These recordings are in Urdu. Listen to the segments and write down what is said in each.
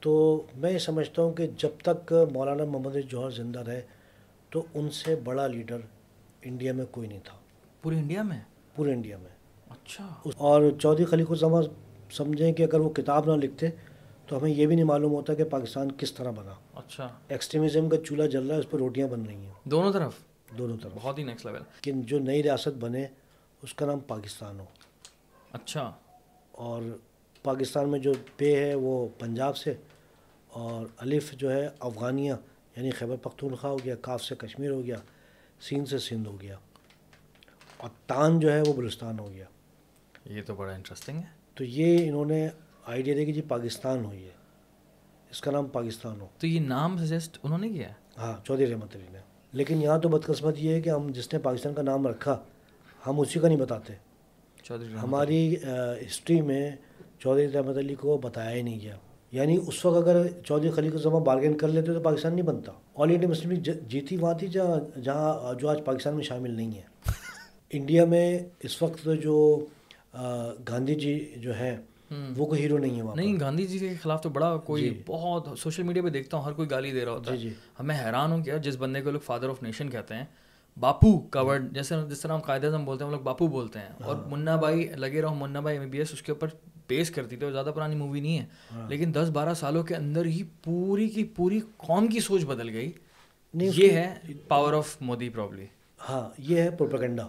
تو میں سمجھتا ہوں کہ جب تک مولانا محمد جوہر زندہ رہے تو ان سے بڑا لیڈر انڈیا میں کوئی نہیں تھا۔ پورے انڈیا میں؟ پورے انڈیا میں۔ اچھا۔ اور چودھری خلیق الزمان سمجھیں کہ اگر وہ کتاب نہ لکھتے تو ہمیں یہ بھی نہیں معلوم ہوتا کہ پاکستان کس طرح بنا۔ اچھا۔ ایکسٹریمزم کا چولہا جل رہا ہے اس پہ روٹیاں بن رہی ہیں۔ دونوں طرف؟ دونوں طرف۔ بہت ہی نیکسٹ لیول لیکن جو نئی ریاست بنے اس کا نام پاکستان ہو۔ اچھا۔ اور پاکستان میں جو پے ہے وہ پنجاب سے اور الف جو ہے افغانیہ یعنی خیبر پختونخوا ہو گیا کاف سے کشمیر ہو گیا سین سے سندھ ہو گیا اور تان جو ہے وہ بلوستان ہو گیا۔ یہ تو بڑا انٹرسٹنگ ہے۔ تو یہ انہوں نے آئیڈیا دیا کہ جی پاکستان ہو یہ اس کا نام پاکستان ہو۔ تو یہ نام سجیسٹ انہوں نے کیا ہے؟ ہاں چودھری رحمت علی نے۔ لیکن یہاں تو بدقسمت یہ ہے کہ ہم جس نے پاکستان کا نام رکھا ہم اسی کا نہیں بتاتے۔ چودھری ہماری ہسٹری میں چودھری رحمت علی کو بتایا ہی نہیں گیا۔ یعنی اس وقت اگر چودھری خلیق الزمان بارگین کر لیتے تو پاکستان نہیں بنتا۔ آل انڈیا مسلم لیگ جیتی وہاں تھی جہاں جہاں جو آج پاکستان میں شامل نہیں ہے۔ انڈیا میں اس وقت جو گاندھی جی جو ہیں وہ کوئی ہیرو نہیں ہے وہاں نہیں گاندھی جی کے خلاف تو بڑا کوئی بہت سوشل میڈیا پہ دیکھتا ہوں ہر کوئی گالی دے رہا ہوتا ہے۔ ہمیں حیران ہوں کیا جس بندے کو لوگ فادر آف نیشن کہتے ہیں باپو کورڈ جیسے جس طرح ہم قائد اعظم بولتے ہیں ہم لوگ باپو بولتے ہیں۔ اور منا بھائی لگے رہو منا بھائی ایم بی ایس اس کے اوپر پیش کرتی تھی اور زیادہ پرانی مووی نہیں ہے۔ لیکن دس بارہ سالوں کے اندر ہی پوری کی پوری قوم کی سوچ بدل گئی۔ یہ ہے پاور آف مودی پرابلی ہاں یہ ہے پروپیگنڈا۔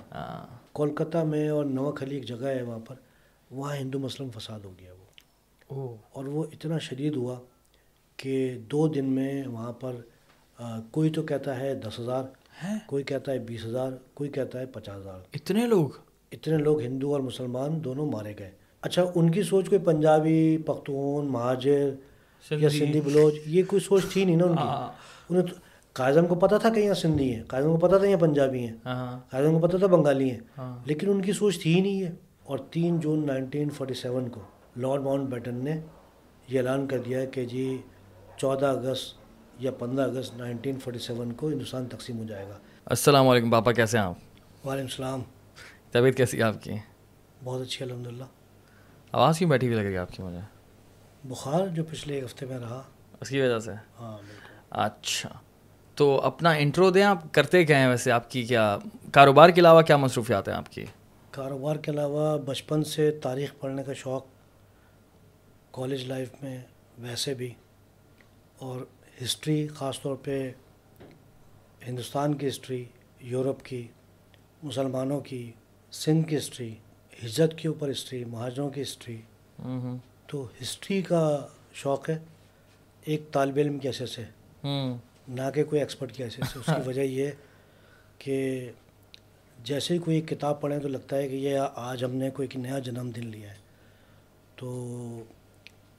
کولکتہ میں اور نوک علی ایک جگہ ہے وہاں پر وہاں ہندو مسلم فساد ہو گیا وہ۔ اور وہ اتنا شدید ہوا کہ دو دن میں وہاں پر کوئی تو کہتا ہے دس ہزار کوئی کہتا ہے بیس ہزار کوئی کہتا ہے پچاس ہزار۔ اتنے لوگ؟ اتنے لوگ ہندو اور مسلمان دونوں مارے گئے۔ اچھا ان کی سوچ کوئی پنجابی پختون مہاجر یا سندھی۔ بلوچ یہ کوئی سوچ تھی نہیں نا ان کی؟ انہیں قائدم کو پتہ تھا کہ یہاں سندھی ہیں قائدم کو پتہ تھا یہاں پنجابی ہیں قائدم کو پتہ تھا بنگالی ہیں لیکن ان کی سوچ تھی ہی نہیں ہے۔ اور تین جون نائنٹین فورٹی سیون کو لارڈ ماؤنٹ بیٹن نے یہ اعلان کر دیا کہ جی چودہ اگست یا پندرہ اگست نائنٹین فورٹی سیون کو ہندوستان تقسیم ہو جائے گا۔ السلام علیکم پاپا کیسے ہیں آپ؟ وعلیکم السلام۔ طبیعت کیسی ہے آپ کی؟ بہت اچھی الحمد للہ آواز کیوں بیٹھی ہوئی لگ رہی ہے آپ کی مجھے؟ بخار جو پچھلے ایک ہفتے میں رہا۔ اس کی وجہ سے؟ ہاں اچھا۔ تو اپنا انٹرو دیں آپ کرتے کیا ہیں ویسے؟ آپ کی کیا کاروبار کے علاوہ کیا مصروفیات ہیں آپ کی؟ کاروبار کے علاوہ بچپن سے تاریخ پڑھنے کا شوق کالج لائف میں ویسے بھی اور ہسٹری خاص طور پہ ہندوستان کی ہسٹری یورپ کی مسلمانوں کی سندھ کی ہسٹری ہجرت کے اوپر ہسٹری مہاجروں کی ہسٹری۔ تو ہسٹری کا شوق ہے ایک طالب علم کی حیثیت سے۔ نہ کہ کوئی ایکسپرٹ کی حیثیت سے۔ اس کی وجہ یہ کہ جیسے ہی کوئی ایک کتاب پڑھیں تو لگتا ہے کہ یہ آج ہم نے کوئی نیا جنم دن لیا ہے۔ تو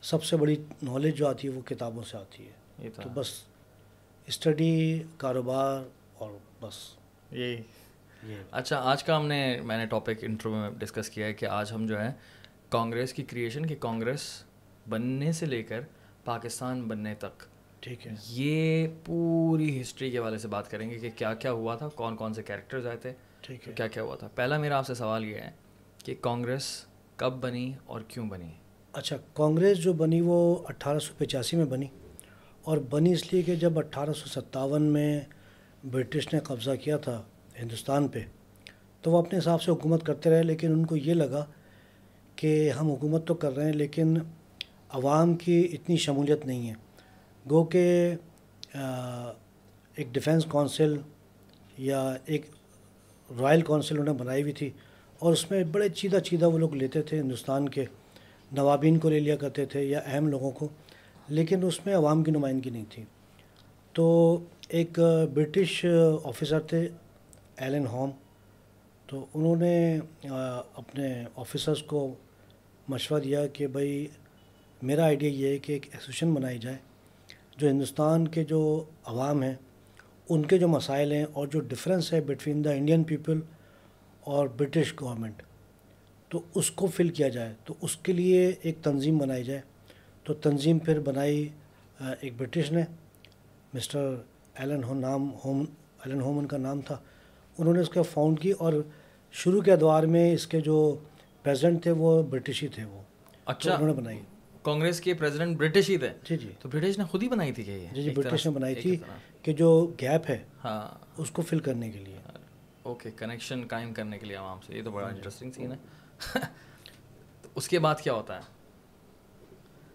سب سے بڑی نالج جو آتی ہے وہ کتابوں سے آتی ہے۔ تو بس اسٹڈی کاروبار اور بس۔ یہی۔ اچھا آج کا ہم نے میں نے ٹاپک انٹرویو میں ڈسکس کیا ہے کہ آج ہم جو ہے کانگریس کی کریشن کی کانگریس بننے سے لے کر پاکستان بننے تک۔ ٹھیک ہے۔ یہ پوری ہسٹری کے حوالے سے بات کریں گے کہ کیا کیا ہوا تھا کون کون سے کیریکٹرز آئے تھے ٹھیک ہے۔ کیا کیا ہوا تھا۔ پہلا میرا آپ سے سوال یہ ہے کہ کانگریس کب بنی اور کیوں بنی؟ اچھا کانگریس جو بنی وہ اٹھارہ سو پچاسی میں بنی اور بنی اس لیے کہ جب اٹھارہ سو ستاون میں برٹش نے قبضہ کیا تھا ہندوستان پہ۔ تو وہ اپنے حساب سے حکومت کرتے رہے، لیکن ان کو یہ لگا کہ ہم حکومت تو کر رہے ہیں، لیکن عوام کی اتنی شمولیت نہیں ہے۔ گو کہ ایک ڈیفینس کونسل یا ایک رائل کونسل انہوں نے بنائی ہوئی تھی، اور اس میں بڑے چیدہ چیدہ وہ لوگ لیتے تھے ہندوستان کے۔ نوابین کو لے لیا کرتے تھے یا اہم لوگوں کو، لیکن اس میں عوام کی نمائندگی نہیں تھی۔ تو ایک برٹش آفیسر تھے ایلن ہوم تو انہوں نے اپنے آفیسرس کو مشورہ دیا کہ بھائی میرا آئیڈیا یہ ہے کہ ایک ایسوسیشن بنائی جائے، جو ہندوستان کے جو عوام ہیں، ان کے جو مسائل ہیں اور جو ڈفرینس ہے بٹوین دا انڈین پیپل اور برٹش گورنمنٹ تو اس کو فل کیا جائے، تو اس کے لیے ایک تنظیم بنائی جائے۔ تو تنظیم پھر بنائی ایک برٹش نے، مسٹر ایلن ہو، نام ہوم ایلن ہومن کا نام تھا۔ انہوں نے اس کا فاؤنڈ کی اور شروع کے ادوار میں اس کے جو پریزنٹ تھے وہ برٹش ہی تھے وہ۔ اچھا انہوں نے بنائی۔ کانگریس کے پریزیڈنٹ برٹش ہی تھے۔ جی جی۔ تو برٹش نے خود ہی بنائی تھی کہ یہ؟ جی جی برٹش نے بنائی تھی کہ جو گیپ ہے ہاں۔ اس کو فل کرنے کے لیے۔ اوکے کنیکشن قائم کرنے کے لیے عوام سے۔ یہ تو بڑا انٹرسٹنگ سین ہے۔ اس کے بعد کیا ہوتا ہے؟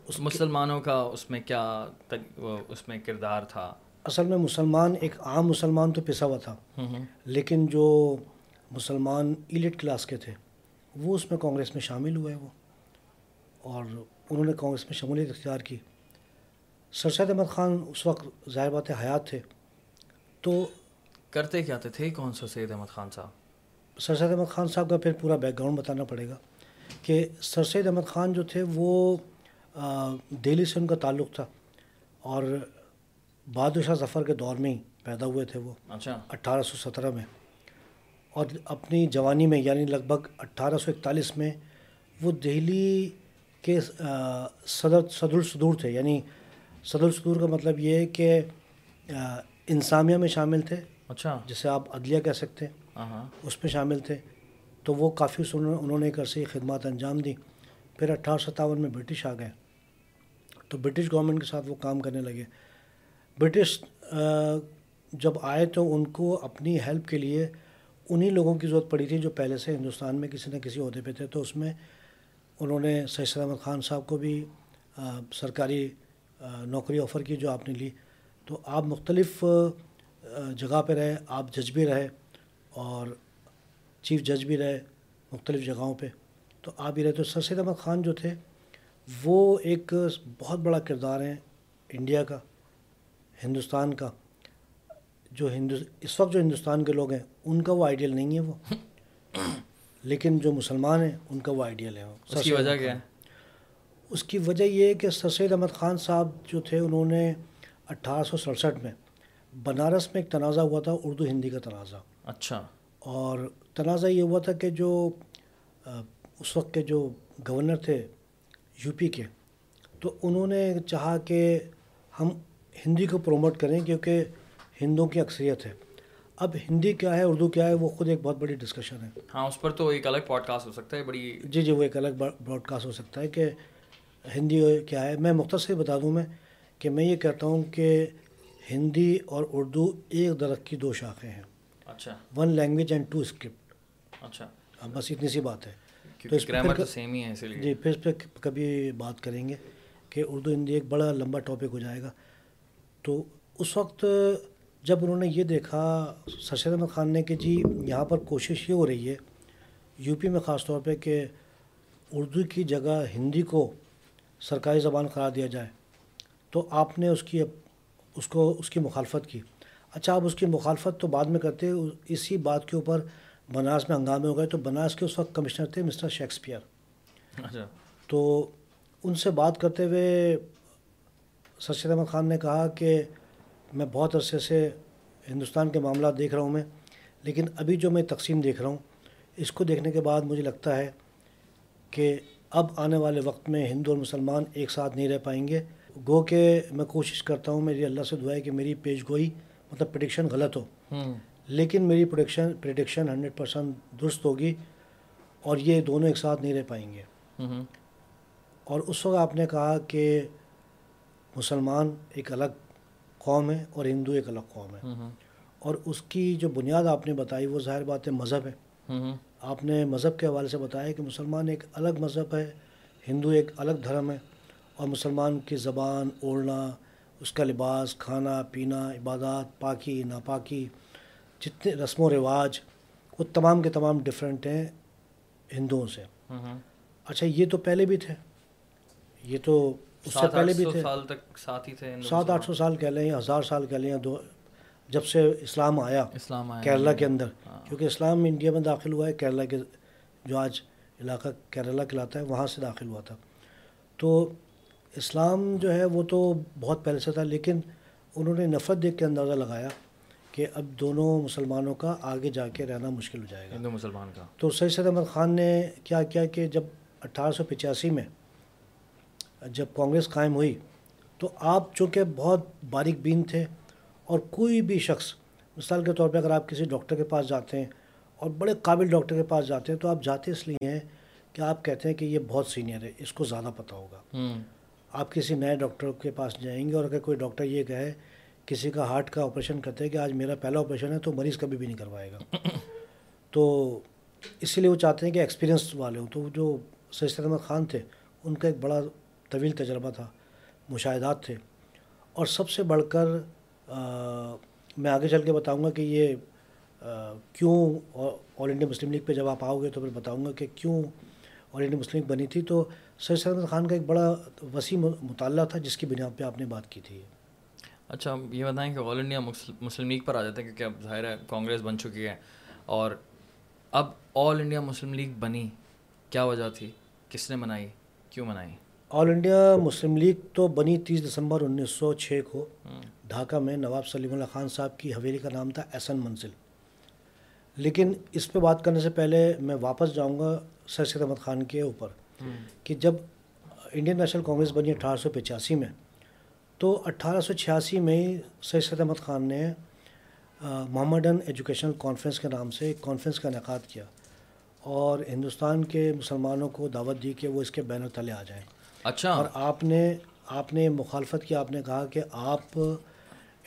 اس مسلمانوں کا اس میں کیا اس میں کردار تھا؟ اصل میں مسلمان ایک عام مسلمان تو پسا ہوا تھا لیکن جو مسلمان ایلیٹ کلاس کے تھے وہ اس میں کانگریس میں شامل ہوئے وہ۔ اور انہوں نے کانگریس میں شمولیت اختیار کی۔ سر سید احمد خان اس وقت ظاہر بات حیات تھے۔ تو کرتے کیا تھے؟ کون سا سید احمد خان صاحب؟ سر سید احمد خان صاحب کا پھر پورا بیک گراؤنڈ بتانا پڑے گا کہ سر سید احمد خان جو تھے وہ دہلی سے ان کا تعلق تھا۔ اور بہادر شاہ ظفر کے دور میں ہی پیدا ہوئے تھے وہ اچھا۔ اٹھارہ سو سترہ میں۔ اور اپنی جوانی میں یعنی لگ بھگ اٹھارہ سو اکتالیس میں وہ دہلی کے صدر صدر الصدور تھے۔ یعنی صدر الصدور کا مطلب یہ ہے کہ انسامیہ میں شامل تھے۔ اچھا۔ جسے آپ عدلیہ کہہ سکتے ہیں۔ ہاں، ہاں۔ اس میں شامل تھے۔ تو وہ کافی انہوں نے ایک عرصے خدمات انجام دی۔ پھر اٹھارہ ستاون میں برٹش آ گئے۔ تو برٹش گورنمنٹ کے ساتھ وہ کام کرنے لگے۔ برٹش جب آئے تو ان کو اپنی ہیلپ کے لیے انہی لوگوں کی ضرورت پڑی تھی جو پہلے سے ہندوستان میں کسی نہ کسی عہدے پہ تھے۔ تو اس میں انہوں نے سید سلامت خان صاحب کو بھی سرکاری نوکری آفر کی جو آپ نے لی۔ تو آپ مختلف جگہ پہ رہے، آپ جج بھی رہے اور چیف جج بھی رہے مختلف جگہوں پہ۔ تو آپ بھی رہے تو سر سید احمد خان جو تھے، وہ ایک بہت بڑا کردار ہیں انڈیا کا۔ ہندوستان کا جو ہندو اس وقت جو ہندوستان کے لوگ ہیں ان کا وہ آئیڈیل نہیں ہے وہ۔ لیکن جو مسلمان ہیں ان کا وہ آئیڈیل ہے۔ اس کی وجہ کیا ہے؟ اس کی وجہ یہ ہے کہ سر سید احمد خان صاحب جو تھے انہوں نے اٹھارہ سو سڑسٹھ میں بنارس میں ایک تنازع ہوا تھا اردو ہندی کا تنازع۔ اچھا۔ اور تنازع یہ ہوا تھا کہ جو اس وقت کے جو گورنر تھے یو پی کے تو انہوں نے چاہا کہ ہم ہندی کو پروموٹ کریں کیونکہ ہندوؤں کی اکثریت ہے۔ اب ہندی کیا ہے اردو کیا ہے وہ خود ایک بہت بڑی ڈسکشن ہے۔ ہاں اس پر تو ایک الگ پوڈ کاسٹ ہو سکتا ہے بڑی جی جی وہ ایک الگ براڈ کاسٹ ہو سکتا ہے کہ ہندی کیا ہے۔ میں مختصر بتا دوں میں کہ میں یہ کہتا ہوں کہ ہندی اور اردو ایک درخت کی دو شاخیں ہیں۔ اچھا۔ One language and two script اچھا۔ بس اتنی سی بات ہے۔ تو اس گرامر سیم ہی ہے جی پھر اس پہ کبھی بات کریں گے کہ اردو ہندی ایک بڑا لمبا ٹاپک ہو جائے گا۔ تو اس وقت جب انہوں نے یہ دیکھا سرشید احمد خان نے کہ جی یہاں پر کوشش یہ ہو رہی ہے یو پی میں خاص طور پہ کہ اردو کی جگہ ہندی کو سرکاری زبان قرار دیا جائے تو آپ نے اس کی اس کو اس کی مخالفت کی۔ اچھا آپ اس کی مخالفت تو بعد میں کرتے اسی بات کے اوپر بنارس میں ہنگامے ہو گئے تو بنارس کے اس وقت کمشنر تھے مسٹر شیکسپیئر۔ اچھا۔ تو ان سے بات کرتے ہوئے سرشید احمد خان نے کہا کہ میں بہت عرصے سے ہندوستان کے معاملات دیکھ رہا ہوں میں لیکن ابھی جو میں تقسیم دیکھ رہا ہوں اس کو دیکھنے کے بعد مجھے لگتا ہے کہ اب آنے والے وقت میں ہندو اور مسلمان ایک ساتھ نہیں رہ پائیں گے۔ گو کہ میں کوشش کرتا ہوں میری اللہ سے دعا ہے کہ میری پیش گوئی مطلب پریڈکشن غلط ہو۔ لیکن میری پروڈکشن پریڈکشن ہنڈریڈ پرسینٹ درست ہوگی اور یہ دونوں ایک ساتھ نہیں رہ پائیں گے۔ اور اس وقت آپ نے کہا کہ مسلمان ایک الگ قوم ہے اور ہندو ایک الگ قوم ہے۔ اور اس کی جو بنیاد آپ نے بتائی وہ ظاہر بات ہے مذہب ہے۔ آپ نے مذہب کے حوالے سے بتایا کہ مسلمان ایک الگ مذہب ہے ہندو ایک الگ دھرم ہے۔ اور مسلمان کی زبان اوڑھنا اس کا لباس کھانا پینا عبادات پاکی ناپاکی جتنے رسم و رواج وہ تمام کے تمام ڈفرینٹ ہیں ہندوؤں سے۔ اچھا یہ تو پہلے بھی تھے۔ یہ تو اس سے پہلے بھی تھے۔ سات آٹھ سو سال کہہ لیں یا ہزار سال کہہ لیں دو جب سے اسلام آیا اسلام آیا کیرلا کے اندر۔ ہاں۔ کیونکہ اسلام انڈیا میں داخل ہوا ہے کیرلا کے جو آج علاقہ کیرلا کہلاتا ہے وہاں سے داخل ہوا تھا۔ تو اسلام جو ہے وہ تو بہت پہلے سے تھا لیکن انہوں نے نفرت دیکھ کے اندازہ لگایا کہ اب دونوں مسلمانوں کا آگے جا کے رہنا مشکل ہو جائے گا۔ ہندو مسلمان کا۔ تو سید سید احمد خان نے کیا کیا کہ جب اٹھارہ سو پچاسی میں جب کانگریس قائم ہوئی تو آپ چونکہ بہت باریک بین تھے اور کوئی بھی شخص مثال کے طور پہ اگر آپ کسی ڈاکٹر کے پاس جاتے ہیں اور بڑے قابل ڈاکٹر کے پاس جاتے ہیں تو آپ جاتے اس لیے ہیں کہ آپ کہتے ہیں کہ یہ بہت سینئر ہے اس کو زیادہ پتہ ہوگا۔ آپ کسی نئے ڈاکٹر کے پاس جائیں گے اور اگر کوئی ڈاکٹر یہ کہے کسی کا ہارٹ کا آپریشن کرتے ہیں کہ آج میرا پہلا آپریشن ہے تو مریض کبھی بھی نہیں کروائے گا۔ تو اسی لیے وہ چاہتے ہیں کہ ایکسپیرینس والے ہوں۔ تو جو سید احمد خان تھے ان کا ایک بڑا طویل تجربہ تھا، مشاہدات تھے۔ اور سب سے بڑھ کر میں آگے چل کے بتاؤں گا کہ یہ کیوں آل انڈیا مسلم لیگ پہ جب آپ آؤ گے تو پھر بتاؤں گا کہ کیوں آل انڈیا مسلم لیگ بنی تھی۔ تو سید احمد خان کا ایک بڑا وسیع مطالعہ تھا، جس کی بنیاد پہ آپ نے بات کی تھی۔ اچھا یہ بتائیں کہ آل انڈیا مسلم لیگ پر آ جاتے ہیں کیونکہ اب ظاہر ہے کانگریس بن چکی ہے۔ اور اب آل انڈیا مسلم لیگ بنی، کیا وجہ تھی؟ کس نے منائی؟ کیوں منائی؟ آل انڈیا مسلم لیگ تو بنی تیس دسمبر انیس سو چھ کو ڈھاکہ میں نواب سلیم اللہ خان صاحب کی حویلی کا نام تھا ایسن منزل۔ لیکن اس پہ بات کرنے سے پہلے میں واپس جاؤں گا سر سید احمد خان کے اوپر کہ جب انڈین نیشنل کانگریس بنی اٹھارہ سو پچاسی میں، تو اٹھارہ سو چھیاسی میں ہی سید سید احمد خان نے محمدن ایجوکیشنل کانفرنس کے نام سے ایک کانفرنس کا انعقاد کیا اور ہندوستان کے مسلمانوں کو دعوت دی کہ وہ اس کے بین تلے آ جائیں۔ اچھا۔ اور آپ نے آپ نے مخالفت کی، آپ نے کہا کہ آپ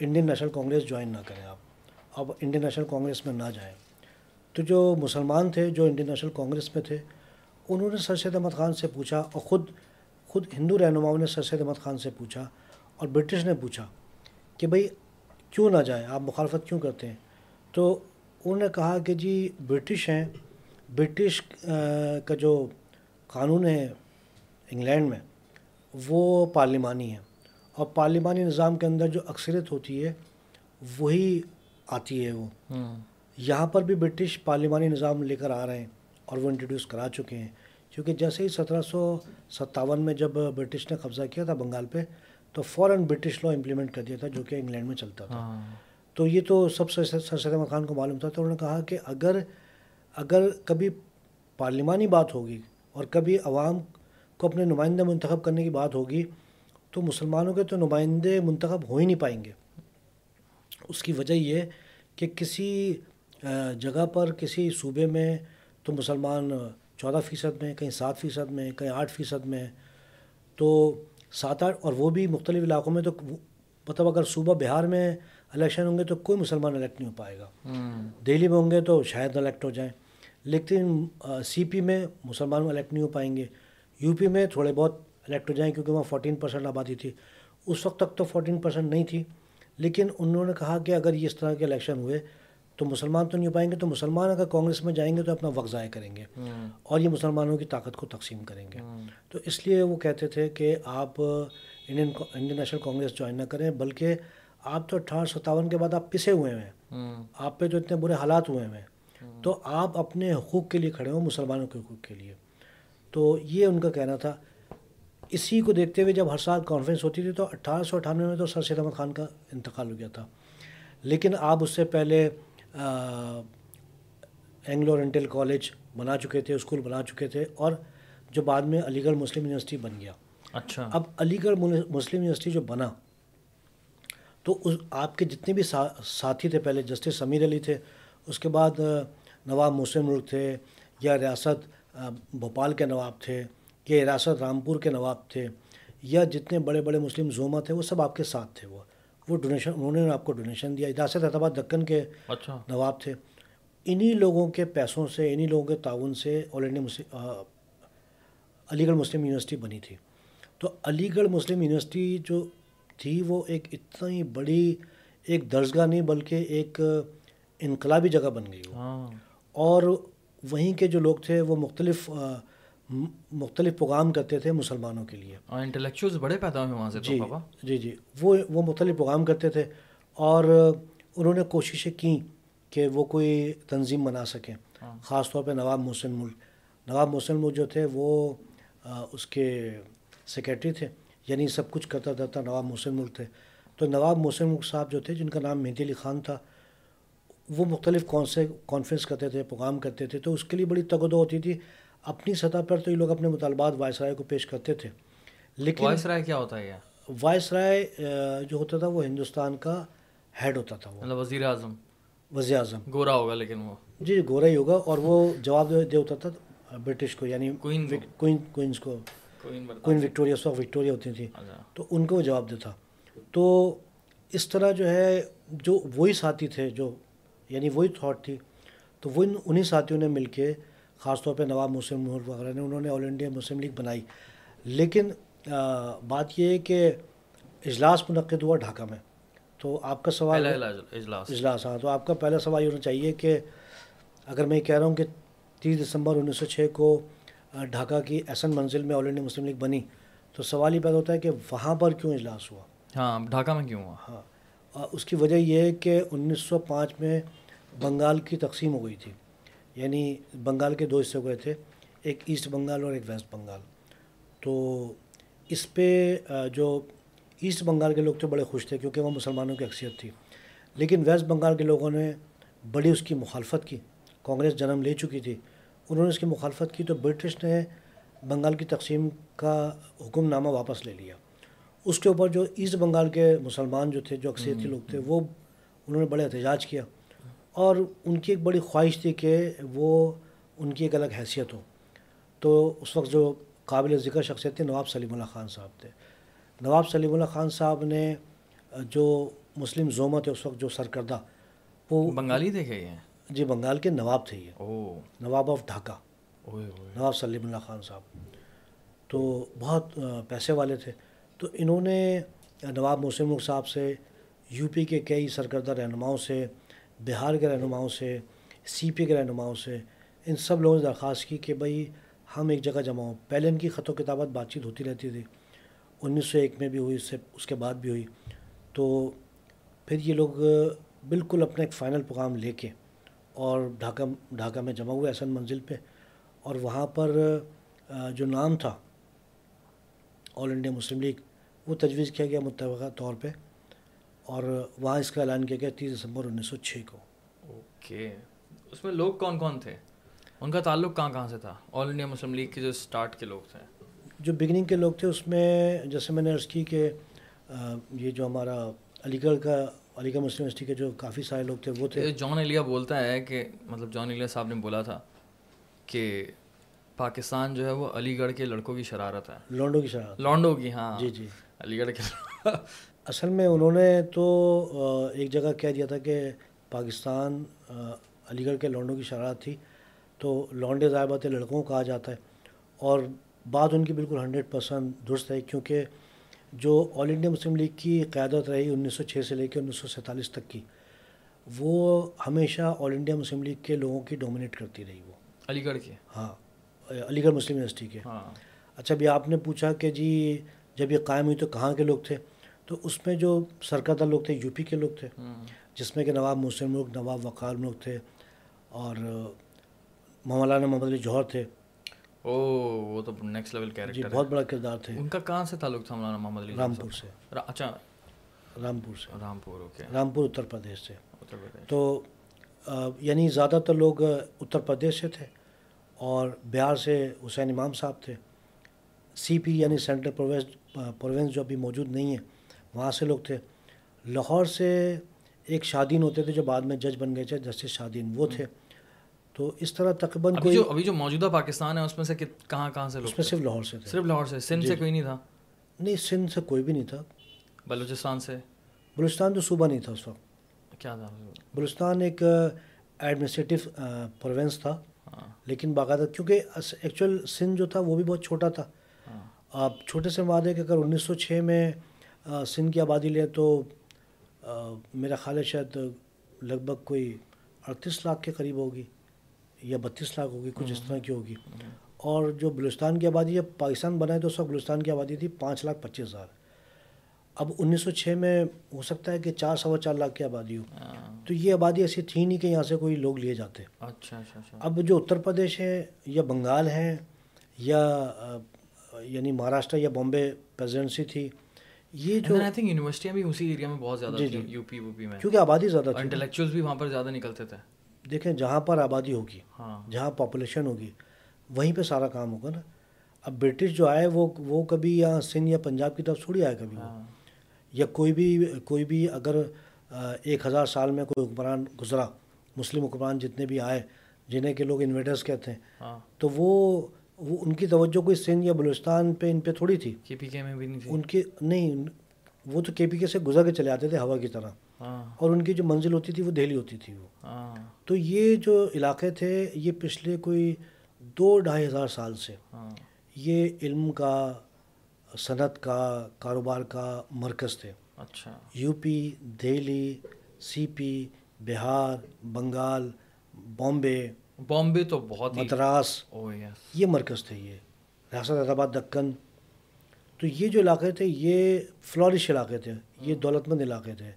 انڈین نیشنل کانگریس جوائن نہ کریں آپ۔ اب انڈین نیشنل کانگریس میں نہ جائیں۔ تو جو مسلمان تھے، جو انڈین نیشنل کانگریس میں تھے، انہوں نے سر سید احمد خان سے پوچھا اور خود خود ہندو رہنماؤں نے سر سید احمد خان سے پوچھا اور برٹش نے پوچھا کہ بھائی کیوں نہ جائیں، آپ مخالفت کیوں کرتے ہیں؟ تو انہوں نے کہا کہ جی برٹش ہیں۔ برٹش کا جو قانون ہے انگلینڈ میں وہ پارلیمانی ہے اور پارلیمانی نظام کے اندر جو اکثریت ہوتی ہے وہی آتی ہے وہ۔ یہاں پر بھی برٹش پارلیمانی نظام لے کر آ رہے ہیں اور وہ انٹروڈیوس کرا چکے ہیں۔ کیونکہ جیسے ہی سترہ سو ستاون میں جب برٹش نے قبضہ کیا تھا بنگال پہ تو فوراً برٹش لا امپلیمنٹ کر دیا تھا جو کہ انگلینڈ میں چلتا تھا۔ ہاں۔ تو یہ تو سب سے سر سید احمد خان کو معلوم تھا۔ تو انہوں نے کہا کہ اگر اگر کبھی پارلیمانی بات ہوگی اور کبھی عوام کو اپنے نمائندے منتخب کرنے کی بات ہوگی تو مسلمانوں کے تو نمائندے منتخب ہو ہی نہیں پائیں گے۔ اس کی وجہ یہ کہ کسی جگہ پر کسی صوبے میں تو مسلمان چودہ فیصد میں کہیں سات فیصد میں کہیں آٹھ فیصد میں تو سات آٹھ اور وہ بھی مختلف علاقوں میں تو مطلب اگر صوبہ بہار میں الیکشن ہوں گے تو کوئی مسلمان الیکٹ نہیں ہو پائے گا۔ دہلی میں ہوں گے تو شاید الیکٹ ہو جائیں لیکن سی پی میں مسلمان الیکٹ نہیں ہو پائیں گے۔ یو پی میں تھوڑے بہت الیکٹ ہو جائیں کیونکہ وہاں فورٹین پرسینٹ آبادی تھی۔ اس وقت تک تو فورٹین پرسینٹ نہیں تھی لیکن انہوں نے کہا کہ اگر اس طرح کے الیکشن ہوئے تو مسلمان تو نہیں ہو پائیں گے تو مسلمان اگر کانگریس میں جائیں گے تو اپنا وقت ضائع کریں گے اور یہ مسلمانوں کی طاقت کو تقسیم کریں گے۔ تو اس لیے وہ کہتے تھے کہ آپ Indian Indian National Congress join نہ کریں بلکہ آپ تو اٹھارہ ستاون کے بعد آپ پسے ہوئے ہیں۔ آپ پہ تو اتنے برے حالات ہوئے ہیں۔ تو آپ اپنے حقوق کے لیے کھڑے ہوں مسلمانوں کے حقوق کے لیے۔ تو یہ ان کا کہنا تھا۔ اسی کو دیکھتے ہوئے جب ہر سال کانفرنس ہوتی تھی تو اٹھارہ سو اٹھانوے میں تو سر سید احمد خان کا انتقال ہو گیا تھا۔ لیکن آپ اس سے پہلے اینگلو رینٹل کالج بنا چکے تھے اسکول بنا چکے تھے اور جو بعد میں علی گڑھ مسلم یونیورسٹی بن گیا۔ اچھا۔ اب علی گڑھ مسلم یونیورسٹی جو بنا تو اس آپ کے جتنے بھی ساتھی تھے پہلے جسٹس سمیر علی تھے اس کے بعد نواب مسلم ملک تھے یا ریاست بھوپال کے نواب تھے یا ریاست رامپور کے نواب تھے یا جتنے بڑے بڑے مسلم زوما تھے وہ سب آپ کے ساتھ تھے وہ وہ ڈونیشن انہوں نے آپ کو ڈونیشن دیا۔ ریاست احتباد دکن کے اچھا۔ نواب تھے۔ انہی لوگوں کے پیسوں سے انہی لوگوں کے تعاون سے آل انڈیا مسلم علی گڑھ مسلم یونیورسٹی بنی تھی۔ تو علی گڑھ مسلم یونیورسٹی جو تھی وہ ایک اتنی بڑی ایک درسگاہ نہیں بلکہ ایک انقلابی جگہ بن گئی ہاں۔ اور وہیں کے جو لوگ تھے وہ مختلف مختلف پروگرام کرتے تھے مسلمانوں کے لیے۔ انٹلیکچوئلس بڑے پیدا ہوئے وہاں سے جی جی جی۔ وہ وہ مختلف پروگرام کرتے تھے اور انہوں نے کوششیں کیں کہ وہ کوئی تنظیم بنا سکیں۔ ہاں۔ خاص طور پہ نواب محسن ملک نواب محسن ملک جو تھے وہ اس کے سیکرٹری تھے یعنی سب کچھ کرتا تھا نواب محسن ملک تھے۔ تو نواب محسن ملک صاحب جو تھے جن کا نام مہدی علی خان تھا وہ مختلف کون سے کانفرنس کرتے تھے پروگرام کرتے تھے تو اس کے لیے بڑی تگدو ہوتی تھی۔ اپنی سطح پر تو یہ لوگ اپنے مطالبات وائس رائے کو پیش کرتے تھے۔ لیکن وائس رائے کیا ہوتا ہے وائس رائے جو ہوتا تھا وہ ہندوستان کا ہیڈ ہوتا تھا وہ۔ مطلب وزیر اعظم وزیر اعظم گورا ہوگا لیکن وہ۔ جی جی گورا ہی ہوگا اور وہ جواب دے ہوتا تھا برٹش کو یعنی کوئنس کو۔ کوئن وکٹوریا اس وقت وکٹوریا ہوتی تھیں اچھا۔ تو ان کو وہ جواب دیتا۔ تو اس طرح جو ہے جو وہی ساتھی تھے جو یعنی وہی تھاٹ تھی۔ تو وہ انہیں ساتھیوں نے مل کے خاص طور پہ نواب مسلم وغیرہ نے انہوں نے آل انڈیا مسلم لیگ بنائی۔ لیکن بات یہ ہے کہ اجلاس منعقد ہوا ڈھاکہ میں۔ تو آپ کا سوال اجلاس ہاں تو آپ کا پہلا سوال یہ ہونا چاہیے کہ اگر میں کہہ رہا ہوں کہ تیس دسمبر انیس سو چھ کو ڈھاکہ کی ایسن منزل میں آل انڈیا مسلم لیگ بنی تو سوال یہ پیدا ہوتا ہے کہ وہاں پر کیوں اجلاس ہوا؟ ہاں ڈھاکہ میں کیوں ہوا؟ ہاں۔ اس کی وجہ یہ ہے کہ انیس سو پانچ میں بنگال کی تقسیم ہو گئی تھی۔ یعنی بنگال کے دو حصے ہوئے تھے، ایک ایسٹ بنگال اور ایک ویسٹ بنگال۔ تو اس پہ جو ایسٹ بنگال کے لوگ تو بڑے خوش تھے کیونکہ وہ مسلمانوں کی اکثریت تھی۔ لیکن ویسٹ بنگال کے لوگوں نے بڑی اس کی مخالفت کی۔ کانگریس جنم لے چکی تھی۔ انہوں نے اس کی مخالفت کی تو برٹش نے بنگال کی تقسیم کا حکم نامہ واپس لے لیا۔ اس کے اوپر جو ایسٹ بنگال کے مسلمان جو تھے، جو اکثریتی لوگ تھے، وہ انہوں نے بڑے احتجاج کیا۔ اور ان کی ایک بڑی خواہش تھی کہ وہ ان کی ایک الگ حیثیت ہو۔ تو اس وقت جو قابل ذکر شخصیت تھے نواب سلیم اللہ خان صاحب تھے۔ نواب سلیم اللہ خان صاحب نے جو مسلم زومت ہے اس وقت جو سرکردہ وہ بنگالی تھے یہ؟ جی بنگال کے نواب تھے یہ۔ نواب آف ڈھاکہ۔ نواب سلیم اللہ خان صاحب۔ تو بہت پیسے والے تھے۔ تو انہوں نے نواب مسلم صاحب سے یو پی کے کئی سرکردہ رہنماؤں سے بہار کے رہنماؤں سے، سی پی کے رہنماؤں سے، ان سب لوگوں نے درخواست کی کہ بھائی ہم ایک جگہ جمع ہوں۔ پہلے ان کی خط و کتابت بات چیت ہوتی رہتی تھی۔ انیس سو ایک میں بھی ہوئی، اس سے، اس کے بعد بھی ہوئی۔ تو پھر یہ لوگ بالکل اپنا ایک فائنل پیغام لے کے اور ڈھاکہ ڈھاکہ میں جمع ہوئے احسن منزل پہ۔ اور وہاں پر جو نام تھا آل انڈیا مسلم لیگ وہ تجویز کیا گیا متفقہ طور پہ۔ اور وہاں اس کا اعلان کیا گیا تیس دسمبر انیس سو چھ کو۔ اوکے۔ اس میں لوگ کون کون تھے؟ ان کا تعلق کہاں کہاں سے تھا؟ آل انڈیا مسلم لیگ کے جو اسٹارٹ کے لوگ تھے۔ جو بگننگ کے لوگ تھے اس میں جیسے میں نے عرض کی کہ یہ جو ہمارا علی گڑھ کا علی گڑھ مسلم یونیورسٹی کے جو کافی سارے لوگ تھے وہ تھے۔ جان علیہ بولتا ہے کہ مطلب جان علیہ صاحب نے بولا تھا کہ پاکستان جو ہے وہ علی گڑھ کے لڑکوں کی شرارت ہے۔ لانڈو کی شرارت۔ لانڈو کی ہاں۔ جی جی۔ علی گڑھ کے اصل میں انہوں نے تو ایک جگہ کہہ دیا تھا کہ پاکستان علی گڑھ کے لانڈوں کی شرارت تھی تو لانڈے ضائبات لڑکوں کہا جاتا ہے اور بات ان کی بالکل ہنڈریڈ پرسنٹ درست ہے کیونکہ جو آل انڈیا مسلم لیگ کی قیادت رہی انیس سو چھ سے لے کے انیس سو سینتالیس تک کی وہ ہمیشہ آل انڈیا مسلم لیگ کے لوگوں کی ڈومینیٹ کرتی رہی وہ۔ علی گڑھ کے؟ ہاں علی گڑھ مسلم یونیورسٹی کے۔ ہاں۔ اچھا ابھی آپ نے پوچھا کہ جی جب یہ قائم ہوئی تو کہاں کے لوگ تھے؟ تو اس میں جو سرکردہ لوگ تھے یو پی کے لوگ تھے جس میں کہ نواب مسلم ملک نواب وقار ملک تھے اور مولانا محمد علی جوہر تھے۔ او وہ تو نیکسٹ لیول کیریکٹر جی بہت بڑا کردار تھے۔ ان کا کہاں سے تعلق تھا مولانا محمد علی رامپور سے۔ اچھا۔ رامپور سے۔ رامپور اوکے رامپور اتر پردیش سے۔ تو یعنی زیادہ تر لوگ اتر پردیش سے تھے اور بہار سے حسین امام صاحب تھے۔ سی پی یعنی سینٹرل پروینس پروینس جو ابھی موجود نہیں ہے وہاں سے لوگ تھے۔ لاہور سے ایک شادین ہوتے تھے جو بعد میں جج بن گئے تھے جسٹس شادین وہ تھے۔ تو اس طرح تقریباً کوئی جو ابھی جو موجودہ پاکستان ہے اس میں سے کہاں کہاں سے اس میں صرف لاہور سے تھے۔ صرف لاہور سے۔ سندھ سے جی، کوئی نہیں تھا؟ نہیں سندھ سے کوئی بھی نہیں تھا۔ بلوچستان سے؟ بلوچستان تو صوبہ نہیں تھا اس وقت۔ کیا تھا؟ بلوچستان ایک ایڈمنسٹریٹو پروینس تھا۔ ہاں۔ لیکن باقاعدہ کیونکہ ایکچوئل سندھ جو تھا وہ بھی بہت چھوٹا تھا۔ ہاں۔ آپ چھوٹے سے وعدے کہ اگر انیس سو چھ میں سندھ کی آبادی لیں تو میرا خیال ہے شاید لگ بھگ کوئی اڑتیس لاکھ کے قریب ہوگی یا بتیس لاکھ ہوگی کچھ اس طرح کی ہوگی۔ اور جو بلوچستان کی آبادی ہے پاکستان بنا ہے تو اس وقت بلوچستان کی آبادی تھی پانچ لاکھ پچیس ہزار۔ اب انیس سو چھ میں ہو سکتا ہے کہ چار سوا چار لاکھ کی آبادی ہو۔ ہاں۔ تو یہ آبادی ایسی تھی نہیں کہ یہاں سے کوئی لوگ لیے جاتے۔ اچھا اچھا, اچھا۔ اب جو اتر پردیش ہے یا بنگال ہے یا یعنی مہاراشٹر یا بامبے پریزیڈنسی تھی یہ جو آئی تھنک یونیورسٹیاں بھی اسی ایریا میں بہت زیادہ جی یو پی وو پی میں۔ کیونکہ آبادی زیادہ تھی۔ انٹلیکچوئلس بھی وہاں پر زیادہ نکلتے تھے۔ دیکھیں جہاں پر آبادی ہوگی ہاں۔ جہاں پاپولیشن ہوگی وہیں پہ سارا کام ہوگا نا۔ اب برٹش جو آئے وہ وہ کبھی یہاں سندھ یا پنجاب کی طرف تھوڑی آئے کبھی۔ ہاں۔ یا کوئی بھی کوئی بھی اگر ایک ہزار سال میں کوئی حکمران گزرا مسلم حکمران جتنے بھی آئے جنہیں کہ لوگ انویٹرس کہتے ہیں ہاں۔ تو وہ وہ ان کی توجہ کوئی سندھ یا بلوچستان پہ ان پہ تھوڑی تھی۔ کے پی کے میں بھی نہیں تھی۔ ان کی نہیں وہ تو کے پی کے سے گزر کے چلے آتے تھے ہوا کی طرح۔ ہاں۔ اور ان کی جو منزل ہوتی تھی وہ دہلی ہوتی تھی وہ۔ ہاں۔ تو یہ جو علاقے تھے یہ پچھلے کوئی دو ڈھائی ہزار سال سے ہاں۔ یہ علم کا صنعت کا کاروبار کا مرکز تھے۔ اچھا۔ U P Delhi C P Bihar Bengal Bombay. Bombay تو بہت مدراس یس یہ مرکز تھے یہ ریاست حیدرآباد دکن۔ تو یہ جو علاقے تھے یہ فلورش علاقے تھے یہ دولت مند علاقے تھے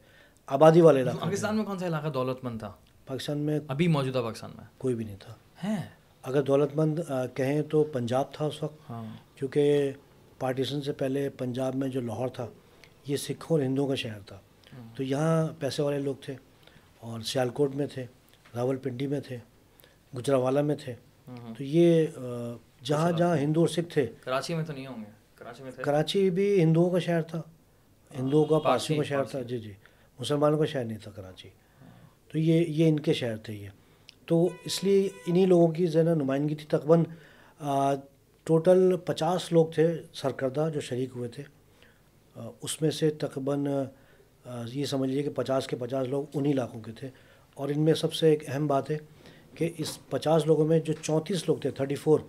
آبادی والے علاقے پاکستان میں کون سا علاقہ دولت مند تھا؟ پاکستان میں ابھی موجودہ پاکستان میں۔ کوئی بھی نہیں تھا۔ ہے اگر دولت مند کہیں تو پنجاب تھا اس وقت۔ ہاں۔ کیونکہ پارٹیشن سے پہلے پنجاب میں جو لاہور تھا یہ سکھوں اور ہندوؤں کا شہر تھا۔ تو یہاں پیسے والے لوگ تھے اور سیالکوٹ میں تھے راول پنڈی میں تھے۔ گجراوالا میں تھے۔ تو یہ جہاں جہاں ہندو اور سکھ تھے۔ کراچی میں تو نہیں ہوں گے۔ کراچی میں کراچی بھی ہندوؤں کا شہر تھا۔ ہندوؤں کا پارسیوں کا شہر تھا۔ جی جی۔ مسلمانوں کا شہر نہیں تھا کراچی۔ تو یہ یہ ان کے شہر تھے یہ۔ تو اس لیے انہی لوگوں کی نا نمائندگی تھی۔ تقریباً ٹوٹل پچاس لوگ تھے سرکردہ جو شریک ہوئے تھے۔ اس میں سے تقریباً یہ سمجھ لیجیے کہ پچاس کے پچاس لوگ انہی علاقوں کے تھے۔ اور ان میں سب سے ایک اہم بات ہے کہ اس پچاس لوگوں میں جو چونتیس لوگ تھے تھرٹی فور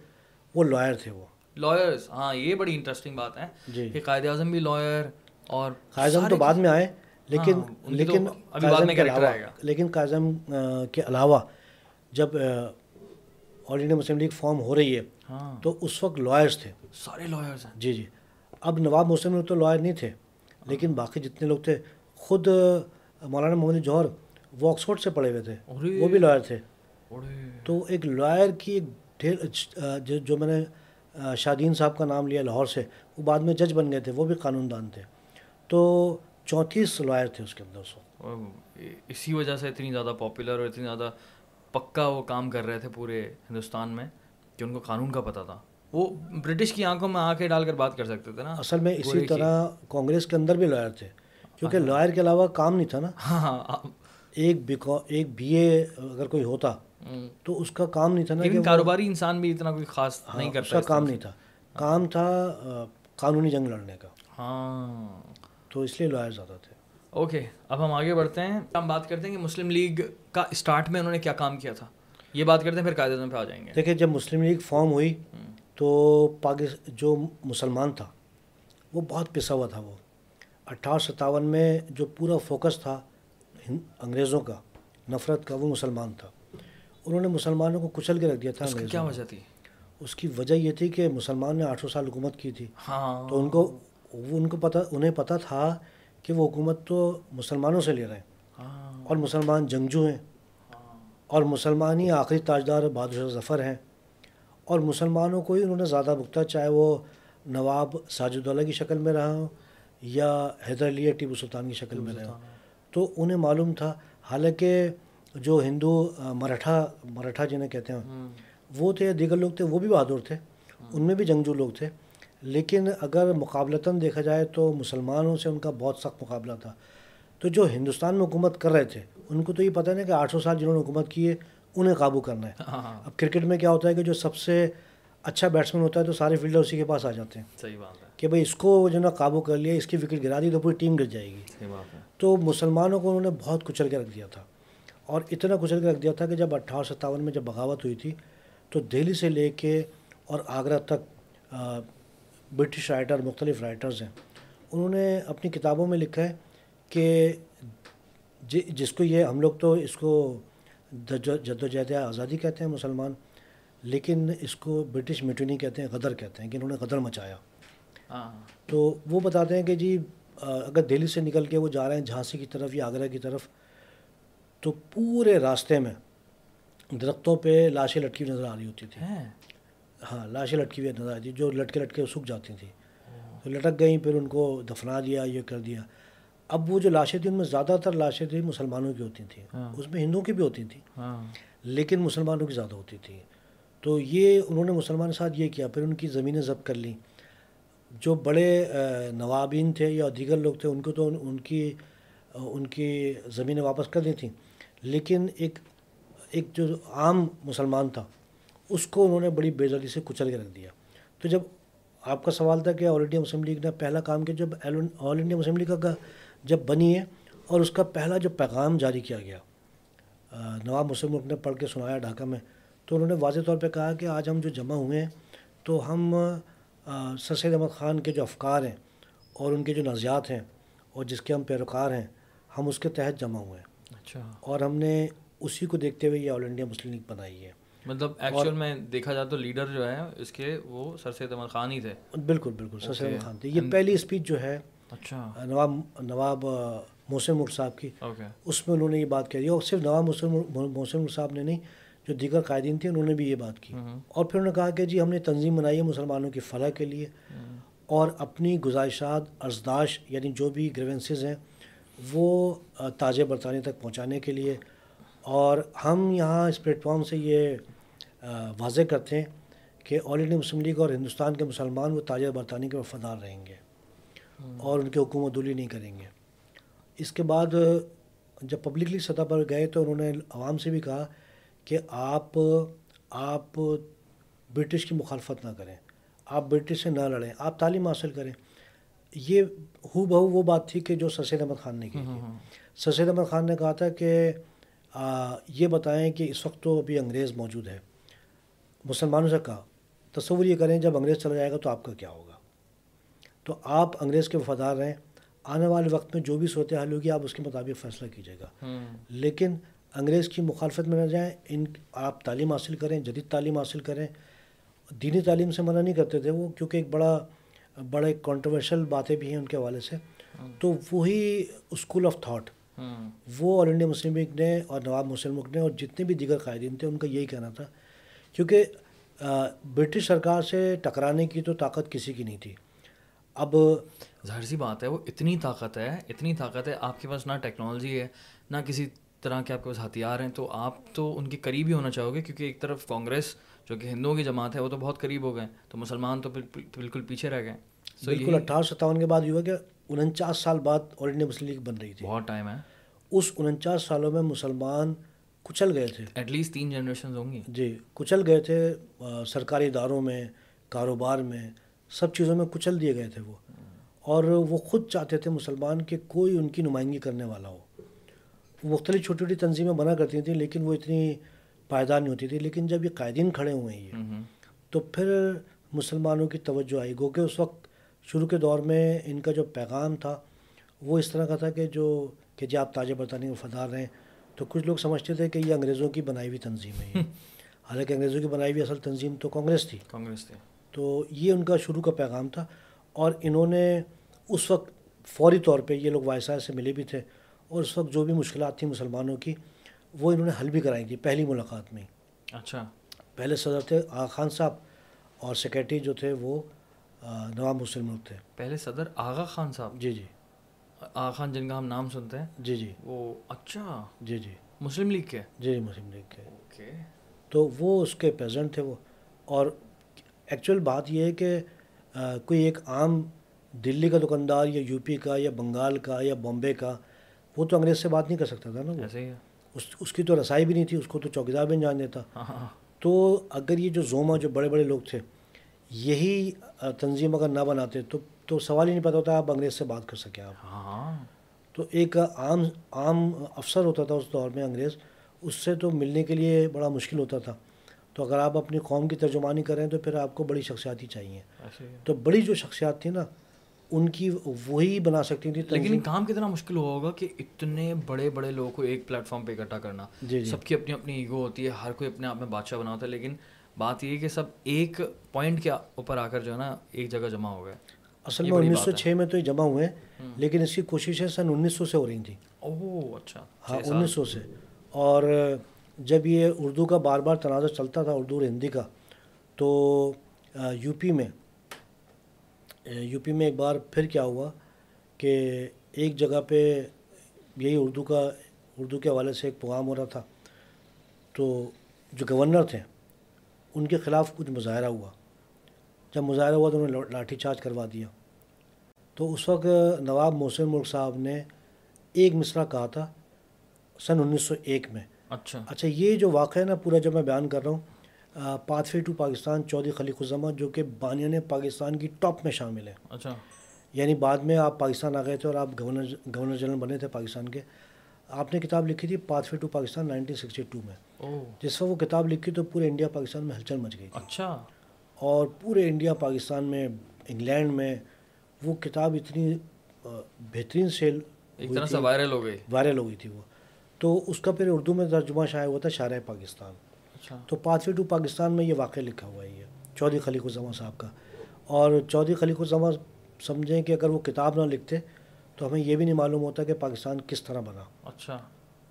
وہ لائر تھے وہ۔ لائرس ہاں یہ بڑی انٹرسٹنگ بات ہے جی۔ کہ قائد اعظم بھی لائر اور قائزم تو بعد میں آئے لیکن ہاں، لیکن۔ لیکن قائزم آ، کے علاوہ جب All India Muslim League form ہو رہی ہے ہاں۔ تو اس وقت لائرس تھے۔ سارے لائرس ہیں۔ جی جی۔ اب نواب مسلم تو لائر نہیں تھے لیکن باقی جتنے لوگ تھے خود مولانا محمد جوہر وہ آکسفورڈ سے پڑھے ہوئے تھے وہ بھی لائر تھے۔ تو ایک لائر کی ایک ڈھیر جو میں نے شادین صاحب کا نام لیا لاہور سے وہ بعد میں جج بن گئے تھے وہ بھی قانون دان تھے۔ تو چونتیس لائر تھے اس کے اندر اس وقت۔ اسی وجہ سے اتنی زیادہ پاپولر اور اتنی زیادہ پکا وہ کام کر رہے تھے پورے ہندوستان میں کہ ان کو قانون کا پتہ تھا۔ وہ برٹش کی آنکھوں میں آنکھیں ڈال کر بات کر سکتے تھے نا۔ اصل میں اسی طرح کانگریس کے اندر بھی لائر تھے۔ کیونکہ لائر کے علاوہ کام نہیں تھا نا۔ ہاں ہاں ایک بی ایک بی اے اگر کوئی ہوتا تو اس کا کام نہیں تھا نا کاروباری انسان بھی اتنا کوئی خاص نہیں ہاں، اس کرتا کا کام نہیں تھا۔ کام تھا قانونی جنگ لڑنے کا۔ ہاں۔ تو اس لیے لائر زیادہ تھے۔ اوکے اب ہم آگے بڑھتے ہیں۔ ہم بات کرتے ہیں کہ مسلم لیگ کا اسٹارٹ میں انہوں نے کیا کام کیا تھا۔ یہ بات کرتے ہیں پھر قائد اعظم پہ آ جائیں گے۔ دیکھیں جب مسلم لیگ فارم ہوئی تو پاکس جو مسلمان تھا وہ بہت پسا ہوا تھا وہ۔ اٹھارہ ستاون میں جو پورا فوکس تھا انگریزوں کا نفرت کا وہ مسلمان تھا۔ انہوں نے مسلمانوں کو کچل کے رکھ دیا تھا اس کی کیا۔ وجہ تھی؟ اس کی وجہ یہ تھی کہ مسلمان نے آٹھ سو سال حکومت کی تھی۔ ہاں۔ تو ان کو ان کو پتہ انہیں پتہ تھا کہ وہ حکومت تو مسلمانوں سے لے رہے ہیں۔ ہاں۔ اور مسلمان جنگجو ہیں۔ اور مسلمان ہی آخری تاجدار بہادر ظفر ہیں۔ اور مسلمانوں کو ہی انہوں نے زیادہ بکتا چاہے وہ نواب ساجد الدولہ کی شکل میں رہا ہو یا حیدر علی ٹیپو سلطان کی شکل میں رہا ہو تو انہیں معلوم تھا۔ حالانکہ جو ہندو مراٹھا مراٹھا جنہیں کہتے ہیں وہ تھے دیگر لوگ تھے وہ بھی بہادر تھے۔ ان میں بھی جنگجو لوگ تھے۔ لیکن اگر مقابلتاً دیکھا جائے تو مسلمانوں سے ان کا بہت سخت مقابلہ تھا۔ تو جو ہندوستان میں حکومت کر رہے تھے ان کو تو یہ پتہ نہیں کہ آٹھ سو سال جنہوں نے حکومت کی ہے انہیں قابو کرنا ہے۔ ہاں۔ اب کرکٹ میں کیا ہوتا ہے کہ جو سب سے اچھا بیٹسمین ہوتا ہے تو سارے فیلڈر اسی کے پاس آ جاتے ہیں۔ صحیح بات ہے۔ کہ بھائی اس کو جو ہے نا قابو کر لیا اس کی وکٹ گرا دی تو پوری ٹیم گر جائے گی۔ صحیح بات ہے۔ تو مسلمانوں کو انہوں نے بہت کچل کے رکھ دیا تھا۔ اور اتنا کچل کے رکھ دیا تھا کہ جب اٹھارہ ستاون میں جب بغاوت ہوئی تھی تو دہلی سے لے کے اور آگرہ تک برٹش رائٹر مختلف رائٹرز ہیں۔ انہوں نے اپنی کتابوں میں لکھا ہے کہ جی- جس کو یہ ہم لوگ تو اس کو جد و جہد آزادی کہتے ہیں مسلمان لیکن اس کو برٹش میٹونی کہتے ہیں غدر کہتے ہیں کہ انہوں نے غدر مچایا۔ تو وہ بتاتے ہیں کہ جی اگر دہلی سے نکل کے وہ جا رہے ہیں جھانسی کی طرف یا آگرہ کی طرف تو پورے راستے میں درختوں پہ لاشیں لٹکی ہوئی نظر آ رہی ہوتی تھیں ہیں۔ ہاں لاشیں لٹکی ہوئی نظر آ رہی تھی جو لٹکے لٹکے سوکھ جاتی تھیں۔ تو لٹک گئیں پھر ان کو دفنا دیا یہ کر دیا۔ اب وہ جو لاشیں تھیں ان میں زیادہ تر لاشیں تھیں مسلمانوں کی ہوتی تھیں۔ ہاں۔ اس میں ہندوؤں کی بھی ہوتی تھیں ہاں۔ لیکن مسلمانوں کی زیادہ ہوتی تھیں۔ تو یہ انہوں نے مسلمان کے ساتھ یہ کیا پھر ان کی زمینیں ضبط کر لیں۔ جو بڑے نوابین تھے یا دیگر لوگ تھے ان کو تو ان- کی ان کی زمینیں واپس کر دی تھیں۔ لیکن ایک ایک جو عام مسلمان تھا، اس کو انہوں نے بڑی بےزتی سے کچل کے رکھ دیا۔ تو جب آپ کا سوال تھا کہ آل انڈیا مسلم لیگ نے پہلا کام کیا، جب آل انڈیا مسلم لیگ کا جب بنی ہے اور اس کا پہلا جو پیغام جاری کیا گیا نواب مسلم ملک نے پڑھ کے سنایا ڈھاکہ میں، تو انہوں نے واضح طور پہ کہا کہ آج ہم جو جمع ہوئے ہیں، تو ہم سر سید احمد خان کے جو افکار ہیں اور ان کے جو نظریات ہیں اور جس کے ہم پیروکار ہیں، ہم اس کے تحت جمع ہوئے ہیں۔ اچھا۔ اور ہم نے اسی کو دیکھتے ہوئے یہ آل انڈیا مسلم لیگ بنائی ہے۔ مطلب ایکچوئل میں دیکھا جائے تو لیڈر جو ہے اس کے وہ سر سید احمد خان ہی تھے۔ بالکل بالکل سر سید احمد خان تھے۔ یہ پہلی اسپیچ جو ہے اچھا۔ نواب نواب محسن ملک صاحب کی۔ اس میں انہوں نے یہ بات کہی اور صرف نواب محسن محسن ملک صاحب نے نہیں جو دیگر قائدین تھے انہوں نے بھی یہ بات کی۔ اور پھر انہوں نے کہا کہ جی ہم نے تنظیم بنائی ہے مسلمانوں کی فلاح کے لیے۔ اور اپنی گزارشات ارزداش یعنی جو بھی گریونسز ہیں وہ تاج برطانیہ تک پہنچانے کے لیے اور ہم یہاں اس پلیٹفارم سے یہ واضح کرتے ہیں کہ آل انڈیا مسلم لیگ اور ہندوستان کے مسلمان وہ تاج برطانیہ کے وفادار رہیں گے اور ان کی حکومت دولی نہیں کریں گے۔ اس کے بعد جب پبلکلی سطح پر گئے تو انہوں نے عوام سے بھی کہا کہ آپ آپ برٹش کی مخالفت نہ کریں آپ برٹش سے نہ لڑیں آپ تعلیم حاصل کریں۔ یہ ہو بہو وہ بات تھی کہ جو سر سید احمد خان نے کی تھی۔ سر سید احمد خان نے کہا تھا کہ یہ بتائیں کہ اس وقت تو ابھی انگریز موجود ہے۔ مسلمانوں سے کہا تصور یہ کریں جب انگریز چلا جائے گا تو آپ کا کیا ہوگا؟ تو آپ انگریز کے وفادار رہیں۔ آنے والے وقت میں جو بھی صورت حال ہوگی آپ اس کے مطابق فیصلہ کیجیے گا۔ لیکن انگریز کی مخالفت میں نہ جائیں ان آپ تعلیم حاصل کریں جدید تعلیم حاصل کریں۔ دینی تعلیم سے منع نہیں کرتے تھے وہ کیونکہ ایک بڑا بڑا ایک کانٹروورشل باتیں بھی ہیں ان کے حوالے سے، تو وہی اسکول آف تھاٹ وہ آل انڈیا مسلم لیگ نے اور نواب مسلم نے اور جتنے بھی دیگر قائدین تھے، ان کا یہی کہنا تھا۔ کیونکہ برٹش سرکار سے ٹکرانے کی تو طاقت کسی کی نہیں تھی۔ اب ظاہر سی بات ہے، وہ اتنی طاقت ہے، اتنی طاقت ہے، آپ کے پاس نہ ٹیکنالوجی ہے، نہ کسی طرح کے آپ کے پاس ہتھیار ہیں، تو آپ تو ان کے قریب ہی ہونا چاہو گے، کیونکہ ایک طرف کانگریس جو کہ ہندوؤں کی جماعت ہے وہ تو بہت قریب ہو گئے۔ تو مسلمان تو بالکل پیچھے رہ گئے۔ بالکل اٹھارہ ستاون کے بعد یہ ہوا کہ انچاس سال بعد آل انڈیا مسلم لیگ بن رہی تھی۔ بہت ٹائم ہے۔ اس انچاس سالوں میں مسلمان کچل گئے تھے۔ ایٹ لیسٹ تین جنریشن ہوں گی۔ جی کچل گئے تھے۔ سرکاری اداروں میں کاروبار میں سب چیزوں میں کچل دیے گئے تھے وہ۔ اور وہ خود چاہتے تھے مسلمان کہ کوئی ان کی نمائندگی کرنے والا ہو۔ مختلف چھوٹی چھوٹی تنظیمیں بنا کرتی تھیں لیکن وہ اتنی پائیدار نہیں ہوتی تھی لیکن جب یہ قائدین کھڑے ہوئے ہیں یہ تو پھر مسلمانوں کی توجہ آئی۔ گو کہ اس وقت شروع کے دور میں ان کا جو پیغام تھا وہ اس طرح کا تھا کہ جو کہ جی آپ تاج برطانیہ وفادار رہیں تو کچھ لوگ سمجھتے تھے کہ یہ انگریزوں کی بنائی ہوئی تنظیم ہے حالانکہ انگریزوں کی بنائی ہوئی اصل تنظیم تو کانگریس تھی۔ کانگریس تھی۔ تو یہ ان کا شروع کا پیغام تھا اور انہوں نے اس وقت فوری طور پہ یہ لوگ وائسائے سے ملے بھی تھے اور اس وقت جو بھی مشکلات تھیں مسلمانوں کی وہ انہوں نے حل بھی کرائی تھی پہلی ملاقات میں اچھا۔ پہلے صدر تھے آغا خان صاحب اور سیکرٹری جو تھے وہ نواب مسلم تھے۔ پہلے صدر آغا خان صاحب؟ جی جی۔ آغا خان جن کا ہم نام سنتے ہیں؟ جی جی۔ وہ اچھا۔ جی جی۔ مسلم لیگ کے؟ جی مسلم لیگ کے۔ اوکے۔ تو وہ اس کے پریزنٹ تھے وہ۔ اور ایکچوئل بات یہ ہے کہ کوئی ایک عام دلی کا دکاندار یا یو پی کا یا بنگال کا یا بامبے کا وہ تو انگریز سے بات نہیں کر سکتا تھا نا ایسے ہی اس اس کی تو رسائی بھی نہیں تھی اس کو تو چوکیدار بھی نہیں جان دیتا ہاں، ہاں، ہاں۔ تو اگر یہ جو زوما جو بڑے بڑے لوگ تھے یہی تنظیم اگر نہ بناتے تو تو سوال ہی نہیں پتا ہوتا آپ انگریز سے بات کر سکیں آپ۔ تو ایک عام عام افسر ہوتا تھا اس دور میں انگریز اس سے تو ملنے کے لیے بڑا مشکل ہوتا تھا۔ تو اگر آپ اپنی قوم کی ترجمانی کریں تو پھر آپ کو بڑی شخصیات ہی چاہیے تو بڑی جو شخصیات تھی نا ان کی وہی بنا سکتی تھی لیکن کام کتنا مشکل ہوگا کہ اتنے بڑے بڑے لوگوں کو ایک پلیٹ فارم پہ اکٹھا کرنا۔ جی جی۔ سب کی اپنی اپنی ایگو ہوتی ہے ہر کوئی اپنے آپ میں بادشاہ بنا ہوتا ہے لیکن بات یہ کہ سب ایک پوائنٹ کے اوپر آ کر جو ہے نا ایک جگہ جمع ہو گئے۔ اصل میں انیس سو چھ میں تو یہ جمع ہوئے ہیں لیکن اس کی کوششیں سن انیس سو سے ہو رہی تھیں۔ اوہ اچھا ہاں انیس سو سے۔ اور جب یہ اردو کا بار بار تنازع چلتا تھا اردو اور ہندی کا تو یو پی میں یو پی میں ایک بار پھر کیا ہوا کہ ایک جگہ پہ یہی اردو کا اردو کے حوالے سے ایک پیغام ہو رہا تھا۔ تو جو گورنر تھے ان کے خلاف کچھ مظاہرہ ہوا۔ جب مظاہرہ ہوا تو انہوں نے لاٹھی چارج کروا دیا۔ تو اس وقت نواب محسن ملک صاحب نے ایک مصرع کہا تھا سن انیس سو ایک میں۔ اچھا۔ اچھا یہ جو واقعہ ہے نا پورا جب میں بیان کر رہا ہوں pathway to Pakistan Chaudhry Khaliquzzaman جو کہ بانیان پاکستان کی ٹاپ میں شامل ہیں اچھا۔ یعنی بعد میں آپ پاکستان آ گئے تھے اور آپ گورنر گورنر جنرل بنے تھے پاکستان کے۔ آپ نے کتاب لکھی تھی pathway to Pakistan nineteen sixty two میں۔ جس وقت وہ کتاب لکھی تو پورے انڈیا پاکستان میں ہلچل مچ گئی اچھا۔ اور پورے انڈیا پاکستان میں انگلینڈ میں وہ کتاب اتنی بہترین سیل ایک طرح سے وائرل ہو گئی۔ وائرل ہو گئی تھی وہ۔ تو اس کا پھر اردو میں ترجمہ شائع ہوا تھا شارع پاکستان۔ اچھا۔ تو پاتھوے ٹو پاکستان میں یہ واقعہ لکھا ہوا ہے یہ چودھری خلیق الزماں صاحب کا۔ اور چودھری خلیق الزماں سمجھیں کہ اگر وہ کتاب نہ لکھتے تو ہمیں یہ بھی نہیں معلوم ہوتا کہ پاکستان کس طرح بنا۔ اچھا۔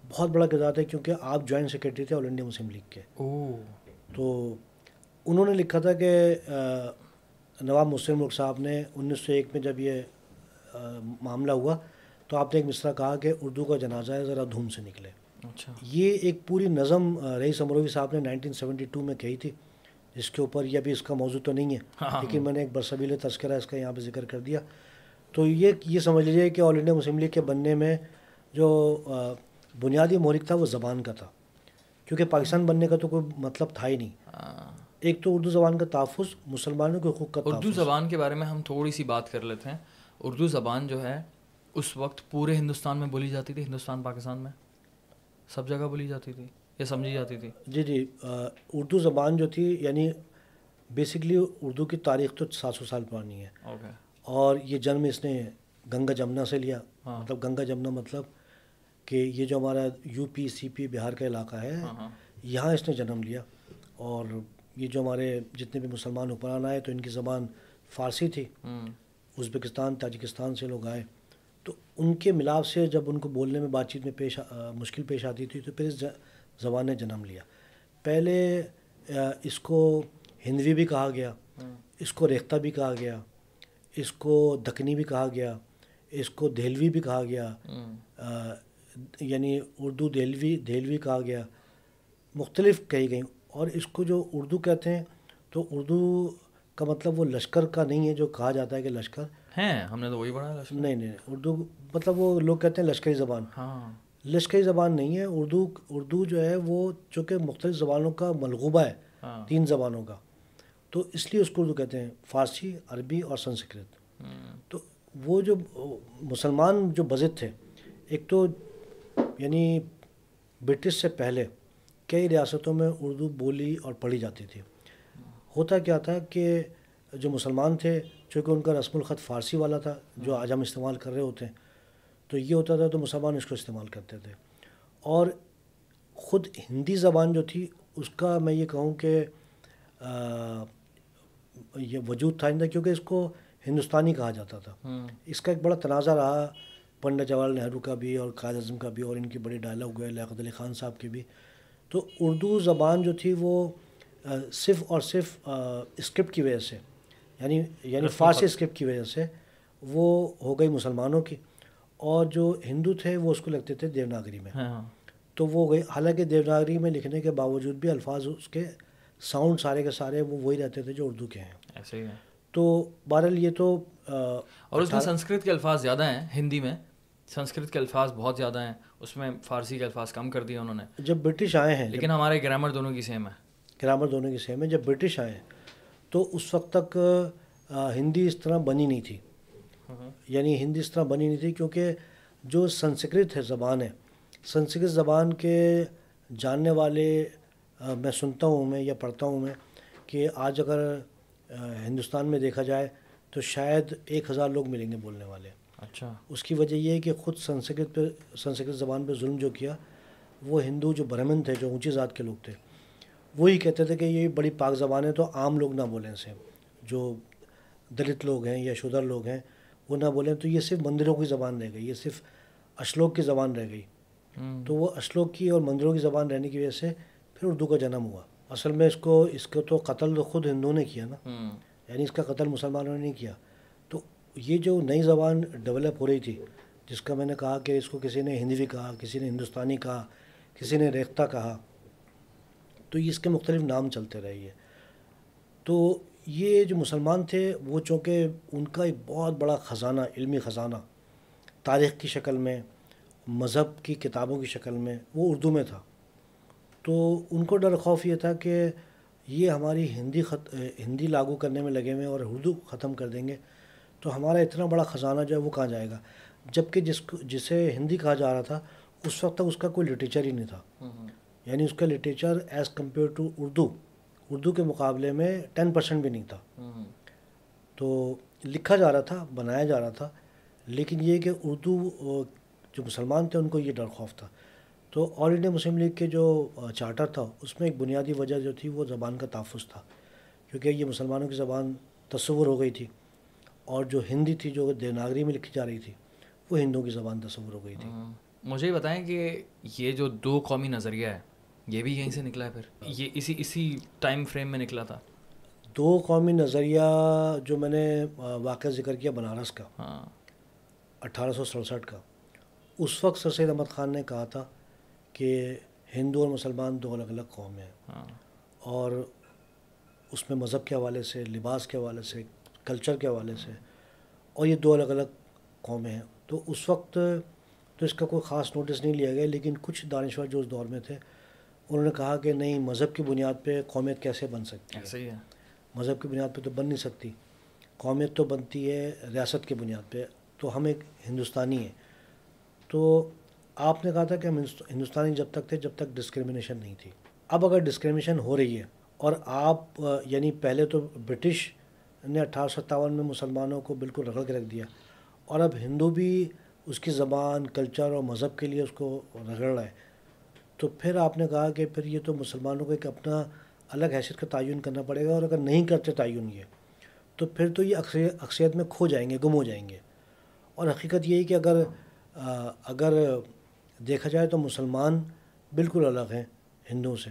بہت بڑا کردار ہے کیونکہ آپ جوائنٹ سیکرٹری تھے آل انڈیا مسلم لیگ کے۔ تو انہوں نے لکھا تھا کہ نواب مسلم ملک صاحب نے انیس سو ایک میں جب یہ معاملہ ہوا تو آپ نے ایک مصرع کہا کہ اردو کا جنازہ ہے ذرا دھوم سے نکلے۔ اچھا۔ یہ ایک پوری نظم رئیس امروی صاحب نے نائنٹین سیونٹی ٹو میں کہی تھی جس کے اوپر یہ ابھی اس کا موضوع تو نہیں ہے ہاں، ہاں، لیکن میں نے ایک برصبیل تذکرہ اس کا یہاں پہ ذکر کر دیا۔ تو یہ یہ سمجھ لیجیے کہ آل انڈیا مسلم لیگ کے بننے میں جو بنیادی محرک تھا وہ زبان کا تھا۔ کیونکہ پاکستان بننے کا تو کوئی مطلب تھا ہی نہیں۔ ہاں۔ ایک تو اردو زبان کا تحفظ مسلمانوں کے حقوق کا اردو زبان کے بارے میں ہم تھوڑی سی بات کر لیتے ہیں۔ اردو زبان جو ہے اس وقت پورے ہندوستان میں بولی جاتی تھی ہندوستان پاکستان میں۔ سب جگہ بولی جاتی تھی یا سمجھی جاتی تھی۔ جی جی اردو زبان جو تھی یعنی بیسکلی اردو کی تاریخ تو سات سو سال پرانی ہے۔ اور یہ جنم اس نے گنگا جمنا سے لیا۔ ہاں۔ مطلب گنگا جمنا مطلب کہ یہ جو ہمارا یو پی سی پی بہار کا علاقہ ہے ہاں، ہاں۔ یہاں اس نے جنم لیا۔ اور یہ جو ہمارے جتنے بھی مسلمان حکمران آئے تو ان کی زبان فارسی تھی۔ ازبکستان تاجکستان سے لوگ آئے۔ ان کے ملاپ سے جب ان کو بولنے میں بات چیت میں پیش مشکل پیش آتی تھی تو پھر اس زبان نے جنم لیا۔ پہلے اس کو ہندوی بھی کہا گیا اس کو ریختہ بھی کہا گیا اس کو دکنی بھی کہا گیا اس کو دہلوی بھی کہا گیا یعنی اردو دہلوی دہلوی کہا گیا مختلف کہی گئیں۔ اور اس کو جو اردو کہتے ہیں تو اردو کا مطلب وہ لشکر کا نہیں ہے جو کہا جاتا ہے کہ لشکر ہیں ہم نے تو وہی پڑھا نہیں نہیں اردو مطلب وہ لوگ کہتے ہیں لشکری زبان۔ ہاں۔ لشکری زبان نہیں ہے اردو اردو جو ہے وہ چونکہ مختلف زبانوں کا ملغوبہ ہے ہاں۔ تین زبانوں کا۔ تو اس لیے اس کو اردو کہتے ہیں فارسی عربی اور سنسکرت۔ تو وہ جو مسلمان جو بزد تھے ایک تو یعنی برٹش سے پہلے کئی ریاستوں میں اردو بولی اور پڑھی جاتی تھی۔ ہوتا کیا تھا کہ جو مسلمان تھے چونکہ ان کا رسم الخط فارسی والا تھا جو آج ہم استعمال کر رہے ہوتے ہیں تو یہ ہوتا تھا تو مسلمان اس کو استعمال کرتے تھے۔ اور خود ہندی زبان جو تھی اس کا میں یہ کہوں کہ یہ وجود تھا کیونکہ اس کو ہندوستانی کہا جاتا تھا۔ اس کا ایک بڑا تنازع رہا پنڈت جواہر لال نہرو کا بھی اور قائد اعظم کا بھی اور ان کی بڑی ڈائلاگ ہوئے لیاقت علی خان صاحب کی بھی۔ تو اردو زبان جو تھی وہ صرف اور صرف اسکرپٹ کی وجہ سے یعنی یعنی فارسی اسکرپٹ کی وجہ سے وہ ہو گئی مسلمانوں کی۔ اور جو ہندو تھے وہ اس کو لگتے تھے دیوناگری میں۔ ہاں،۔ تو وہ گئی حالانکہ دیوناگری میں لکھنے کے باوجود بھی الفاظ اس کے ساؤنڈ سارے کے سارے وہ وہی رہتے تھے جو اردو کے ہیں۔ ایسے ہی تو بہرحال یہ تو اور اس میں سنسکرت کے الفاظ زیادہ ہیں ہندی میں۔ سنسکرت کے الفاظ بہت زیادہ ہیں۔ اس میں فارسی کے الفاظ کم کر دیے انہوں نے۔ جب برٹش آئے ہیں لیکن ہمارے گرامر دونوں کی سیم ہے۔ گرامر دونوں کی سیم ہے۔ جب برٹش آئے تو اس وقت تک ہندی اس طرح بنی نہیں تھی۔ یعنی ہندی اس طرح بنی نہیں تھی کیونکہ جو سنسکرت ہے زبان ہے سنسکرت زبان کے جاننے والے میں سنتا ہوں میں یا پڑھتا ہوں میں کہ آج اگر ہندوستان میں دیکھا جائے تو شاید ایک ہزار لوگ ملیں گے بولنے والے۔ اچھا۔ اس کی وجہ یہ ہے کہ خود سنسکرت پہ سنسکرت زبان پہ ظلم جو کیا وہ ہندو جو برہمن تھے جو اونچی ذات کے لوگ تھے وہی کہتے تھے کہ یہ بڑی پاک زبان ہے تو عام لوگ نہ بولیں اسے۔ جو دلت لوگ ہیں یا شدر لوگ ہیں وہ نہ بولیں تو یہ صرف مندروں کی زبان رہ گئی یہ صرف اشلوک کی زبان رہ گئی۔ تو وہ اشلوک کی اور مندروں کی زبان رہنے کی وجہ سے پھر اردو کا جنم ہوا۔ اصل میں اس کو اس کو تو قتل تو خود ہندوؤں نے کیا نا۔ یعنی اس کا قتل مسلمانوں نے نہیں کیا۔ تو یہ جو نئی زبان ڈیولپ ہو رہی تھی جس کا میں نے کہا کہ اس کو کسی نے ہندوی کہا کسی نے ہندوستانی کہا کسی نے ریختہ کہا تو یہ اس کے مختلف نام چلتے رہے۔ یہ تو یہ جو مسلمان تھے وہ چونکہ ان کا ایک بہت بڑا خزانہ علمی خزانہ تاریخ کی شکل میں مذہب کی کتابوں کی شکل میں وہ اردو میں تھا۔ تو ان کو ڈر خوف یہ تھا کہ یہ ہماری ہندی خط ہندی لاگو کرنے میں لگے ہوئے اور اردو ختم کر دیں گے تو ہمارا اتنا بڑا خزانہ جو ہے وہ کہاں جائے گا؟ جبکہ جس کو جسے ہندی کہا جا رہا تھا اس وقت تک اس کا کوئی لٹریچر ہی نہیں تھا۔ یعنی اس کا literature as compare to Urdu. Urdu کے مقابلے میں ٹین پرسینٹ بھی نہیں تھا۔ تو لکھا جا رہا تھا، بنایا جا رہا تھا، لیکن یہ کہ اردو جو مسلمان تھے، ان کو یہ ڈر خوف تھا۔ تو آل انڈیا مسلم لیگ کے جو چارٹر تھا، اس میں ایک بنیادی وجہ جو تھی، وہ زبان کا تحفظ تھا۔ کیونکہ یہ مسلمانوں کی زبان تصور ہو گئی تھی۔ اور جو ہندی تھی، جو دیوناگری میں لکھی جا رہی تھی، وہ ہندوؤں کی زبان تصور ہو گئی تھی۔ ہاں۔ مجھے بتائیں کہ یہ جو دو قومی نظریہ ہے یہ بھی یہیں سے نکلا ہے پھر۔ یہ اسی اسی ٹائم فریم میں نکلا تھا۔ دو قومی نظریہ جو میں نے واقعہ ذکر کیا بنارس کا ہاں۔ اٹھارہ سو سڑسٹھ کا۔ اس وقت سر سید احمد خان نے کہا تھا کہ ہندو اور مسلمان دو الگ الگ قوم ہیں۔ ہاں۔ اور اس میں مذہب کے حوالے سے لباس کے حوالے سے کلچر کے حوالے سے اور یہ دو الگ الگ قومیں ہیں۔ تو اس وقت تو اس کا کوئی خاص نوٹس نہیں لیا گیا لیکن کچھ دانشور جو اس دور میں تھے انہوں نے کہا کہ نہیں مذہب کی بنیاد پہ قومیت کیسے بن سکتی ہے؟ صحیح ہے۔ مذہب کی بنیاد پہ تو بن نہیں سکتی۔ قومیت تو بنتی ہے ریاست کی بنیاد پہ۔ تو ہم ایک ہندوستانی ہیں۔ تو آپ نے کہا تھا کہ ہم ہندوستانی جب تک تھے جب تک ڈسکرمنیشن نہیں تھی۔ اب اگر ڈسکرمنیشن ہو رہی ہے اور آپ یعنی پہلے تو برٹش نے اٹھارہ سو ستاون میں مسلمانوں کو بالکل رگڑ کے رکھ دیا اور اب ہندو بھی اس کی زبان کلچر اور مذہب کے لیے اس کو رگڑ رہا ہے۔ تو پھر آپ نے کہا کہ پھر یہ تو مسلمانوں کو ایک اپنا الگ حیثیت کا تعین کرنا پڑے گا اور اگر نہیں کرتے تعین یہ تو پھر تو یہ اکثریت میں کھو جائیں گے گم ہو جائیں گے۔ اور حقیقت یہی کہ اگر اگر دیکھا جائے تو مسلمان بالکل الگ ہیں ہندوؤں سے۔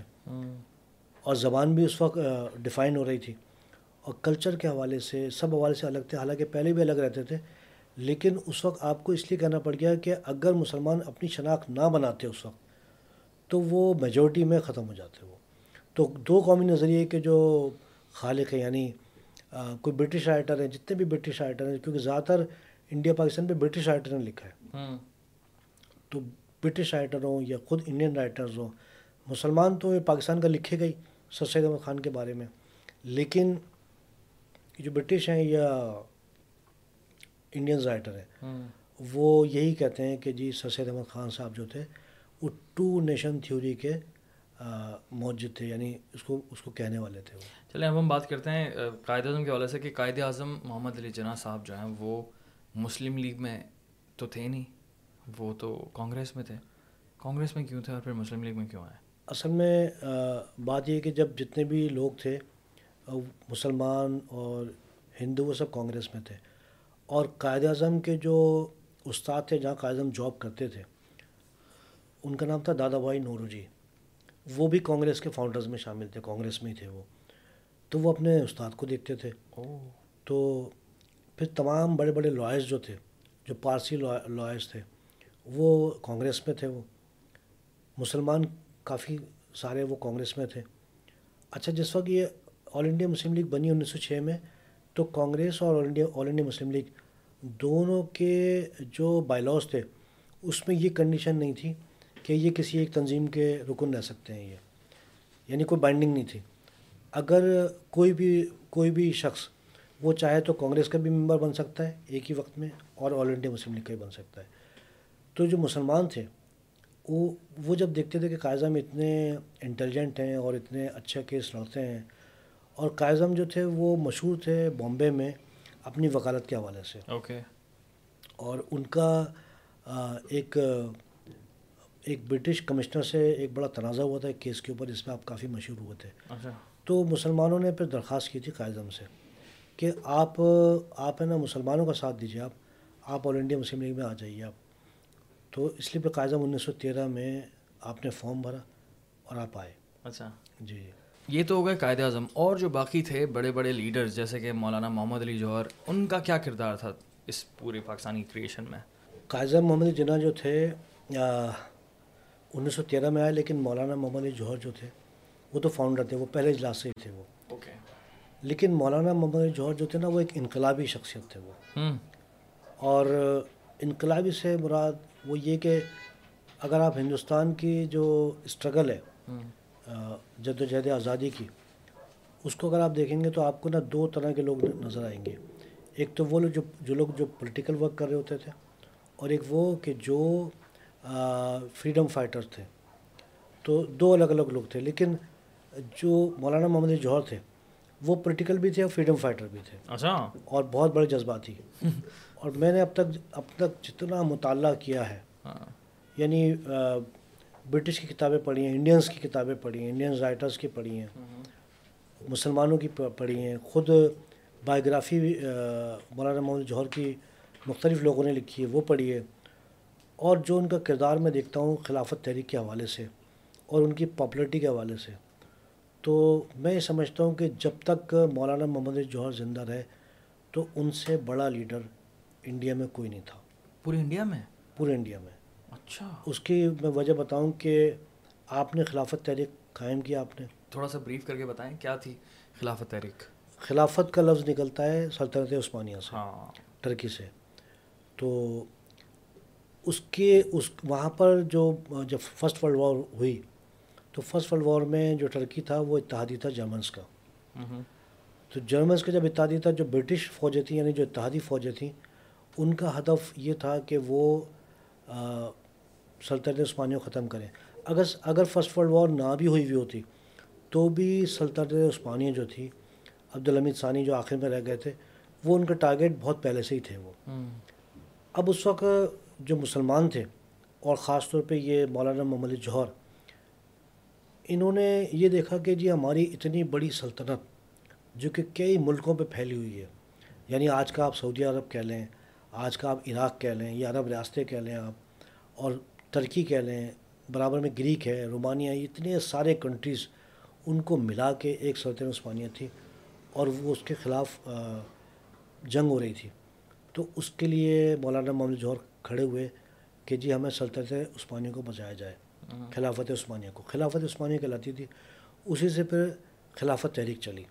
اور زبان بھی اس وقت ڈیفائن ہو رہی تھی۔ اور کلچر کے حوالے سے سب حوالے سے الگ تھے۔ حالانکہ پہلے بھی الگ رہتے تھے۔ لیکن اس وقت آپ کو اس لیے کہنا پڑ گیا کہ اگر مسلمان اپنی شناخت نہ بناتے اس وقت تو وہ میجورٹی میں ختم ہو جاتے وہ۔ تو دو قومی نظریے کے جو خالق ہیں یعنی کوئی برٹش رائٹر ہیں جتنے بھی برٹش رائٹر ہیں کیونکہ زیادہ تر انڈیا پاکستان پہ برٹش رائٹر نے لکھا ہے۔ تو برٹش رائٹر ہوں یا خود انڈین رائٹرز ہوں مسلمان تو پاکستان کا لکھے گئی سر سید احمد خان کے بارے میں۔ لیکن جو برٹش ہیں یا انڈین رائٹر ہیں وہ یہی کہتے ہیں کہ جی سر سید احمد خان صاحب جو تھے ٹو نیشن تھیوری کے موجود تھے یعنی اس کو اس کو کہنے والے تھے وہ۔ چلیں اب ہم بات کرتے ہیں قائد اعظم کے حوالے سے کہ قائد اعظم محمد علی جناح صاحب جو ہیں وہ مسلم لیگ میں تو تھے نہیں وہ تو کانگریس میں تھے۔ کانگریس میں کیوں تھے اور پھر مسلم لیگ میں کیوں آئے؟ اصل میں بات یہ کہ جب جتنے بھی لوگ تھے مسلمان اور ہندو وہ سب کانگریس میں تھے۔ اور قائد اعظم کے جو استاد تھے جہاں قائد اعظم جاب کرتے تھے ان کا نام تھا دادا بھائی نورو جی۔ وہ بھی کانگریس کے فاؤنڈرز میں شامل تھے، کانگریس میں ہی تھے وہ۔ تو وہ اپنے استاد کو دیکھتے تھے۔ تو پھر تمام بڑے بڑے لائرز جو تھے، جو پارسی لائرز تھے، وہ کانگریس میں تھے وہ۔ مسلمان کافی سارے وہ کانگریس میں تھے۔ اچھا جس وقت یہ آل انڈیا مسلم لیگ بنی انیس سو چھ میں، تو کانگریس اور All India All India Muslim League دونوں کے جو بائی لاس تھے، اس میں یہ کنڈیشن نہیں تھی کہ یہ کسی ایک تنظیم کے رکن رہ سکتے ہیں یہ۔ یعنی کوئی بائنڈنگ نہیں تھی۔ اگر کوئی بھی کوئی بھی شخص وہ چاہے تو کانگریس کا بھی ممبر بن سکتا ہے ایک ہی وقت میں اور آل انڈیا مسلم لیگ کا بھی بن سکتا ہے۔ تو جو مسلمان تھے وہ وہ جب دیکھتے تھے کہ قائزم اتنے انٹیلیجنٹ ہیں اور اتنے اچھے کیس لڑتے ہیں اور قائزم جو تھے وہ مشہور تھے بامبے میں اپنی وکالت کے حوالے سے۔ اوکے اور ان کا ایک ایک برٹش کمشنر سے ایک بڑا تنازع ہوا تھا ایک کیس کے اوپر جس میں آپ کافی مشہور ہوئے تھے۔ اچھا۔ تو مسلمانوں نے پھر درخواست کی تھی قائد سے کہ آپ آپ ہے نا مسلمانوں کا ساتھ دیجیے آپ۔ آپ آل انڈیا مسلم لیگ میں آ جائیے آپ۔ تو اس لیے پھر قائد انیس سو تیرہ میں آپ نے فارم بھرا اور آپ آئے۔ اچھا۔ جی۔ یہ تو ہو گئے قائد اعظم۔ اور جو باقی تھے بڑے بڑے لیڈرز جیسے کہ مولانا محمد علی جوہر ان کا کیا کردار تھا اس پورے پاکستانی کریشن میں؟ قائد محمد علی جناح جو تھے انیس سو تیرہ میں آئے لیکن مولانا محمد علی جوہر جو تھے وہ تو فاؤنڈر تھے وہ پہلے اجلاس سے ہی تھے وہ۔ اوکے لیکن مولانا محمد علی جوہر جو تھے نا وہ ایک انقلابی شخصیت تھے وہ۔ اور انقلابی سے مراد وہ یہ کہ اگر آپ ہندوستان کی جو اسٹرگل ہے جد و جہد آزادی کی اس کو اگر آپ دیکھیں گے تو آپ کو نا دو طرح کے لوگ نظر آئیں گے۔ ایک تو وہ لوگ جو جو لوگ جو پولیٹیکل ورک کر رہے ہوتے تھے اور ایک وہ کہ جو فریڈم فائٹر تھے۔ تو دو الگ الگ لوگ تھے لیکن جو مولانا محمد جوہر تھے وہ پولیٹیکل بھی تھے اور فریڈم فائٹر بھی تھے۔ اچھا۔ اور بہت بڑے جذباتی۔ اور میں نے اب تک اب تک جتنا مطالعہ کیا ہے ہاں۔ یعنی برٹش کی کتابیں پڑھی ہیں انڈینس کی کتابیں پڑھی ہیں انڈین رائٹرس کی پڑھی ہیں مسلمانوں کی پڑھی ہیں۔ خود بایوگرافی مولانا محمد جوہر کی مختلف لوگوں نے لکھی ہے وہ پڑھی ہے۔ اور جو ان کا کردار میں دیکھتا ہوں خلافت تحریک کے حوالے سے اور ان کی پاپولرٹی کے حوالے سے۔ تو میں یہ سمجھتا ہوں کہ جب تک مولانا محمد جوہر زندہ رہے تو ان سے بڑا لیڈر انڈیا میں کوئی نہیں تھا۔ پورے انڈیا میں؟ پورے انڈیا میں۔ اچھا۔ اس کی میں وجہ بتاؤں کہ آپ نے خلافت تحریک قائم کیا آپ نے۔ تھوڑا سا بریف کر کے بتائیں کیا تھی خلافت تحریک؟ خلافت کا لفظ نکلتا ہے سلطنت عثمانیہ سے ہاں۔ ٹرکی سے۔ تو اس کے اس وہاں پر جو جب فرسٹ ورلڈ وار ہوئی تو فرسٹ ورلڈ وار میں جو ٹرکی تھا وہ اتحادی تھا جرمنس کا۔ تو جرمنس کا جب اتحادی تھا جو برٹش فوجیں تھیں یعنی جو اتحادی فوجیں تھیں ان کا ہدف یہ تھا کہ وہ سلطنت عثمانیہ کو ختم کریں۔ اگر اگر فرسٹ ورلڈ وار نہ بھی ہوئی ہوئی ہوتی تو بھی سلطنت عثمانیہ جو تھی عبدالحمید ثانی جو آخر میں رہ گئے تھے وہ ان کا ٹارگیٹ بہت پہلے سے ہی تھے وہ۔ اب اس وقت جو مسلمان تھے اور خاص طور پہ یہ مولانا محمد جوہر، انہوں نے یہ دیکھا کہ جی ہماری اتنی بڑی سلطنت جو کہ کئی ملکوں پہ پھیلی ہوئی ہے یعنی آج کا آپ سعودی عرب کہہ لیں، آج کا آپ عراق کہہ لیں، یا عرب ریاستیں کہہ لیں آپ، اور ترکی کہہ لیں، برابر میں گریک ہے، رومانیہ اتنے سارے کنٹریز ان کو ملا کے ایک سلطنت عثمانیہ تھی اور وہ اس کے خلاف جنگ ہو رہی تھی۔ تو اس کے لیے مولانا محمد جوہر کھڑے ہوئے کہ جی ہمیں سلطنت عثمانیہ کو بچایا جائے خلافت عثمانیہ کو۔ خلافت عثمانیہ کہلاتی تھی اسی سے پھر خلافت تحریک چلی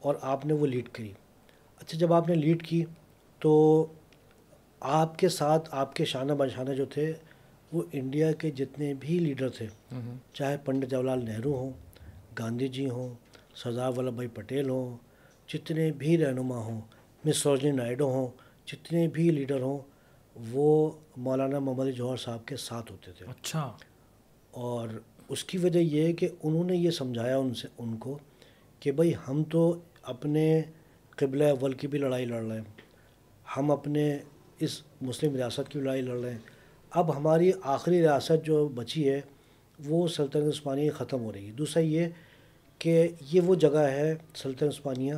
اور آپ نے وہ لیڈ کری۔ اچھا جب آپ نے لیڈ کی تو آپ کے ساتھ آپ کے شانہ بشانہ جو تھے وہ انڈیا کے جتنے بھی لیڈر تھے چاہے پنڈت جواہر لال نہرو ہوں گاندھی جی ہوں سردار ولبھ بھائی پٹیل ہوں جتنے بھی رہنما ہوں مس سروجنی نائڈو ہوں جتنے بھی لیڈر ہوں وہ مولانا محمد جوہر صاحب کے ساتھ ہوتے تھے۔ اچھا۔ اور اس کی وجہ یہ ہے کہ انہوں نے یہ سمجھایا ان سے ان کو کہ بھائی ہم تو اپنے قبل اول کی بھی لڑائی لڑ رہے ہیں ہم اپنے اس مسلم ریاست کی لڑائی لڑ رہے ہیں اب ہماری آخری ریاست جو بچی ہے وہ سلطنت عثمانیہ ختم ہو رہی ہے۔ دوسرا یہ کہ یہ وہ جگہ ہے سلطنت عثمانیہ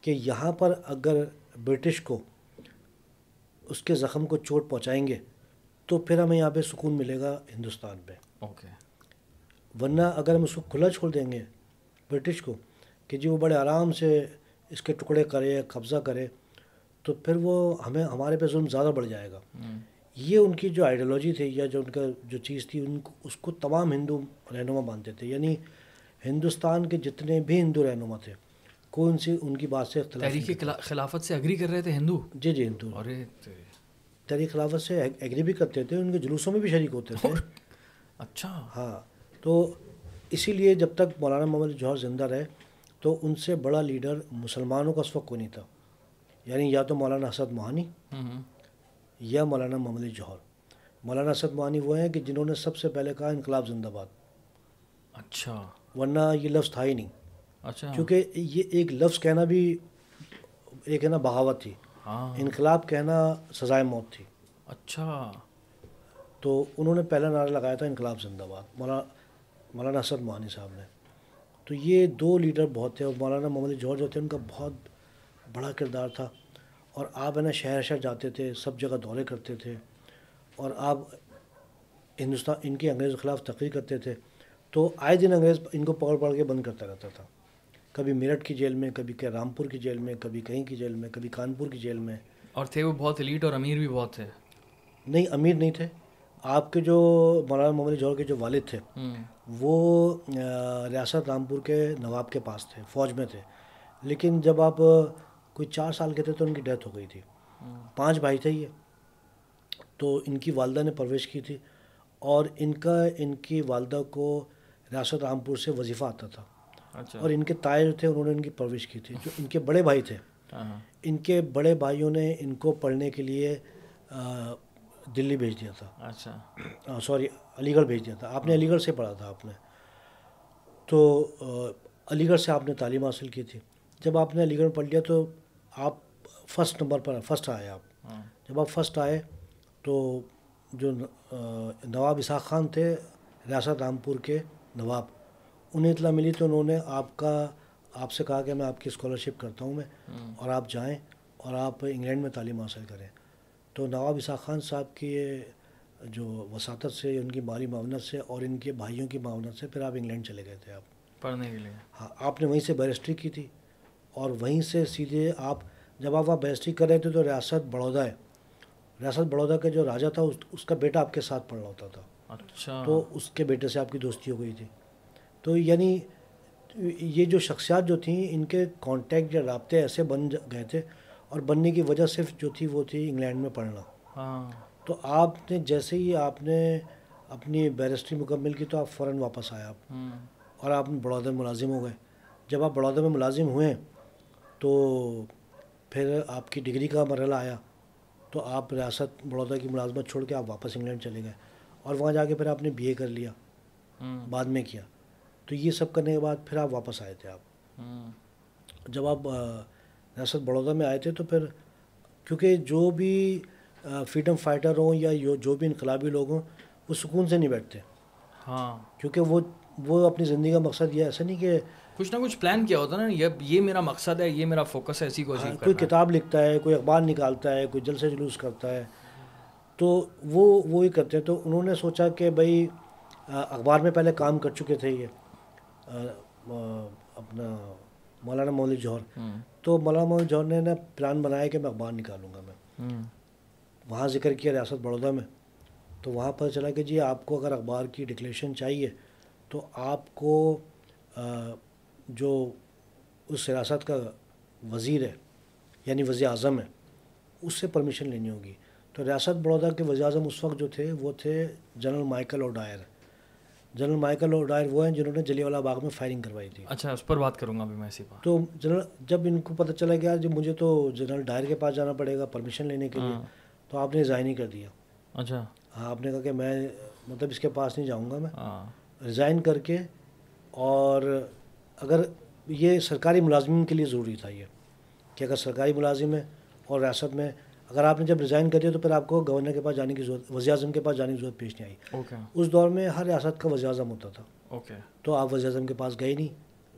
کہ یہاں پر اگر برٹش کو اس کے زخم کو چوٹ پہنچائیں گے تو پھر ہمیں یہاں پہ سکون ملے گا ہندوستان پہ اوکے۔ ورنہ اگر ہم اس کو کھلا چھوڑ دیں گے برٹش کو کہ جی وہ بڑے آرام سے اس کے ٹکڑے کرے قبضہ کرے تو پھر وہ ہمیں ہمارے پہ ظلم زیادہ بڑھ جائے گا۔ یہ ان کی جو آئیڈیالوجی تھی یا جو ان کا جو چیز تھی ان کو اس کو تمام ہندو رہنما مانتے تھے۔ یعنی ہندوستان کے جتنے بھی ہندو رہنما تھے کون سی ان کی بات سے تحریک خلافت سے اگری کر رہے تھے ہندو؟ جی جی ہندو۔ تحریک خلافت سے ایگری بھی کرتے تھے ان کے جلوسوں میں بھی شریک ہوتے تھے۔ اچھا۔ ہاں تو اسی لیے جب تک مولانا محمد جوہر زندہ رہے تو ان سے بڑا لیڈر مسلمانوں کا اس وقت کوئی نہیں تھا۔ یعنی یا تو مولانا اسد موہانی یا مولانا محمد جوہر۔ مولانا اسد موہانی وہ ہیں کہ جنہوں نے سب سے پہلے کہا انقلاب زندہ باد۔ اچھا۔ ورنہ یہ لفظ تھا ہی نہیں۔ اچھا۔ کیونکہ یہ ایک لفظ کہنا بھی ایک ہے نا بغاوت تھی۔ ہاں۔ انقلاب کہنا سزائے موت تھی۔ اچھا۔ تو انہوں نے پہلا نعرہ لگایا تھا انقلاب زندہ باد مولانا مولانا اسد موہانی صاحب نے۔ تو یہ دو لیڈر بہت تھے اور مولانا محمد جوہر جو تھے ان کا بہت بڑا کردار تھا۔ اور آپ ہے نا شہر شہر جاتے تھے سب جگہ دورے کرتے تھے۔ اور آپ ہندوستان ان کے انگریز کے خلاف تقریر کرتے تھے۔ تو آئے دن انگریز ان کو پکڑ پکڑ کے بند کرتا رہتا تھا۔ کبھی میرٹھ کی جیل میں کبھی کہ رامپور کی جیل میں کبھی کہیں کی جیل میں کبھی کانپور کی جیل میں۔ اور تھے وہ بہت لیٹ اور امیر بھی بہت تھے۔ نہیں امیر نہیں تھے۔ آپ کے جو مولانا محمد جوہر کے جو والد تھے وہ ریاست رامپور کے نواب کے پاس تھے فوج میں تھے۔ لیکن جب آپ کوئی چار سال کے تھے تو ان کی ڈیتھ ہو گئی تھی۔ پانچ بھائی تھے یہ۔ تو ان کی والدہ نے پرورش کی تھی اور ان کا ان کی والدہ کو ریاست رامپور سے وظیفہ آتا تھا۔ اور ان کے تائے جو تھے انہوں نے ان کی پرورش کی تھی جو ان کے بڑے بھائی تھے۔ ہاں۔ ان کے بڑے بھائیوں نے ان کو پڑھنے کے لیے دلی بھیج دیا تھا۔ اچھا۔ سوری علی گڑھ بھیج دیا تھا۔ آپ نے علی گڑھ سے پڑھا تھا آپ نے۔ تو علی گڑھ سے آپ نے تعلیم حاصل کی تھی۔ جب آپ نے علی گڑھ پڑھ لیا تو آپ فسٹ نمبر پر فسٹ آئے آپ۔ ہاں۔ جب آپ فسٹ آئے تو جو نواب اسحاق خان تھے ریاست رامپور کے نواب۔ انہیں اطلاع ملی تو انہوں نے آپ کا آپ سے کہا کہ میں آپ کی اسکالرشپ کرتا ہوں میں۔ اور آپ جائیں اور آپ انگلینڈ میں تعلیم حاصل کریں۔ تو نواب اسحاق خان صاحب کی جو وساطت سے ان کی مالی معاونت سے اور ان کے بھائیوں کی معاونت سے پھر آپ انگلینڈ چلے گئے تھے آپ۔ پڑھنے کے لیے۔ ہاں آپ نے وہیں سے بیرسٹری کی تھی اور وہیں سے سیدھے آپ جب آپ وہاں بیرسٹری کر رہے تھے تو ریاست بڑودا ہے۔ ریاست بڑودا کا جو راجا تھا اس کا بیٹا آپ کے ساتھ پڑھ رہا ہوتا تھا۔ اچھا۔ تو اس کے بیٹے سے آپ کی دوستی ہو گئی تھی۔ تو یعنی یہ جو شخصیات جو تھیں ان کے کانٹیکٹ یا رابطے ایسے بن گئے تھے اور بننے کی وجہ صرف جو تھی وہ تھی انگلینڈ میں پڑھنا۔ ہاں۔ تو آپ نے جیسے ہی آپ نے اپنی بیرسٹری مکمل کی تو آپ فوراً واپس آئے آپ۔ اور آپ بڑودا میں ملازم ہو گئے۔ جب آپ بڑودا میں ملازم ہوئے تو پھر آپ کی ڈگری کا مرحلہ آیا۔ تو آپ ریاست بڑودا کی ملازمت چھوڑ کے آپ واپس انگلینڈ چلے گئے۔ اور وہاں جا کے پھر آپ نے بی اے کر لیا۔ بعد میں کیا۔ تو یہ سب کرنے کے بعد پھر آپ واپس آئے تھے آپ۔ جب آپ ریاست بڑودا میں آئے تھے تو پھر کیونکہ جو بھی فریڈم فائٹر ہوں یا جو بھی انقلابی لوگ ہوں وہ سکون سے نہیں بیٹھتے۔ ہاں۔ کیونکہ وہ وہ اپنی زندگی کا مقصد یہ ایسا نہیں کہ کچھ نہ کچھ پلان کیا ہوتا ہے نا یہ میرا مقصد ہے یہ میرا فوکس ہے اسی کو ہاں، کوئی کتاب لکھتا ہے کوئی اخبار نکالتا ہے کوئی جلسے جلوس کرتا ہے۔ تو وہ وہی کرتے ہیں۔ تو انہوں نے سوچا کہ بھائی اخبار میں پہلے کام کر چکے تھے یہ۔ اپنا مولانا مولوی جوہر۔ تو مولانا مولوی جوہر نے نا پلان بنایا کہ میں اخبار نکالوں گا میں۔ وہاں ذکر کیا ریاست بڑودا میں۔ تو وہاں پر چلا کہ جی آپ کو اگر اخبار کی ڈکلیشن چاہیے تو آپ کو جو اس ریاست کا وزیر ہے یعنی وزیر اعظم ہے اس سے پرمیشن لینی ہوگی۔ تو ریاست بڑودا کے وزیر اعظم اس وقت جو تھے وہ تھے general Michael O'Dwyer. General Michael O'Dwyer وہ ہیں جنہوں نے جلی والا باغ میں فائرنگ کروائی تھی۔ اچھا اس پر بات کروں گا ابھی میں اسی بات تو جنرل جب ان کو پتہ چلا گیا جب مجھے تو جنرل ڈائر کے پاس جانا پڑے گا پرمیشن لینے کے لیے ہاں۔ تو آپ نے ریزائن ہی کر دیا۔ اچھا۔ ہاں آپ نے کہا کہ میں مطلب اس کے پاس نہیں جاؤں گا میں۔ ریزائن ہاں۔ کر کے اور اگر یہ سرکاری ملازمین کے لیے ضروری تھا یہ کہ اگر سرکاری ملازم ہے اور ریاست میں اگر آپ نے جب ریزائن کر دیا تو پھر آپ کو گورنر کے پاس جانے کی ضرورت وزیر اعظم کے پاس جانے کی ضرورت پیش نہیں آئی۔ اس دور میں ہر ریاست کا وزیر اعظم ہوتا تھا۔ تو آپ وزیر اعظم کے پاس گئے نہیں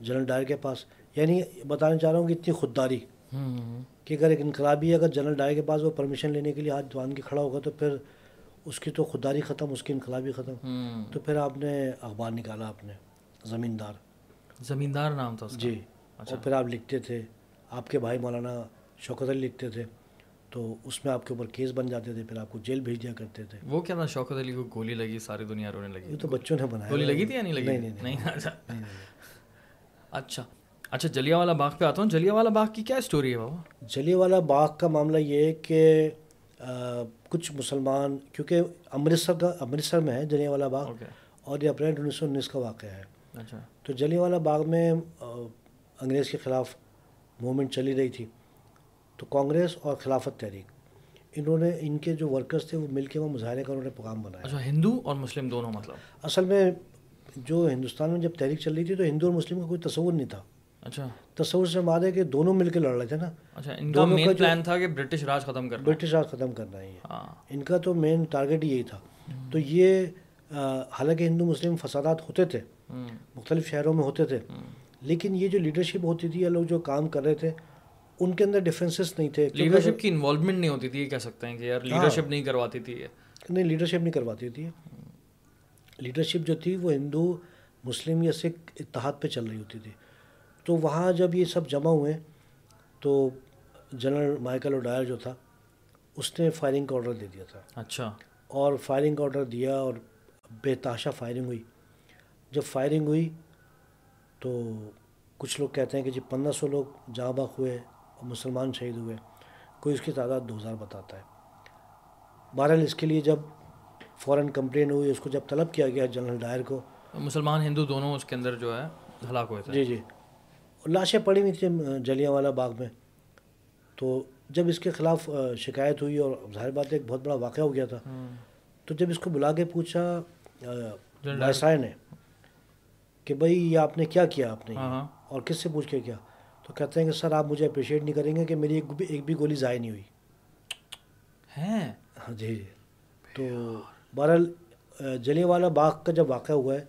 جنرل ڈائر کے پاس۔ یعنی بتانا چاہ رہا ہوں کہ اتنی خودداری۔ کہ اگر ایک انقلابی اگر جنرل ڈائر کے پاس وہ پرمیشن لینے کے لیے ہاتھ دوان کے کھڑا ہوگا تو پھر اس کی تو خودداری ختم اس کی انقلابی ختم۔ تو پھر آپ نے اخبار نکالا آپ نے زمیندار۔ زمیندار نام تھا جی۔ اچھا۔ پھر آپ لکھتے تھے۔ آپ کے بھائی مولانا شوکت علی لکھتے تھے۔ تو اس میں آپ کے اوپر کیس بن جاتے تھے پھر آپ کو جیل بھیج دیا کرتے تھے۔ وہ کیا تھا شوکت علی کو گولی لگی ساری دنیا رونے لگی؟ یہ تو بچوں نے بنایا۔ گولی لگی تھی یا نہیں لگی؟ نہیں اچھا۔ اچھا۔ جلیا والا باغ پہ آتا ہوں۔ جلیا والا باغ کی کیا اسٹوری ہے بابا؟ جلیا والا باغ کا معاملہ یہ ہے کہ کچھ مسلمان کیونکہ امرتسر کا امرتسر میں ہے جلیا والا باغ اور یہ اپریل انیس سو انیس کا واقعہ ہے۔ اچھا۔ تو جلیا والا باغ میں انگریز کے خلاف موومنٹ چلی رہی تھی۔ تو کانگریس اور خلافت تحریک۔ انہوں نے ان کے جو ورکرز تھے وہ مل کے وہ مظاہرے کا انہوں نے پیغام بنایا۔ اچھا ہندو اور مسلم دونوں مطلب۔ اصل میں جو ہندوستان میں جب تحریک چل رہی تھی تو ہندو اور مسلم کا کوئی تصور نہیں تھا۔ اچھا۔ تصور سے ماد ہے کہ دونوں مل کے لڑ رہے تھے نا۔ اچھا ان کا مین پلان تھا کہ برٹش راج ختم کرنا۔ برٹش راج ختم کرنا ہے۔ ہاں۔ ان کا تو مین ٹارگیٹ یہی تھا۔ تو یہ حالانکہ ہندو مسلم فسادات ہوتے تھے۔ مختلف شہروں میں ہوتے تھے۔ لیکن یہ جو لیڈرشپ ہوتی تھی یا لوگ جو کام کر رہے تھے ان کے اندر ڈفرینسز نہیں تھے لیڈرشپ کی انوالومنٹ نہیں ہوتی تھی یہ کہہ سکتے ہیں کہ یار لیڈرشپ ہاں۔ نہیں کرواتی تھی نہیں لیڈرشپ نہیں کرواتی تھی لیڈرشپ جو تھی وہ ہندو مسلم یا سکھ اتحاد پہ چل رہی ہوتی تھی۔ تو وہاں جب یہ سب جمع ہوئے تو جنرل مائیکل اوڈائر جو تھا اس نے فائرنگ کا آڈر دے دیا تھا۔ اچھا۔ اور فائرنگ کا آڈر دیا اور بے تاشا فائرنگ ہوئی۔ جب فائرنگ ہوئی تو کچھ لوگ کہتے ہیں کہ جی پندرہ سو لوگ جاں باغ ہوئے۔ مسلمان شہید ہوئے کوئی اس کی تعداد دو ہزار بتاتا ہے۔ بہرحال اس کے لیے جب فوراً کمپلین ہوئی اس کو جب طلب کیا گیا جنرل ڈائر کو۔ مسلمان ہندو دونوں اس کے اندر جو ہے ہلاک ہوئے تھے۔ جی جی۔ لاشیں پڑی ہوئی تھیں جلیاں والا باغ میں۔ تو جب اس کے خلاف شکایت ہوئی اور ظاہر بات ایک بہت بڑا واقعہ ہو گیا تھا۔ تو جب اس کو بلا کے پوچھا نے کہ بھائی یہ آپ نے کیا کیا آپ نے؟ ہاں، ہاں۔ اور کس سے پوچھ کے کیا؟ تو کہتے ہیں کہ سر آپ مجھے اپریشیٹ نہیں کریں گے کہ میری ایک بھی ایک بھی گولی ضائع نہیں ہوئی۔ ہیں؟ ہاں جی جی۔ تو بہرحال جلیہ والا باغ کا جب واقعہ ہوا ہے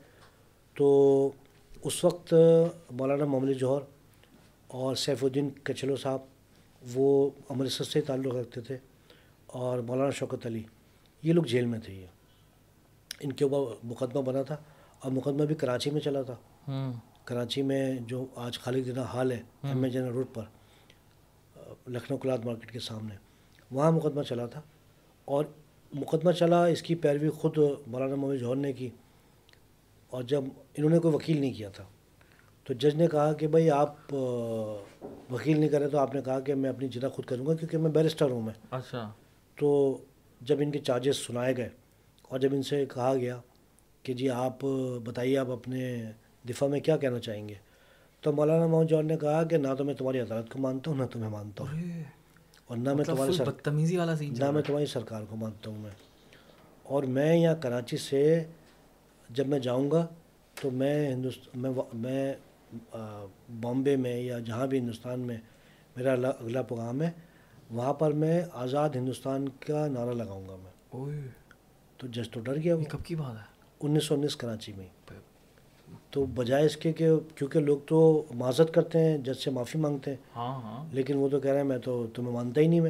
تو اس وقت مولانا محمد جوہر اور سیف الدین کچلو صاحب وہ امرتسر سے تعلق رکھتے تھے اور مولانا شوکت علی یہ لوگ جیل میں تھے۔ یہ ان کے اوپر مقدمہ بنا تھا اور مقدمہ بھی کراچی میں چلا تھا۔ کراچی میں جو آج خالد دینا حال ہے ایم اے جنرل روڈ پر لکھنؤ کلاد مارکیٹ کے سامنے۔ وہاں مقدمہ چلا تھا۔ اور مقدمہ چلا اس کی پیروی خود مولانا محمد جوہر نے کی۔ اور جب انہوں نے کوئی وکیل نہیں کیا تھا تو جج نے کہا کہ بھائی آپ وکیل نہیں کرے تو آپ نے کہا کہ میں اپنی جدہ خود کروں گا کیونکہ میں بیرسٹر ہوں میں۔ اچھا۔ تو جب ان کے چارجز سنائے گئے اور جب ان سے کہا گیا کہ جی آپ بتائیے آپ اپنے دفاع میں کیا کہنا چاہیں گے؟ تو مولانا محمد جوہر نے کہا کہ نہ تو میں تمہاری عدالت کو مانتا ہوں نہ تمہیں مانتا ہوں۔ اور نہ میں مطلب تمہاری. بدتمیزی والا سین نہ میں تمہاری سرکار کو مانتا ہوں میں۔ اور میں یہاں کراچی سے جب میں جاؤں گا تو میں ہندوستان میں میں بامبے میں یا جہاں بھی ہندوستان میں میرا اگلا پیغام ہے وہاں پر میں آزاد ہندوستان کا نعرہ لگاؤں گا میں۔ تو جج تو ڈر گیا کب کی بات ہے؟ انیس سو انیس کراچی میں۔ تو بجائے اس کے کہ کیونکہ لوگ تو معذت کرتے ہیں جج سے معافی مانگتے ہیں۔ ہاں ہاں۔ لیکن وہ تو کہہ رہے ہیں میں تو تمہیں مانتا ہی نہیں میں۔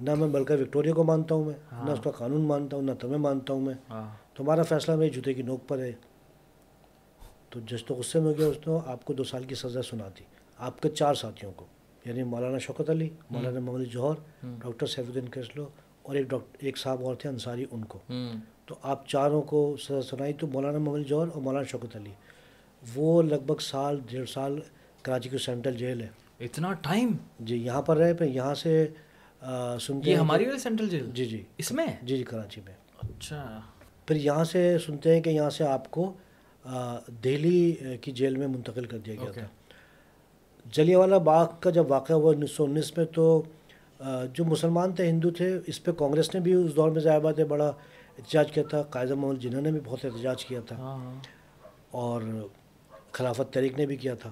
نہ میں بلکہ وکٹوریا کو مانتا ہوں میں نہ اس کا قانون مانتا ہوں نہ تمہیں مانتا ہوں میں۔ تمہارا فیصلہ میری جوتے کی نوک پر ہے۔ تو جج تو غصے میں ہو گیا اس نے آپ کو دو سال کی سزا سنا دی۔ آپ کے چار ساتھیوں کو یعنی مولانا شوکت علی مولانا محمد جوہر ڈاکٹر سیف الدین کرسلو اور ایک ڈاکٹر ایک صاحب اور تھے انصاری ان کو۔ تو آپ چاروں کو سزا سنائی تو مولانا محمد جوہر اور مولانا شوکت علی۔ وہ لگ بھگ سال ڈیڑھ سال کراچی کی سینٹرل جیل ہے۔ اتنا ٹائم؟ جی یہاں پر رہے پھر یہاں سے سنتے یہ ہماری والی سینٹرل جیل؟ جی جی۔ اس میں؟ جی جی کراچی میں۔ اچھا۔ پھر یہاں سے سنتے ہیں کہ یہاں سے آپ کو دہلی کی جیل میں منتقل کر دیا گیا تھا۔ جلیہ والا باغ کا جب واقعہ ہوا انیس سو انیس میں تو جو مسلمان تھے ہندو تھے اس پہ کانگریس نے بھی اس دور میں ظاہر بات ہے بڑا احتجاج کیا تھا۔ قائد محمد جنہوں نے بھی بہت احتجاج کیا تھا۔ ہاں، ہاں۔ اور خلافت تحریک نے بھی کیا تھا۔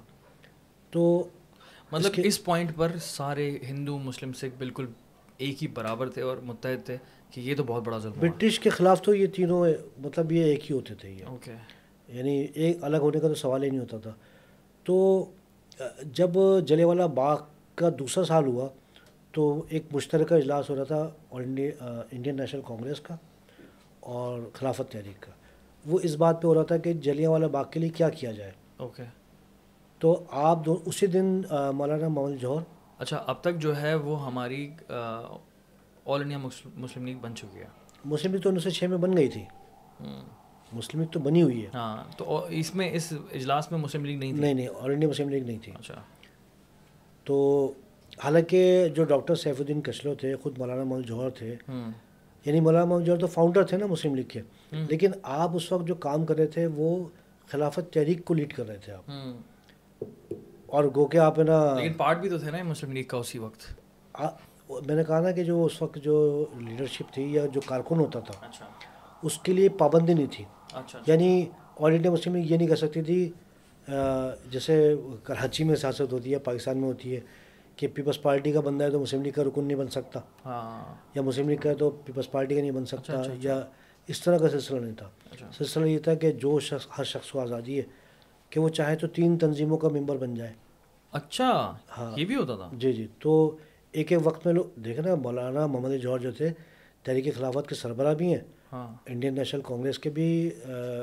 تو مطلب اس پوائنٹ پر سارے ہندو مسلم سکھ بالکل ایک ہی برابر تھے اور متحد تھے کہ یہ تو بہت بڑا ظلم برٹش کے خلاف تو یہ تینوں مطلب یہ ایک ہی ہوتے تھے یہ۔ اوکے یعنی ایک الگ ہونے کا تو سوال ہی نہیں ہوتا تھا۔ تو جب جلے والا باغ کا دوسرا سال ہوا تو ایک مشترکہ اجلاس ہو رہا تھا اور انڈین نیشنل کانگریس کا اور خلافت تحریک کا۔ وہ اس بات پہ ہو رہا تھا کہ جلیاں والا باغ کے لیے کیا کیا جائے۔ اوکے تو آپ دو اسی دن مولانا محمد جوہر۔ اچھا اب تک جو ہے وہ ہماری آل انڈیا مسلم لیگ بن چکی ہے۔ مسلم لیگ تو انیس سو چھ میں بن گئی تھی۔ مسلم لیگ تو بنی ہوئی ہے۔ ہاں تو اس میں اس اجلاس میں مسلم لیگ نہیں تھی؟ نہیں نہیں آل انڈیا مسلم لیگ نہیں تھی۔ اچھا۔ تو حالانکہ جو ڈاکٹر سیف الدین کچلو تھے خود مولانا محمد جوہر تھے یعنی مولانا محمد جوہر تو فاؤنڈر تھے نا مسلم لیگ کے۔ لیکن آپ اس وقت جو کام کر رہے تھے وہ خلافت تحریک کو لیڈ کر رہے تھے آپ۔ اور گو کے آپ ہے نا لیکن پارٹ بھی تو تھے نا مسلم لیگ کا اسی وقت۔ میں نے کہا نا کہ جو اس وقت جو لیڈرشپ تھی یا جو کارکن ہوتا تھا اچھا۔ اس کے لیے پابندی نہیں تھی۔ اچھا۔ یعنی آل انڈیا مسلم لیگ یہ نہیں کر سکتی تھی جیسے کراچی میں سیاست ہوتی ہے پاکستان میں ہوتی ہے کہ پیپلس پارٹی کا بندہ ہے تو مسلم لیگ کا رکن نہیں بن سکتا۔ ہاں۔ یا مسلم لیگ کا ہے تو پیپلس پارٹی کا نہیں بن سکتا۔ یا اس طرح کا سلسلہ نہیں تھا۔ سلسلہ یہ تھا کہ جو شخص ہر شخص کو آزادی ہے کہ وہ چاہے تو تین تنظیموں کا ممبر بن جائے۔ اچھا ہاں۔ یہ بھی ہوتا تھا۔ جی جی۔ تو ایک ایک وقت میں لوگ دیکھیں نا مولانا محمد جوہر جو تھے تحریک خلافت کے سربراہ بھی ہیں۔ ہاں۔ انڈین نیشنل کانگریس کے بھی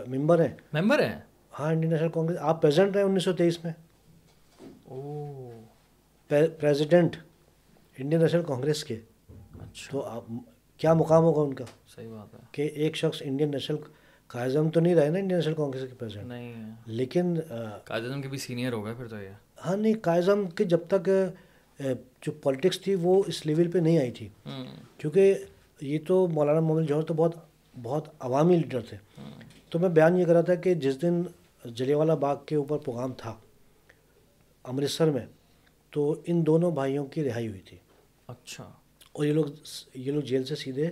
ممبر ہیں۔ ممبر ہیں؟ ہاں انڈین نیشنل کانگریس۔ آپ پریزیڈنٹ رہے انیس سو تیئیس میں۔ پریزیڈنٹ انڈین نیشنل کانگریس کے۔ اچھا۔ تو آپ کیا مقام ہوگا ان کا؟ صحیح بات ہے۔ کہ ایک شخص انڈین نیشنل قائد اعظم تو نہیں رہے نا انڈین نیشنل کانگریس کے پریزیڈنٹ نہیں لیکن قائد اعظم کے بھی سینئر ہو گئے پھر تو یہ۔ ہاں نہیں قائد اعظم کے جب تک جو پالیٹکس تھی وہ اس لیول پہ نہیں آئی تھی۔ کیونکہ یہ تو مولانا محمد جوہر تو بہت بہت عوامی لیڈر تھے۔ تو میں بیان یہ کر رہا تھا کہ جس دن جلیہ والا باغ کے اوپر پروگرام تھا امرتسر میں تو ان دونوں بھائیوں کی رہائی ہوئی تھی۔ اچھا۔ اور یہ لوگ یہ لوگ جیل سے سیدھے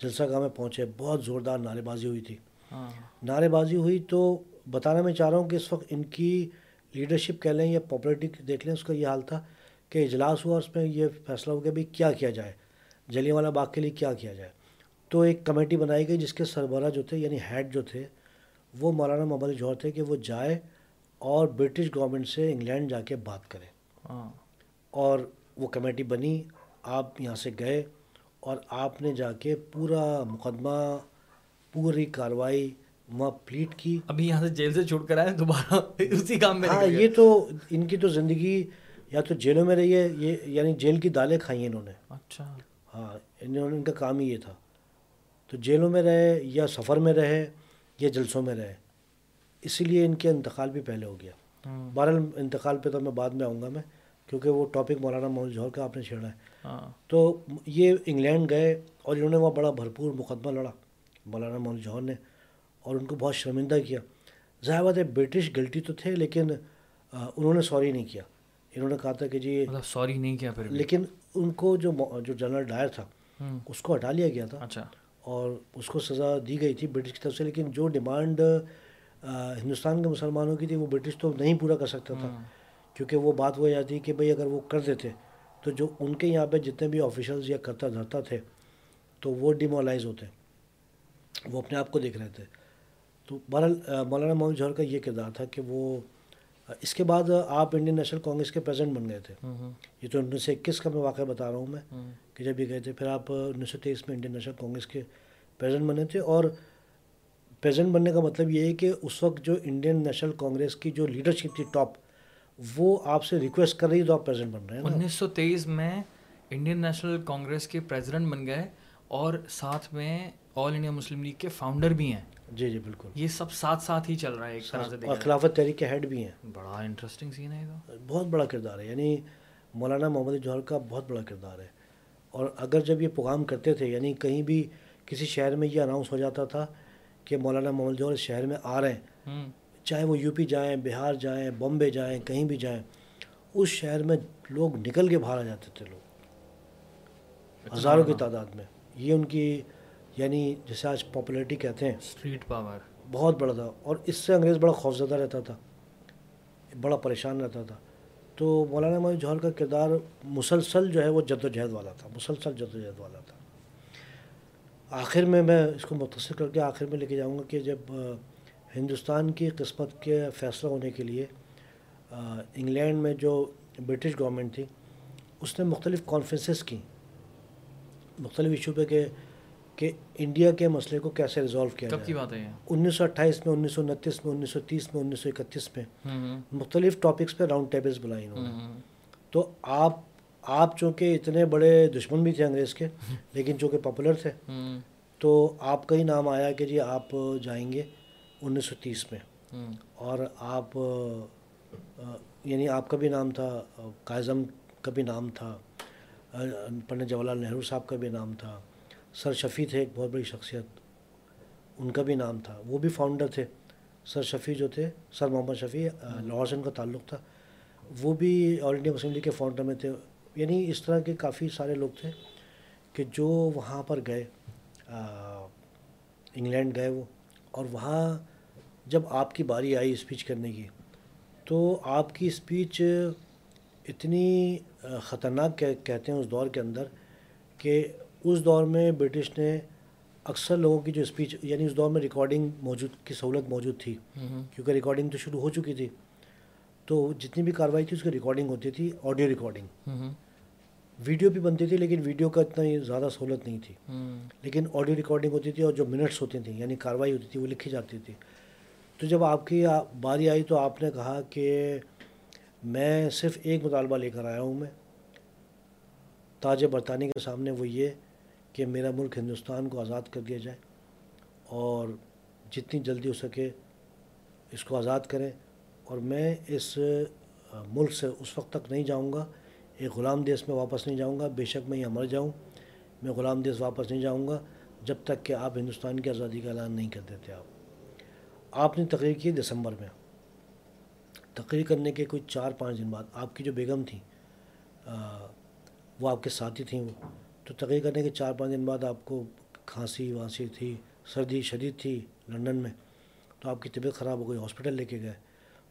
جلسہ گاہ میں پہنچے بہت زوردار نعرے بازی ہوئی تھی۔ ہاں۔ نعرے بازی ہوئی تو بتانا میں چاہ رہا ہوں کہ اس وقت ان کی لیڈرشپ کہہ لیں یا پاپولرٹی دیکھ لیں اس کا یہ حال تھا کہ اجلاس ہوا اس میں یہ فیصلہ ہو گیا بھائی کیا کیا جائے جلیہ والا باغ کے لیے کیا کیا جائے۔ تو ایک کمیٹی بنائی گئی جس کے سربراہ جو تھے یعنی ہیڈ جو تھے وہ مولانا محمد جوہر تھے کہ وہ جائے اور برٹش گورنمنٹ سے انگلینڈ جا کے بات کرے۔ ہاں۔ اور وہ کمیٹی بنی آپ یہاں سے گئے اور آپ نے جا کے پورا مقدمہ پوری کاروائی وہاں پلیٹ کی۔ ابھی یہاں سے جیل سے چھوٹ کر آئے دوبارہ اسی کام میں ہاں۔ یہ تو ان کی تو زندگی یا تو جیلوں میں رہی ہے یہ یعنی جیل کی دالیں کھائی ہیں انہوں نے۔ اچھا۔ ہاں انہوں نے ان کا کام ہی یہ تھا۔ تو جیلوں میں رہے یا سفر میں رہے یا جلسوں میں رہے۔ اسی لیے ان کے انتقال بھی پہلے ہو گیا۔ ہاں۔ بہرحال انتقال پہ تو میں بعد میں آؤں گا میں۔ کیونکہ وہ ٹاپک مولانا محمد جوہر کا آپ نے چھیڑا ہے۔ ہاں۔ تو یہ انگلینڈ گئے اور انہوں نے وہاں بڑا بھرپور مقدمہ لڑا مولانا محمد جوہر نے اور ان کو بہت شرمندہ کیا۔ ظاہر بات ہے برٹش غلطی تو تھے لیکن انہوں نے سوری نہیں کیا۔ انہوں نے کہا تھا کہ جی مطلب سوری نہیں کیا پھر لیکن ان کو جو جو جنرل ڈائر تھا اس کو ہٹا لیا گیا تھا۔ اچھا۔ اور اس کو سزا دی گئی تھی برٹش کی طرف سے لیکن جو ڈیمانڈ ہندوستان کے مسلمانوں کی تھی وہ برٹش تو نہیں پورا کر سکتا تھا۔ کیونکہ وہ بات وہ جاتی کہ بھئی اگر وہ کر دیتے تو جو ان کے یہاں پہ جتنے بھی آفیشلز یا کرتا دھرتا تھے تو وہ ڈیمولائز ہوتے وہ اپنے آپ کو دیکھ رہے تھے۔ تو بہرحال مولانا محمد جوہر کا یہ کردار تھا کہ وہ اس کے بعد آپ انڈین نیشنل کانگریس کے پریزیڈنٹ بن گئے تھے۔ یہ تو انیس سو اکیس کا میں واقعہ بتا رہا ہوں میں کہ جب یہ گئے تھے پھر آپ انیس سو تیئیس میں انڈین نیشنل کانگریس کے پریزیڈنٹ بنے تھے۔ اور پریزیڈنٹ بننے کا مطلب یہ ہے کہ اس وقت جو انڈین نیشنل کانگریس کی جو لیڈرشپ تھی ٹاپ وہ آپ سے ریکویسٹ کر رہی ہے تو آپ پریزیڈنٹ بن رہے ہیں انیس سو تیئیس میں انڈین نیشنل کانگریس کے پریزیڈنٹ بن گئے اور ساتھ میں آل انڈیا مسلم لیگ کے فاؤنڈر بھی ہیں۔ جی جی بالکل۔ یہ سب ساتھ ساتھ ہی چل رہا ہے ایک طرح سے اور خلافت تحریک کے ہیڈ بھی ہیں۔ بڑا انٹرسٹنگ سین ہے بہت بڑا کردار ہے یعنی مولانا محمد جوہر کا بہت بڑا کردار ہے۔ اور اگر جب یہ پروگرام کرتے تھے یعنی کہیں بھی کسی شہر میں یہ اناؤنس ہو جاتا تھا کہ مولانا محمد جوہر اس شہر میں آ رہے ہیں چاہے وہ یو پی جائیں بہار جائیں بامبے جائیں کہیں بھی جائیں اس شہر میں لوگ نکل کے باہر آ جاتے تھے لوگ۔ ہزاروں کی تعداد میں۔ یہ ان کی یعنی جیسے آج پاپولیرٹی کہتے ہیں۔ اسٹریٹ پاور بہت بڑا تھا۔ اور اس سے انگریز بڑا خوفزدہ رہتا تھا۔ بڑا پریشان رہتا تھا۔ تو مولانا محمد جوہر کا کردار مسلسل جو ہے وہ جد و جہد والا تھا۔ مسلسل جد و جہد والا تھا۔ آخر میں میں اس کو مختصر کر کے آخر میں لے کے جاؤں گا کہ جب ہندوستان کی قسمت کے فیصلہ ہونے کے لیے انگلینڈ میں جو برٹش گورنمنٹ تھی اس نے مختلف کانفرنسز کی۔ مختلف ایشو پہ کہ کہ انڈیا کے مسئلے کو کیسے ریزالو کیا جائے کی بات ہے یہ؟ انیس سو اٹھائیس میں انیس سو انتیس میں انیس سو تیس میں انیس سو اکتیس میں مختلف ٹاپکس پہ راؤنڈ ٹیبلز بلائی انہوں نے۔ تو آپ آپ چونکہ اتنے بڑے دشمن بھی تھے انگریز کے لیکن چونکہ پاپولر تھے تو آپ کا ہی نام آیا کہ جی آپ جائیں گے۔ انیس سو تیس میں۔ اور آپ یعنی آپ کا بھی نام تھا قائزم کا بھی نام تھا پنڈت جواہر لال نہرو صاحب کا بھی نام تھا سر شفیع تھے ایک بہت بڑی شخصیت ان کا بھی نام تھا۔ وہ بھی فاؤنڈر تھے۔ سر شفیع جو تھے سر محمد شفیع لاہور سے ان کا تعلق تھا۔ وہ بھی آل انڈیا مسلم لیگ کے فاؤنڈر میں تھے۔ یعنی اس طرح کے کافی سارے لوگ تھے کہ جو وہاں پر گئے انگلینڈ گئے وہ۔ اور وہاں جب آپ کی باری آئی اسپیچ کرنے کی تو آپ کی اسپیچ اتنی خطرناک کہتے ہیں اس دور کے اندر کہ اس دور میں برٹش نے اکثر لوگوں کی جو اسپیچ یعنی اس دور میں ریکارڈنگ موجود کی سہولت موجود تھی۔ کیونکہ ریکارڈنگ تو شروع ہو چکی تھی۔ تو جتنی بھی کارروائی تھی اس کی ریکارڈنگ ہوتی تھی آڈیو ریکارڈنگ۔ ویڈیو بھی بنتی تھی لیکن ویڈیو کا اتنا زیادہ سہولت نہیں تھی۔ لیکن آڈیو ریکارڈنگ ہوتی تھی اور جو منٹس ہوتی تھیں یعنی کارروائی ہوتی تھی وہ لکھی جاتی تھی۔ تو جب آپ کی باری آئی تو آپ نے کہا کہ میں صرف ایک مطالبہ لے کر آیا ہوں میں۔ تاج برطانیہ کے سامنے وہ یہ کہ میرا ملک ہندوستان کو آزاد کر دیا جائے اور جتنی جلدی ہو سکے اس کو آزاد کریں۔ اور میں اس ملک سے اس وقت تک نہیں جاؤں گا، ایک غلام دیس میں واپس نہیں جاؤں گا۔ بے شک میں یہاں مر جاؤں، میں غلام دیس واپس نہیں جاؤں گا جب تک کہ آپ ہندوستان کی آزادی کا اعلان نہیں کر دیتے آپ۔ آپ نے تقریر کی دسمبر میں۔ تقریر کرنے کے کوئی چار پانچ دن بعد آپ کی جو بیگم تھیں وہ آپ کے ساتھی تھیں۔ وہ تو تقریر کرنے کے چار پانچ دن بعد آپ کو کھانسی وانسی تھی، سردی شدید تھی لنڈن میں، تو آپ کی طبیعت خراب ہو گئی، ہاسپٹل لے کے گئے۔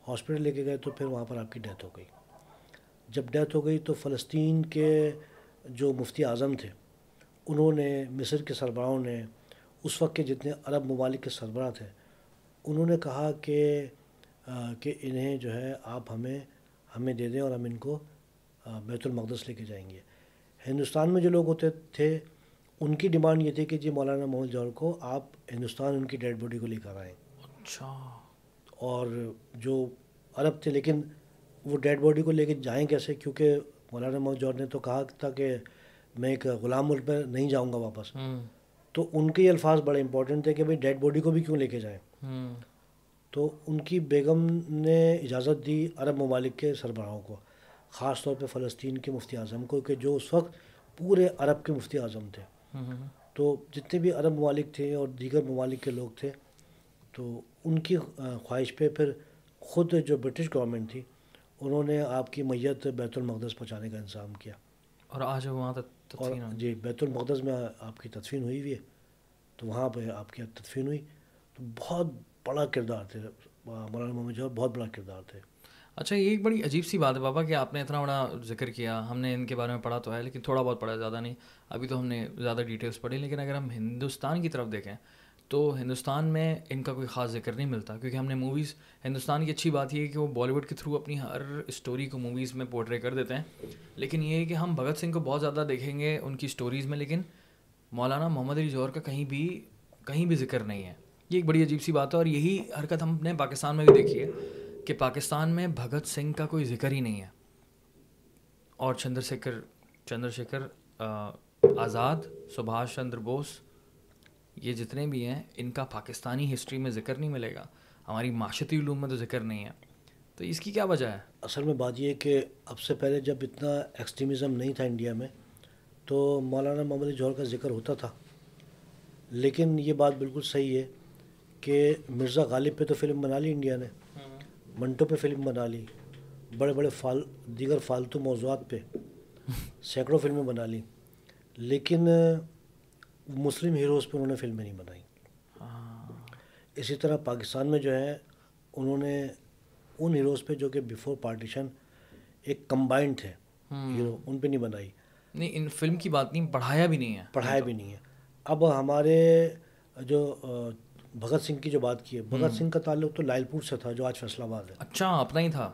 ہاسپٹل لے کے گئے تو پھر وہاں پر آپ کی ڈیتھ ہو گئی۔ جب ڈیتھ ہو گئی تو فلسطین کے جو مفتی اعظم تھے، انہوں نے مصر کے سربراہوں نے، اس وقت کے جتنے عرب ممالک کے سربراہ تھے انہوں نے کہا کہ کہ انہیں جو ہے آپ ہمیں ہمیں دے دیں اور ہم ان کو بیت المقدس لے کے جائیں گے۔ ہندوستان میں جو لوگ ہوتے تھے ان کی ڈیمانڈ یہ تھی کہ جی مولانا محمد جوہر کو آپ ہندوستان ان کی ڈیڈ باڈی کو لے کر آئیں۔ اچھا۔ اور جو عرب تھے لیکن وہ ڈیڈ باڈی کو لے کے جائیں کیسے؟ کیونکہ مولانا محمد جوہر نے تو کہا تھا کہ میں ایک غلام ملک میں نہیں جاؤں گا واپس۔ تو ان کے یہ الفاظ بڑے امپورٹنٹ تھے کہ بھائی ڈیڈ باڈی کو بھی کیوں لے کے جائیں؟ تو ان کی بیگم نے اجازت دی عرب ممالک کے سربراہوں کو خاص طور پہ فلسطین کے مفتی اعظم کو کہ جو اس وقت پورے عرب کے مفتی اعظم تھے۔ تو جتنے بھی عرب ممالک تھے اور دیگر ممالک کے لوگ تھے تو ان کی خواہش پہ پھر خود جو برٹش گورنمنٹ تھی انہوں نے آپ کی میت بیت المقدس پہنچانے کا انتظام کیا۔ اور آج وہاں تک اور جی بیت المقدس میں آپ کی تدفین ہوئی ہوئی ہے تو وہاں پہ آپ کی تدفین ہوئی۔ تو بہت بڑا کردار تھے، مولانا محمد جوہر بہت بڑا کردار تھے۔ اچھا یہ ایک بڑی عجیب سی بات ہے بابا کہ آپ نے اتنا بڑا ذکر کیا۔ ہم نے ان کے بارے میں پڑھا تو ہے، لیکن تھوڑا بہت پڑھا، زیادہ نہیں۔ ابھی تو ہم نے زیادہ ڈیٹیلس پڑھی، لیکن اگر ہم ہندوستان کی طرف دیکھیں تو ہندوستان میں ان کا کوئی خاص ذکر نہیں ملتا۔ کیونکہ ہم نے موویز ہندوستان کی اچھی بات یہ ہے کہ وہ بالی ووڈ کے تھرو اپنی ہر اسٹوری کو موویز میں پورٹرے کر دیتے ہیں۔ لیکن یہ ہے کہ ہم بھگت سنگھ کو بہت زیادہ دیکھیں گے ان کی اسٹوریز میں، لیکن مولانا محمد علی جوہر کا کہیں بھی کہیں بھی ذکر نہیں ہے۔ یہ ایک بڑی عجیب سی بات ہے اور یہی حرکت ہم نے پاکستان میں بھی دیکھی ہے کہ پاکستان میں بھگت سنگھ کا کوئی ذکر ہی نہیں ہے۔ اور چندر شیکر چندر شیکھر آزاد، سبھاش چندر بوس، یہ جتنے بھی ہیں، ان کا پاکستانی ہسٹری میں ذکر نہیں ملے گا۔ ہماری معاشرتی علوم میں تو ذکر نہیں ہے۔ تو اس کی کیا وجہ ہے؟ اصل میں بات یہ ہے کہ اب سے پہلے جب اتنا ایکسٹریمزم نہیں تھا انڈیا میں، تو مولانا محمد جوہر کا ذکر ہوتا تھا۔ لیکن یہ بات بالکل صحیح ہے کہ مرزا غالب پہ تو فلم بنا لی انڈیا نے منٹو پہ فلم بنا لی بڑے بڑے فال دیگر فالتو موضوعات پہ سینکڑوں فلمیں بنا لی۔ لیکن مسلم ہیروز پہ انہوں نے فلمیں نہیں بنائی۔ اسی طرح پاکستان میں جو ہے انہوں نے ان ہیروز پہ جو کہ بیفور پارٹیشن ایک کمبائنڈ تھے ہیرو ان پہ نہیں بنائی۔ نہیں ان فلم کی بات نہیں پڑھایا بھی نہیں ہے۔ پڑھایا بھی نہیں ہے۔ اب ہمارے جو بھگت سنگھ کی جو بات کی ہے بھگت سنگھ کا تعلق تو لائل پور سے تھا جو آج فیصلہ آباد ہے۔ اچھا اپنا ہی تھا۔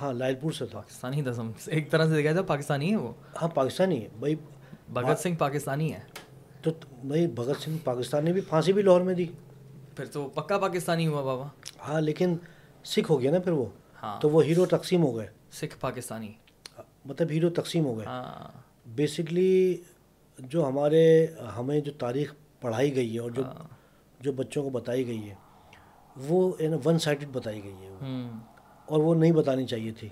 ہاں لائل پور سے تھا۔ پاکستانی تھا ایک طرح سے دیکھا جائے پاکستانی ہے وہ۔ ہاں پاکستانی ہے۔ بھائی بھگت سنگھ پاکستانی ہے۔ تو بھائی بھگت سنگھ پاکستان نے بھی پھانسی بھی لاہور میں دی۔ پھر تو پکا پاکستانی ہوا بابا۔ ہاں لیکن سکھ ہو گیا نا پھر وہ۔ ہاں۔ تو وہ ہیرو تقسیم ہو گئے۔ سکھ پاکستانی۔ مطلب ہیرو تقسیم ہو گئے۔ ہاں۔ بیسکلی جو ہمارے ہمیں جو تاریخ پڑھائی گئی ہے اور جو ہاں۔ جو بچوں کو بتائی گئی ہے وہ ون سائڈڈ بتائی گئی ہے اور وہ نہیں بتانی چاہیے تھی۔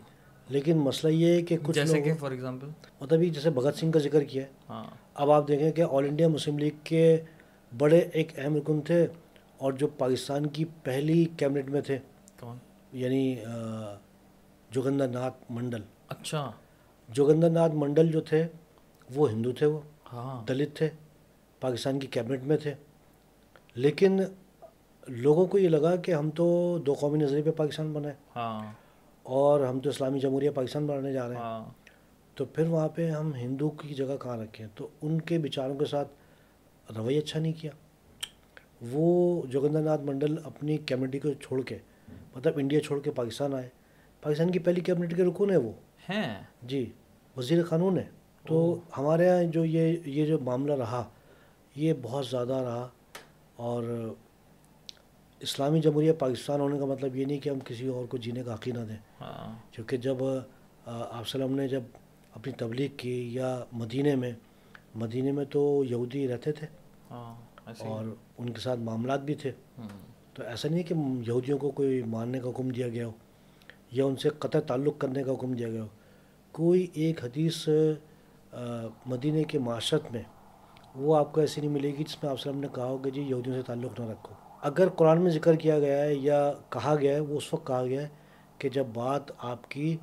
لیکن مسئلہ یہ ہے کہ کچھ جیسے کہ فار ایگزامپل مطلب یہ جیسے بھگت سنگھ کا ذکر کیا ہے۔ ہاں۔ اب آپ دیکھیں کہ آل انڈیا مسلم لیگ کے بڑے ایک اہم رکن تھے اور جو پاکستان کی پہلی کیبنٹ میں تھے۔ کون؟ یعنی جوگندر ناتھ منڈل۔ اچھا۔ جوگندر ناتھ منڈل جو تھے وہ ہندو تھے وہ۔ ہاں۔ دلت تھے پاکستان کی کیبنٹ میں تھے۔ لیکن لوگوں کو یہ لگا کہ ہم تو دو قومی نظریے پہ پاکستان بنائے ہاں۔ اور ہم تو اسلامی جمہوریہ پاکستان بنانے جا رہے ہیں۔ ہاں۔ تو پھر وہاں پہ ہم ہندو کی جگہ کہاں رکھیں تو ان کے بیچاروں کے ساتھ رویہ اچھا نہیں کیا۔ وہ جوگندر ناتھ منڈل اپنی کمیونٹی کو چھوڑ کے مطلب انڈیا چھوڑ کے پاکستان آئے۔ پاکستان کی پہلی کمیونٹی کے رکن ہے وہ۔ ہیں۔ جی وزیر قانون ہے تو ہمارے یہاں جو یہ یہ جو معاملہ رہا یہ بہت زیادہ رہا۔ اور اسلامی جمہوریہ پاکستان ہونے کا مطلب یہ نہیں کہ ہم کسی اور کو جینے کا حقی نہ دیں۔ ہاں۔ کیونکہ جب آپ وسلم نے جب اپنی تبلیغ کی یا مدینہ میں مدینہ میں تو یہودی رہتے تھے۔ ہاں اور ان کے ساتھ معاملات بھی تھے۔ تو ایسا نہیں کہ یہودیوں کو کوئی ماننے کا حکم دیا گیا ہو یا ان سے قطع تعلق کرنے کا حکم دیا گیا ہو۔ کوئی ایک حدیث مدینہ کے معاشرت میں وہ آپ کو ایسی نہیں ملے گی جس میں آپ وسلم نے کہا ہو کہ جی یہودیوں سے تعلق نہ رکھو۔ اگر قرآن میں ذکر کیا گیا ہے یا کہا گیا ہے وہ اس وقت کہا گیا ہے کہ جب بات آپ کی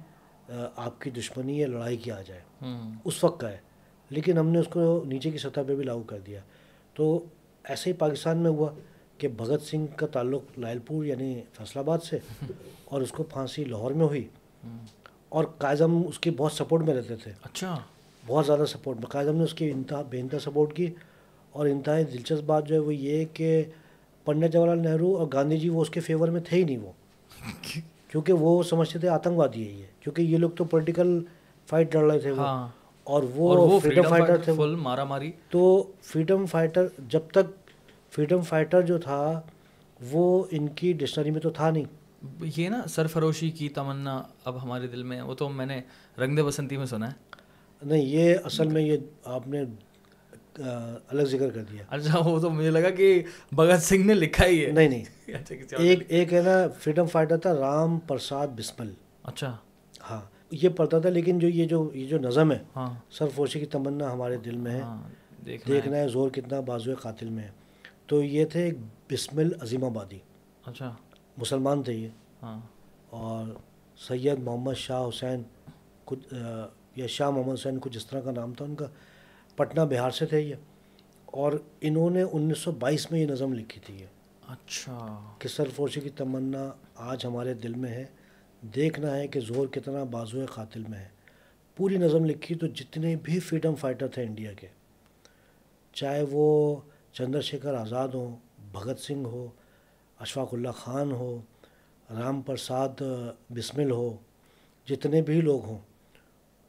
آپ کی دشمنی یا لڑائی کی آ جائے اس وقت کا ہے۔ لیکن ہم نے اس کو نیچے کی سطح پہ بھی لاگو کر دیا۔ تو ایسے ہی پاکستان میں ہوا کہ بھگت سنگھ کا تعلق لائل پور یعنی فیصل آباد سے اور اس کو پھانسی لاہور میں ہوئی۔ اور قائزم اس کی بہت سپورٹ میں رہتے تھے۔ اچھا۔ بہت زیادہ سپورٹ میں قائزم نے اس کی انتہا بے انتہا سپورٹ کی اور انتہائی دلچسپ بات جو ہے وہ یہ کہ پنڈت جواہر لال نہرو اور گاندھی جی وہ اس کے فیور میں تھے ہی نہیں وہ۔ کیونکہ وہ سمجھتے تھے آتنکوادی ہے یہ۔ کیونکہ یہ لوگ تو پولیٹیکل فائٹ لڑ رہے تھے وہ۔ ہاں۔ اور وہ فریڈم فائٹر تھے مارا ماری تو فریڈم فائٹر جب تک فریڈم فائٹر جو تھا وہ ان کی ڈکشنری میں تو تھا نہیں۔ یہ نا سرفروشی کی تمنا اب ہمارے دل میں وہ تو میں نے رنگ دے بسنتی میں سنا ہے۔ نہیں یہ اصل میں یہ آپ نے الگ ذکر کر دیا۔ اچھا وہ تو مجھے لگا کہ بھگت سنگھ نے لکھا ہی ہے۔ نہیں نہیں۔ اچھا، ایک ایک ہے نا فریڈم فائٹر تھا رام پرساد بسمل۔ اچھا۔ ہاں یہ پڑھتا تھا لیکن جو یہ جو یہ جو نظم ہے ہاں۔ سرفروشی کی تمنا ہمارے دل میں ہے۔ ہاں، دیکھنا ہے۔ زور کتنا بازو قاتل میں ہے۔ تو یہ تھے بسمل عظیم آبادی۔ اچھا۔ مسلمان تھے یہ۔ ہاں۔ اور سید محمد شاہ حسین یا شاہ محمد حسین کچھ اس طرح کا نام تھا ان کا پٹنہ بہار سے تھے یہ۔ اور انہوں نے انیس سو بائیس میں یہ نظم لکھی تھی یہ۔ اچھا۔ کہ سرفروشی کی تمنا آج ہمارے دل میں ہے۔ دیکھنا ہے کہ زور کتنا بازو قاتل میں ہے۔ پوری نظم لکھی تو جتنے بھی فریڈم فائٹر تھے انڈیا کے۔ چاہے وہ چندر شیکھر آزاد ہوں بھگت سنگھ ہو اشفاق اللہ خان ہو رام پرساد بسمل ہو جتنے بھی لوگ ہوں۔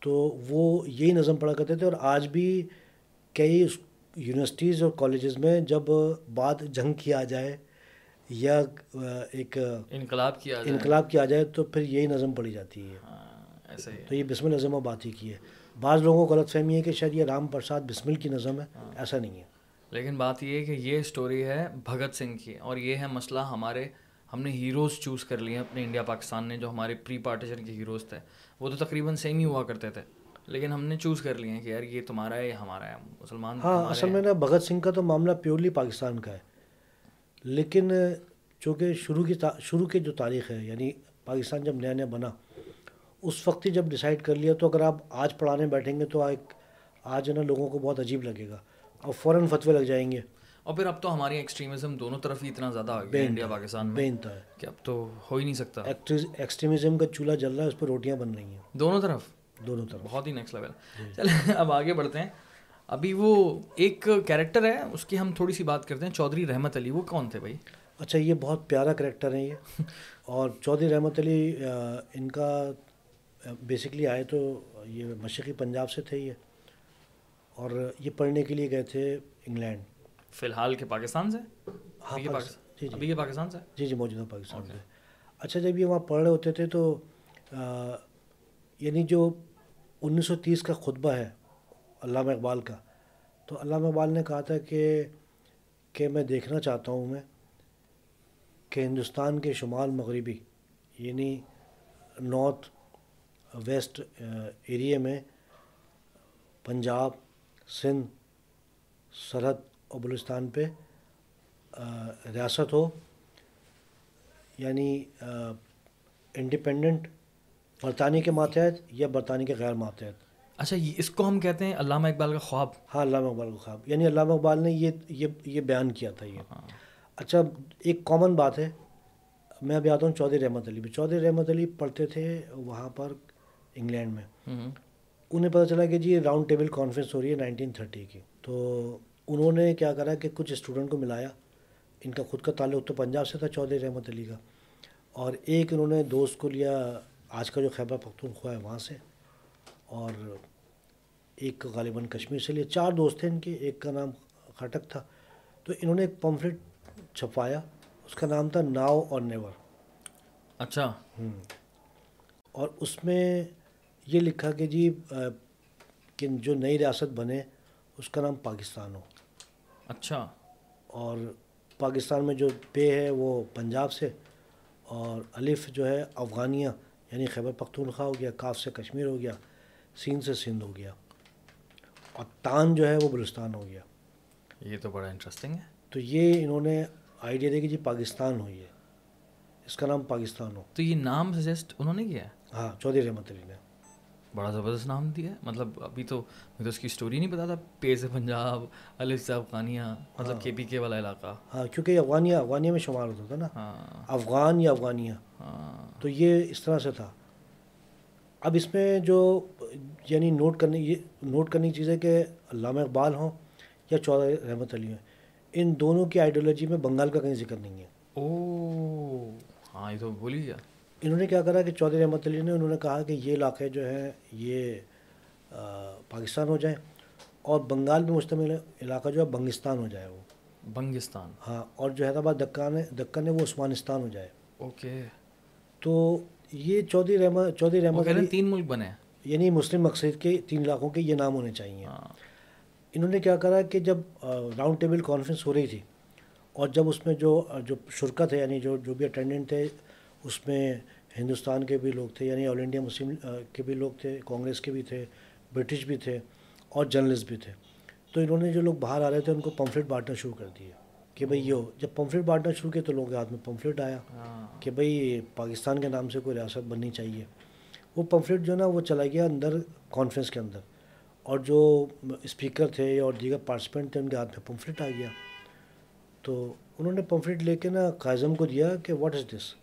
تو وہ یہی نظم پڑھا کرتے تھے اور آج بھی کئی یونیورسٹیز اور کالجز میں جب بات جنگ کی آ جائے یا ایک انقلاب کیا انقلاب کیا جائے تو پھر یہی نظم پڑھی جاتی ہے۔ ہاں، ایسے تو یہ بسمل نظم و بات ہی کی ہے۔ بعض لوگوں کو غلط فہمی ہے کہ شاید یہ رام پرساد بسمل کی نظم ہے ہاں۔ ایسا نہیں ہے۔ لیکن بات یہ ہے کہ یہ اسٹوری ہے بھگت سنگھ کی اور یہ ہے مسئلہ ہمارے ہم نے ہیروز چوز کر لیے اپنے انڈیا پاکستان نے جو ہمارے پری پارٹیشن کے ہیروز تھے۔ وہ تو تقریباً سیم ہی ہوا کرتے تھے۔ لیکن ہم نے چوز کر لیے ہیں کہ یار یہ تمہارا ہے یہ ہمارا ہے۔ مسلمان ہاں اصل میں نا بھگت سنگھ کا تو معاملہ پیورلی پاکستان کا ہے۔ لیکن چونکہ شروع کی شروع کی جو تاریخ ہے یعنی پاکستان جب نیا نیا بنا اس وقت ہی جب ڈیسائیڈ کر لیا تو اگر آپ آج پڑھانے بیٹھیں گے تو ایک آج نا لوگوں کو بہت عجیب لگے گا۔ اور فوراً فتوے لگ جائیں گے۔ اور پھر اب تو ہماری ایکسٹریمزم دونوں طرف ہی اتنا زیادہ آ گیا انڈیا پاکستان میں کہ اب تو ہو ہی نہیں سکتا۔ ایکسٹریمزم کا چولہا جل رہا ہے اس پہ روٹیاں بن رہی ہیں۔ دونوں طرف؟ دونوں طرف۔ بہت ہی نیکسٹ لیول چلے اب آگے بڑھتے ہیں۔ ابھی وہ ایک کیریکٹر ہے اس کی ہم تھوڑی سی بات کرتے ہیں۔ چودھری رحمت علی وہ کون تھے بھائی؟ اچھا یہ بہت پیارا کریکٹر ہے یہ۔ اور چودھری رحمت علی ان کا بیسکلی آئے تو یہ مشرقی پنجاب سے تھے یہ۔ اور یہ پڑھنے کے لیے گئے تھے انگلینڈ۔ فی الحال کے پاکستان سے؟ ہاں جی جی. پاکستان سے؟ جی جی موجودہ پاکستان سے۔ اچھا جب یہ وہاں پڑھ رہے ہوتے تھے تو یعنی جو انیس سو تیس کا خطبہ ہے علامہ اقبال کا تو علامہ اقبال نے کہا تھا کہ کہ میں دیکھنا چاہتا ہوں میں کہ ہندوستان کے شمال مغربی یعنی نارتھ ویسٹ ایریے میں پنجاب سندھ سرحد اور بلوچستان پہ ریاست ہو یعنی انڈیپینڈنٹ برطانیہ کے ماتحت یا برطانیہ کے غیر ماتحت۔ اچھا اس کو ہم کہتے ہیں علامہ اقبال کا خواب؟ ہاں علامہ اقبال کا خواب۔ یعنی علامہ اقبال نے یہ یہ یہ بیان کیا تھا یہ۔ ہاں۔ اچھا ایک کامن بات ہے میں ابھی آتا ہوں چودھری رحمت علی بھی چودھری رحمت علی پڑھتے تھے وہاں پر انگلینڈ میں۔ انہیں پتہ چلا کہ جی راؤنڈ ٹیبل کانفرنس ہو رہی ہے نائنٹین تھرٹی کی۔ تو انہوں نے کیا کرا کہ کچھ اسٹوڈنٹ کو ملایا۔ ان کا خود کا تعلق تو پنجاب سے تھا چودھری رحمت علی کا۔ اور ایک انہوں نے دوست کو لیا آج کا جو خیبر پختونخوا ہے وہاں سے۔ اور ایک غالباً کشمیر سے لیا۔ چار دوست تھے ان کے ایک کا نام خٹک تھا۔ تو انہوں نے ایک پمفلٹ چھپوایا اس کا نام تھا ناؤ اور نیور۔ اچھا۔ اور اس میں یہ لکھا کہ جی کہ جو نئی ریاست بنے اس کا نام پاکستان ہو۔ اچھا۔ اور پاکستان میں جو پے ہے وہ پنجاب سے اور الف جو ہے افغانیہ یعنی خیبر پختونخوا ہو گیا کاف سے کشمیر ہو گیا سین سے سندھ ہو گیا اور تان جو ہے وہ بلوچستان ہو گیا۔ یہ تو بڑا انٹرسٹنگ ہے۔ تو یہ انہوں نے آئیڈیا دے کہ جی پاکستان ہوئی ہے۔ اس کا نام پاکستان ہو۔ تو یہ نام سجیسٹ انہوں نے کیا ہے؟ ہاں چودھری رحمت علی نے۔ بڑا زبردست نام دیا ہے۔ مطلب ابھی تو مجھے تو اس کی اسٹوری نہیں پتا تھا۔ پیز پنجاب الف سے افغانیہ مطلب کے پی کے والا علاقہ۔ ہاں کیونکہ افغانیہ افغانیہ میں شمار ہوتا تھا نا۔ ہاں۔ افغان یا افغانیہ۔ ہاں۔ تو یہ اس طرح سے تھا۔ اب اس میں جو یعنی نوٹ کرنے یہ نوٹ کرنے کی چیز ہے کہ علامہ اقبال ہوں یا چودھری رحمت علی ہوں ان دونوں کی آئیڈیالوجی میں بنگال کا کہیں ذکر نہیں ہے۔ او ہاں یہ تو بولی گیا انہوں نے کیا کرا کہ چودھری رحمت علی نے انہوں نے کہا کہ یہ علاقے جو ہیں یہ پاکستان ہو جائیں اور بنگال میں مشتمل علاقہ جو ہے بنگستان ہو جائے وہ۔ بنگستان۔ ہاں اور جو حیدرآباد دکان ہے دکن ہے وہ عثمانستان ہو جائے۔ اوکے۔ تو یہ چودھری رحمت چودھری رحمت علی تین ملک بنے۔ یعنی مسلم مقصد کے تین علاقوں کے یہ نام ہونے چاہیے۔ ہاں۔ انہوں نے کیا کرا کہ جب راؤنڈ ٹیبل کانفرنس ہو رہی تھی اور جب اس میں جو جو شرکت ہے یعنی جو جو بھی اٹینڈنٹ تھے اس میں ہندوستان کے بھی لوگ تھے یعنی آل انڈیا مسلم کے بھی لوگ تھے کانگریس کے بھی تھے برٹش بھی تھے اور جرنلسٹ بھی تھے۔ تو انہوں نے جو لوگ باہر آ رہے تھے ان کو پمفلٹ بانٹنا شروع کر دیا کہ بھائی یہ ہو۔ جب پمفلٹ بانٹنا شروع کیا تو لوگوں کے ہاتھ میں پمفلٹ آیا ہاں۔ کہ بھائی پاکستان کے نام سے کوئی ریاست بننی چاہیے۔ وہ پمفلٹ جو ہے نا وہ چلا گیا اندر کانفرنس کے اندر۔ اور جو اسپیکر تھے اور دیگر پارٹیسپینٹ تھے ان کے ہاتھ میں پمفلٹ آ گیا۔ تو انہوں نے پمفلٹ لے کے نا قائزم کو دیا کہ واٹ از دس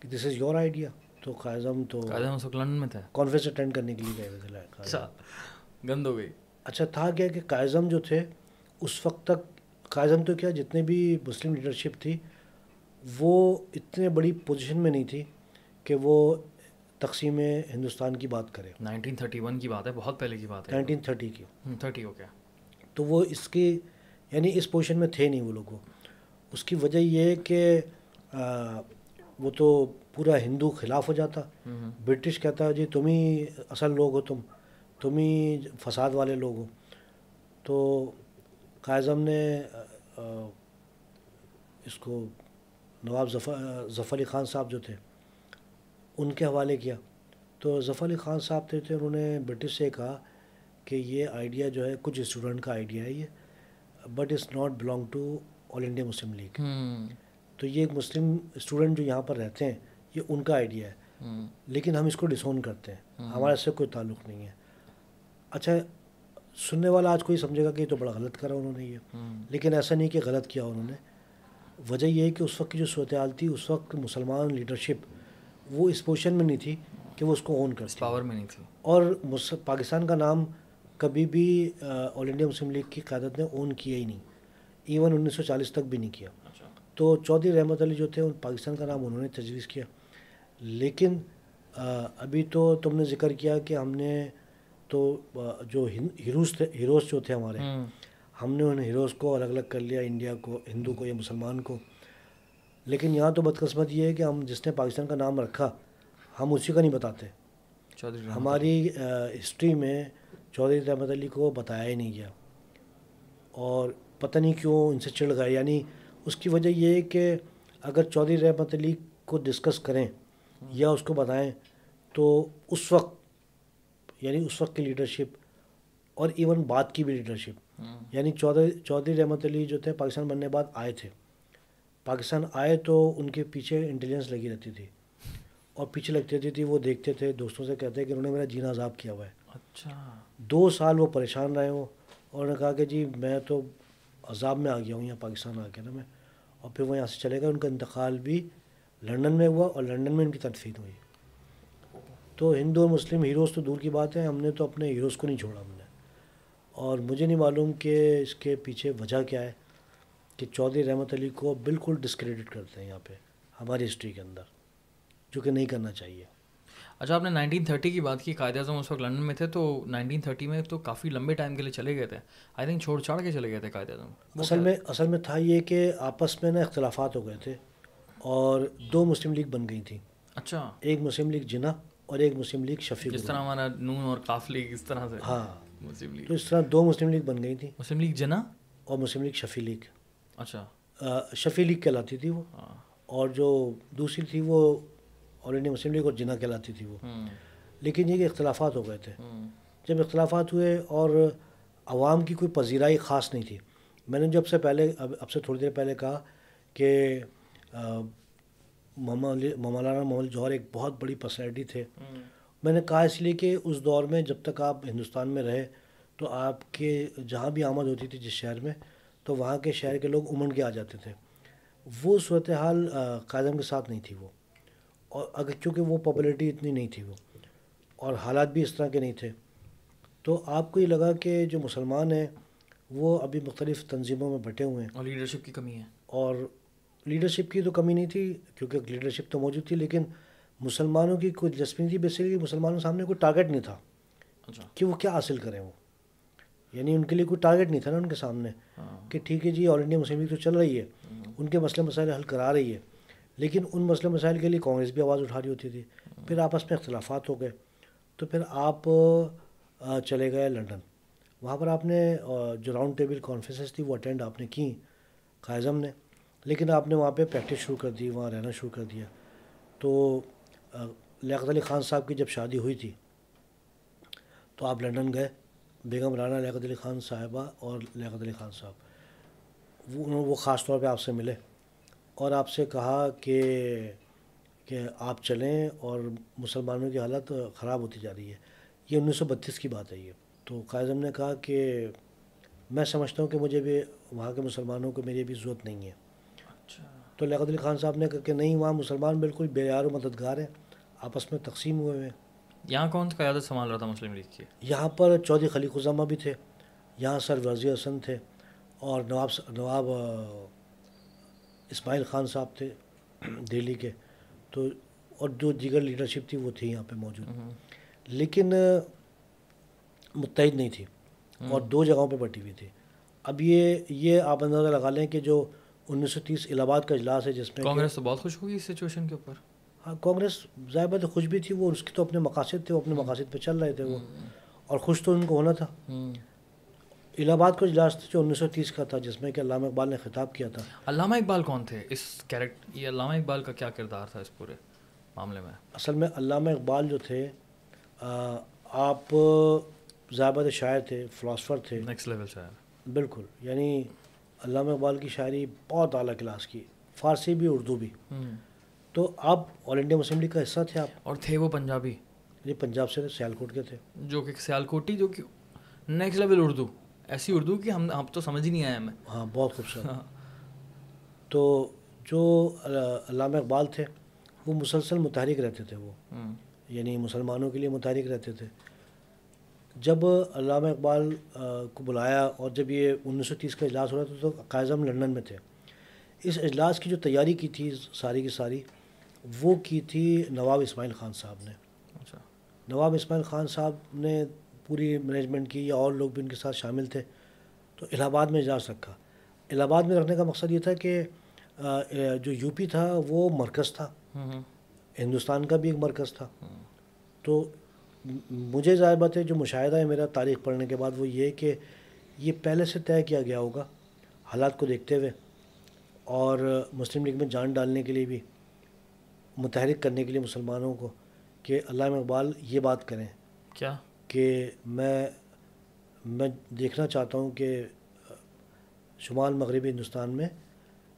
کہ دس از یور آئیڈیا تو قائزم تو لنڈن میں تھا کانفرنس اٹینڈ کرنے کے لیے گئے ہوئے تھے اچھا گند ہو گئی۔ اچھا تھا کیا کہ قائزم جو تھے اس وقت تک قائزم تو کیا جتنے بھی مسلم لیڈرشپ تھی وہ اتنے بڑی پوزیشن میں نہیں تھی کہ وہ تقسیم ہندوستان کی بات کرے۔ نائنٹین تھرٹی ون کی بات ہے بہت پہلے کی بات ہے۔ نائنٹین تھرٹی کی۔ تھرٹی گیا تو وہ اس کی یعنی اس پوزیشن میں تھے نہیں وہ لوگ۔ اس کی وجہ یہ کہ وہ تو پورا ہندو خلاف ہو جاتا۔ برٹش کہتا جی تم ہی اصل لوگ ہو تم تم ہی فساد والے لوگ ہو۔ تو قائزم نے اس کو نواب ظفر ظفر علی خان صاحب جو تھے، ان کے حوالے کیا۔ تو ظفر علی خان صاحب تھے تھے انہوں نے برٹش سے کہا کہ یہ آئیڈیا جو ہے، کچھ اسٹوڈنٹ کا آئیڈیا ہے یہ but is not belong to All India Muslim League تو یہ ایک مسلم اسٹوڈنٹ جو یہاں پر رہتے ہیں یہ ان کا آئیڈیا ہے۔ لیکن ہم اس کو ڈسون کرتے ہیں۔ ہمارے سے کوئی تعلق نہیں ہے۔ اچھا سننے والا آج کوئی سمجھے گا کہ یہ تو بڑا غلط کرا انہوں نے یہ۔ لیکن ایسا نہیں کہ غلط کیا انہوں نے۔ وجہ یہ ہے کہ اس وقت کی جو صورتحال تھی اس وقت مسلمان لیڈرشپ وہ اس پوزیشن میں نہیں تھی کہ وہ اس کو اون کر پاور میں نہیں تھی۔ اور پاکستان کا نام کبھی بھی آل انڈیا مسلم لیگ کی قیادت نے اون کیا ہی نہیں۔ ایون انیس سو چالیس تک بھی نہیں کیا۔ تو چودھری رحمت علی جو تھے ان پاکستان کا نام انہوں نے تجویز کیا۔ لیکن ابھی تو تم نے ذکر کیا کہ ہم نے تو جو ہیروز تھے ہیروز جو تھے ہمارے ہم نے ان ہیروز کو الگ الگ کر لیا انڈیا کو ہندو کو یا مسلمان کو۔ لیکن یہاں تو بدقسمت یہ ہے کہ ہم جس نے پاکستان کا نام رکھا ہم اسی کا نہیں بتاتے۔ ہماری ہسٹری میں چودھری رحمت علی کو بتایا ہی نہیں گیا۔ اور پتہ نہیں کیوں ان سے چڑھ گئے یعنی اس کی وجہ یہ ہے کہ اگر چودھری رحمت علی کو ڈسکس کریں یا اس کو بتائیں تو اس وقت یعنی اس وقت کی لیڈرشپ اور ایون بعد کی بھی لیڈرشپ یعنی چودھری چودھری رحمت علی جو تھے پاکستان بننے بعد آئے تھے۔ پاکستان آئے تو ان کے پیچھے انٹیلیجنس لگی رہتی تھی۔ اور پیچھے لگتی رہتی تھی وہ دیکھتے تھے دوستوں سے کہتے کہ انہوں نے میرا جینا عذاب کیا ہوا ہے۔ اچھا۔ دو سال وہ پریشان رہے ہوں اور انہوں نے کہا کہ جی میں تو عذاب میں آ گیا ہوں یہاں پاکستان آ کے نا میں، اور پھر وہ یہاں سے چلے گئے، ان کا انتقال بھی لنڈن میں ہوا اور لنڈن میں ان کی تدفین ہوئی۔ تو ہندو اور مسلم ہیروز تو دور کی بات ہے، ہم نے تو اپنے ہیروز کو نہیں چھوڑا ہم نے۔ اور مجھے نہیں معلوم کہ اس کے پیچھے وجہ کیا ہے کہ چودھری رحمت علی کو بالکل ڈسکریڈٹ کرتے ہیں یہاں پہ، ہماری ہسٹری کے اندر، جو کہ نہیں کرنا چاہیے۔ اچھا آپ نے نائنٹین تھرٹی کی بات کی قائد اعظم اس وقت لنڈن میں تھے تو نائنٹین تھرٹی میں تو کافی لمبے ٹائم کے لیے چلے گئے تھے۔ آئی تھنک چھوڑ چھاڑ کے چلے گئے تھے قائد اعظم۔ اصل میں اصل میں تھا یہ کہ آپس میں نا اختلافات ہو گئے تھے اور دو مسلم لیگ بن گئی تھیں۔ اچھا۔ ایک مسلم لیگ جنا اور ایک مسلم لیگ شفیق جس طرح ہمارا نون اور کاف لیگ اس طرح سے۔ ہاں۔ Muslim League. تو اس طرح دو مسلم لیگ بن گئی تھیں۔ مسلم لیگ جنا اور مسلم لیگ شفیع لیگ۔ اچھا۔ شفیع لیگ کہلاتی تھی وہ۔ ہاں۔ اور جو دوسری تھی وہ آل انڈیا مسلم لیگ اور جنا کہلاتی تھی وہ۔ لیکن یہ کہ اختلافات ہو گئے تھے۔ جب اختلافات ہوئے اور عوام کی کوئی پذیرائی خاص نہیں تھی۔ میں نے جب سے پہلے اب اب سے تھوڑی دیر پہلے کہا کہ مولانا محمد جوہر ایک بہت بڑی پرسنالٹی تھے۔ میں نے کہا اس لیے کہ اس دور میں جب تک آپ ہندوستان میں رہے تو آپ کے جہاں بھی آمد ہوتی تھی جس شہر میں تو وہاں کے شہر کے لوگ امنڈ کے آ جاتے تھے۔ وہ صورتحال قائدم کے ساتھ نہیں تھی وہ۔ اور اگر چونکہ وہ پاپولیٹی اتنی نہیں تھی وہ اور حالات بھی اس طرح کے نہیں تھے تو آپ کو یہ لگا کہ جو مسلمان ہیں وہ ابھی مختلف تنظیموں میں بٹے ہوئے ہیں۔ اور لیڈرشپ کی کمی ہے۔ اور لیڈرشپ کی تو کمی نہیں تھی کیونکہ لیڈرشپ تو موجود تھی لیکن مسلمانوں کی کوئی دلچسپی نہیں تھی۔ بیسیکلی مسلمانوں سامنے کوئی ٹارگیٹ نہیں تھا اچھا۔ کہ وہ کیا حاصل کریں وہ۔ یعنی ان کے لیے کوئی ٹارگیٹ نہیں تھا نا ان کے سامنے ہاں۔ کہ ٹھیک ہے جی آل انڈیا مسلم لیگ تو چل رہی ہے ان کے مسئلے مسائل حل کرا رہی ہے۔ لیکن ان مسئلے مسائل کے لیے کانگریس بھی آواز اٹھا رہی ہوتی تھی۔ پھر آپس میں اختلافات ہو گئے۔ تو پھر آپ چلے گئے لنڈن۔ وہاں پر آپ نے جو راؤنڈ ٹیبل کانفرنسز تھی وہ اٹینڈ آپ نے کی قائزم نے۔ لیکن آپ نے وہاں پہ پریکٹس شروع کر دی، وہاں رہنا شروع کر دیا۔ تو لیاقت علی خان صاحب کی جب شادی ہوئی تھی، تو آپ لنڈن گئے۔ بیگم رانا، لیاقت علی خان صاحبہ اور لیاقت علی خان صاحب۔ وہ وہ خاص طور پہ آپ سے ملے۔ اور آپ سے کہا کہ کہ آپ چلیں اور مسلمانوں کی حالت خراب ہوتی جا رہی ہے۔ یہ انیس سو بتیس کی بات ہے یہ۔ تو قائد نے کہا کہ میں سمجھتا ہوں کہ مجھے بھی وہاں کے مسلمانوں کو میری بھی ضرورت نہیں ہے۔ اچھا۔ تو لیاقت علی خان صاحب نے کہا کہ نہیں وہاں مسلمان بالکل بے یار و مددگار ہیں آپس میں تقسیم ہوئے ہوئے ہیں۔ یہاں کون قیادت سنبھال رہا تھا مسلم لیگ کی یہاں پر چودھری خلیق الزامہ بھی تھے یہاں سر وزیر حسن تھے اور نواب نواب اسماعیل خان صاحب تھے دہلی کے تو اور جو دیگر لیڈرشپ تھی وہ تھی یہاں پہ موجود۔ لیکن متحد نہیں تھی اور دو جگہوں پہ بٹی ہوئی تھی۔ اب یہ یہ آپ اندازہ لگا لیں کہ جو انیس سو تیس الہ آباد کا اجلاس ہے جس میں کانگریس تو بہت خوش ہوگی اس سچویشن کے اوپر۔ ہاں کانگریس ظاہر تو خوش بھی تھی وہ اس کے تو اپنے مقاصد تھے وہ اپنے مقاصد پہ چل رہے تھے وہ۔ اور خوش تو ان کو ہونا تھا۔ الہ آباد کا اجلاس تھا جو انیس سو تیس کا تھا جس میں کہ علامہ اقبال نے خطاب کیا تھا۔ علامہ اقبال کون تھے؟ اس کیریکٹر یہ علامہ اقبال کا کیا کردار تھا اس پورے معاملے میں؟ اصل میں علامہ اقبال جو تھے آپ ضابط شاعر تھے فلاسفر تھے۔ نیکسٹ لیول شاعر۔ بالکل یعنی علامہ اقبال کی شاعری بہت اعلیٰ کلاس کی فارسی بھی اردو بھی۔ تو آپ آل انڈیا مسلم لیگ کا حصہ تھے آپ؟ اور تھے وہ پنجابی۔ یہ پنجاب سے سیال کوٹ کے تھے۔ جو کہ سیال کوٹی جو کہ نیکسٹ لیول اردو۔ ایسی اردو کہ ہم ہم تو سمجھ ہی نہیں آئے ہمیں۔ ہاں بہت خوبصورت۔ ہاں۔ تو جو علامہ اقبال تھے وہ مسلسل متحرک رہتے تھے وہ۔ یعنی مسلمانوں کے لیے متحرک رہتے تھے۔ جب علامہ اقبال کو بلایا اور جب یہ انیس سو تیس کا اجلاس ہو رہا تھا تو قائزم لنڈن میں تھے۔ اس اجلاس کی جو تیاری کی تھی ساری کی ساری وہ کی تھی نواب اسماعیل خان صاحب نے۔ اچھا۔ نواب اسماعیل خان صاحب نے پوری مینجمنٹ کی یا اور لوگ بھی ان کے ساتھ شامل تھے تو الہ آباد میں اجلاس رکھا الہ آباد میں رکھنے کا مقصد یہ تھا کہ جو یو پی تھا وہ مرکز تھا۔ ہندوستان کا بھی ایک مرکز تھا۔ تو مجھے ظاہر بات ہے جو مشاہدہ ہے میرا تاریخ پڑھنے کے بعد وہ یہ کہ یہ پہلے سے طے کیا گیا ہوگا حالات کو دیکھتے ہوئے اور مسلم لیگ میں جان ڈالنے کے لیے بھی متحرک کرنے کے لیے مسلمانوں کو کہ علامہ اقبال یہ بات کریں۔ کیا؟ کہ میں میں دیکھنا چاہتا ہوں کہ شمال مغربی ہندوستان میں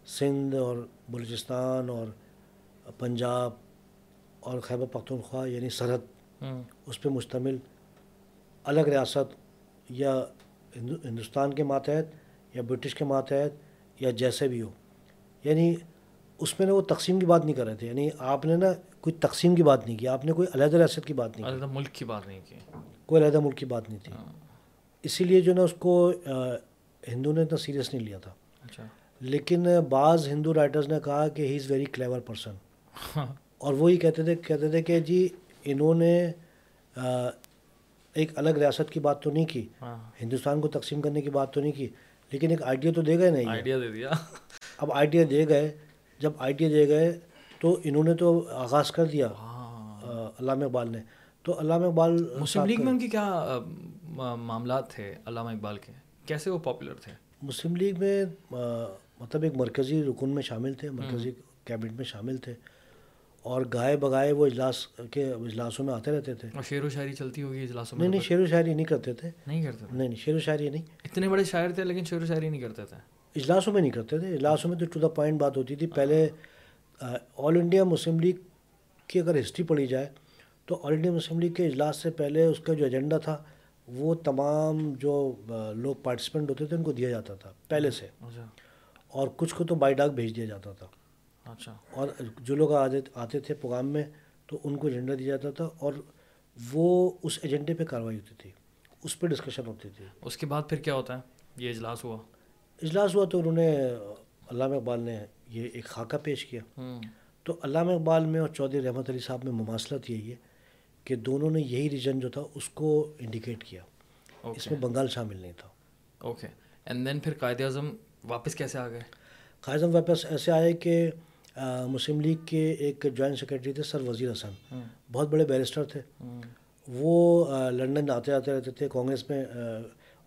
سندھ اور بلوچستان اور پنجاب اور خیبر پختونخوا یعنی سرحد اس پہ مشتمل الگ ریاست یا ہندوستان کے ماتحت یا برٹش کے ماتحت یا جیسے بھی ہو۔ یعنی اس میں نا وہ تقسیم کی بات نہیں کر رہے تھے یعنی آپ نے نا کوئی تقسیم کی بات نہیں کی آپ نے کوئی علیحدہ ریاست کی بات نہیں علیحدہ ملک کی بات نہیں کی۔ کوئی علیحدہ ملک کی بات نہیں تھی۔ اسی لیے جو نا اس کو ہندو نے اتنا سیریس نہیں لیا تھا۔ اچھا۔ لیکن بعض ہندو رائٹرز نے کہا کہ he is very clever person. اور وہی کہتے تھے کہتے تھے کہ جی انہوں نے ایک الگ ریاست کی بات تو نہیں کی۔ ہاں۔ ہندوستان کو تقسیم کرنے کی بات تو نہیں کی۔ لیکن ایک آئیڈیا تو دے گئے نہیں۔ آئیڈیا دے دیا۔ اب آئیڈیا دے گئے۔ جب آئیڈیا دے گئے تو انہوں نے تو آغاز کر دیا۔ ہاں۔ علامہ اقبال نے۔ تو علامہ اقبال مسلم لیگ میں ان کی کیا معاملات تھے علامہ اقبال کے؟ کیسے وہ پاپولر تھے؟ مسلم لیگ میں مطلب ایک مرکزی رکن میں شامل تھے مرکزی کیبنٹ میں شامل تھے اور گائے بگائے وہ اجلاس کے اجلاسوں میں آتے رہتے تھے۔ اور شعر و شاعری چلتی ہوگی اجلاسوں میں نہیں نہیں شعر و شاعری نہیں کرتے تھے۔ نہیں کرتے نہیں نہیں شعر و شاعری نہیں۔ اتنے بڑے شاعر تھے لیکن شعر و شاعری نہیں کرتے تھے؟ اجلاسوں میں نہیں کرتے تھے اجلاسوں میں تو ٹو دا پوائنٹ بات ہوتی تھی۔ پہلے آل انڈیا مسلم لیگ کی اگر ہسٹری پڑھی جائے تو آل انڈیا مسلم لیگ کے اجلاس سے پہلے اس کا جو ایجنڈا تھا وہ تمام جو لوگ پارٹیسپینٹ ہوتے تھے ان کو دیا جاتا تھا پہلے سے۔ اچھا۔ اور کچھ کو تو بائی ڈاک بھیج دیا جاتا تھا۔ اچھا۔ اور جو لوگ آتے تھے پروگرام میں تو ان کو ایجنڈا دیا جاتا تھا اور وہ اس ایجنڈے پہ کاروائی ہوتی تھی اس پہ ڈسکشن ہوتی تھی۔ اس کے بعد پھر کیا ہوتا ہے؟ یہ اجلاس ہوا۔ اجلاس ہوا تو انہوں نے علامہ اقبال نے یہ ایک خاکہ پیش کیا۔ تو علامہ اقبال میں اور چودھری رحمت علی صاحب میں مماثلت یہی ہے۔ کہ دونوں نے یہی ریجن جو تھا اس کو انڈیکیٹ کیا۔ اس میں بنگال شامل نہیں تھا۔ اوکے اینڈ دین پھر قائد اعظم واپس کیسے آ گئے؟ قائد اعظم واپس ایسے آئے کہ مسلم لیگ کے ایک جوائنٹ سیکرٹری تھے سر وزیر حسن۔ بہت بڑے بیرسٹر تھے۔ وہ لنڈن آتے آتے رہتے تھے کانگریس میں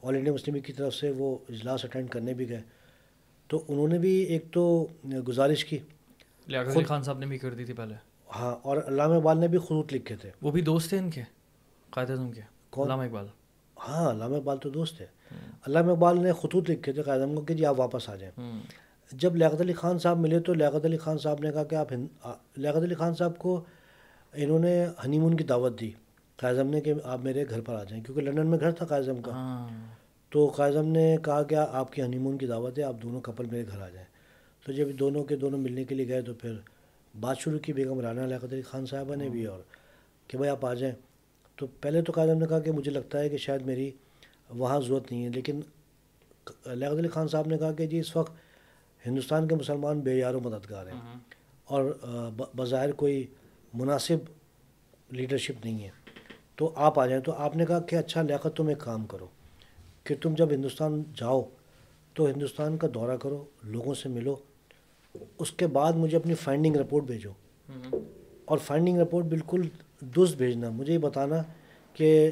آل انڈیا مسلم لیگ کی طرف سے وہ اجلاس اٹینڈ کرنے بھی گئے۔ تو انہوں نے بھی ایک تو گزارش کی۔ خان صاحب نے بھی کر دی تھی پہلے۔ ہاں اور علامہ اقبال نے بھی خطوط لکھے تھے۔ وہ بھی دوست تھے ان کے؟ قائد اعظم کے؟ علامہ اقبال۔ ہاں علامہ اقبال تو دوست تھے۔ علامہ اقبال نے خطوط لکھے تھے قائد اعظم کو کہ جی آپ واپس آ جائیں۔ جب لیاقت علی خان صاحب ملے تو لیاقت علی خان صاحب نے کہا کہ آپ لیاقت علی خان صاحب کو انہوں نے ہنی مون کی دعوت دی۔ قائد اعظم نے کہ آپ میرے گھر پر آ جائیں کیونکہ لنڈن میں گھر تھا قائد اعظم کا۔ ہاں۔ تو قائد اعظم نے کہا کہ آپ کی ہنی مون کی دعوت ہے آپ دونوں کپل میرے گھر آ جائیں۔ تو جب دونوں کے دونوں ملنے کے لیے گئے تو پھر بات شروع کی بیگم رانا لیاقت علی خان صاحبہ نے بھی اور کہ بھائی آپ آ جائیں۔ تو پہلے تو قائد نے کہا کہ مجھے لگتا ہے کہ شاید میری وہاں ضرورت نہیں ہے، لیکن لیاقت علی خان صاحب نے کہا کہ جی اس وقت ہندوستان کے مسلمان بے یار و مددگار ہیں۔ اور بظاہر کوئی مناسب لیڈرشپ نہیں ہے۔ تو آپ آ جائیں۔ تو آپ نے کہا کہ اچھا لیاقت تم ایک کام کرو کہ تم جب ہندوستان جاؤ تو ہندوستان کا دورہ کرو، لوگوں سے ملو۔ اس کے بعد مجھے اپنی فائنڈنگ رپورٹ بھیجو۔ اور فائنڈنگ رپورٹ بالکل درست بھیجنا۔ مجھے یہ بتانا کہ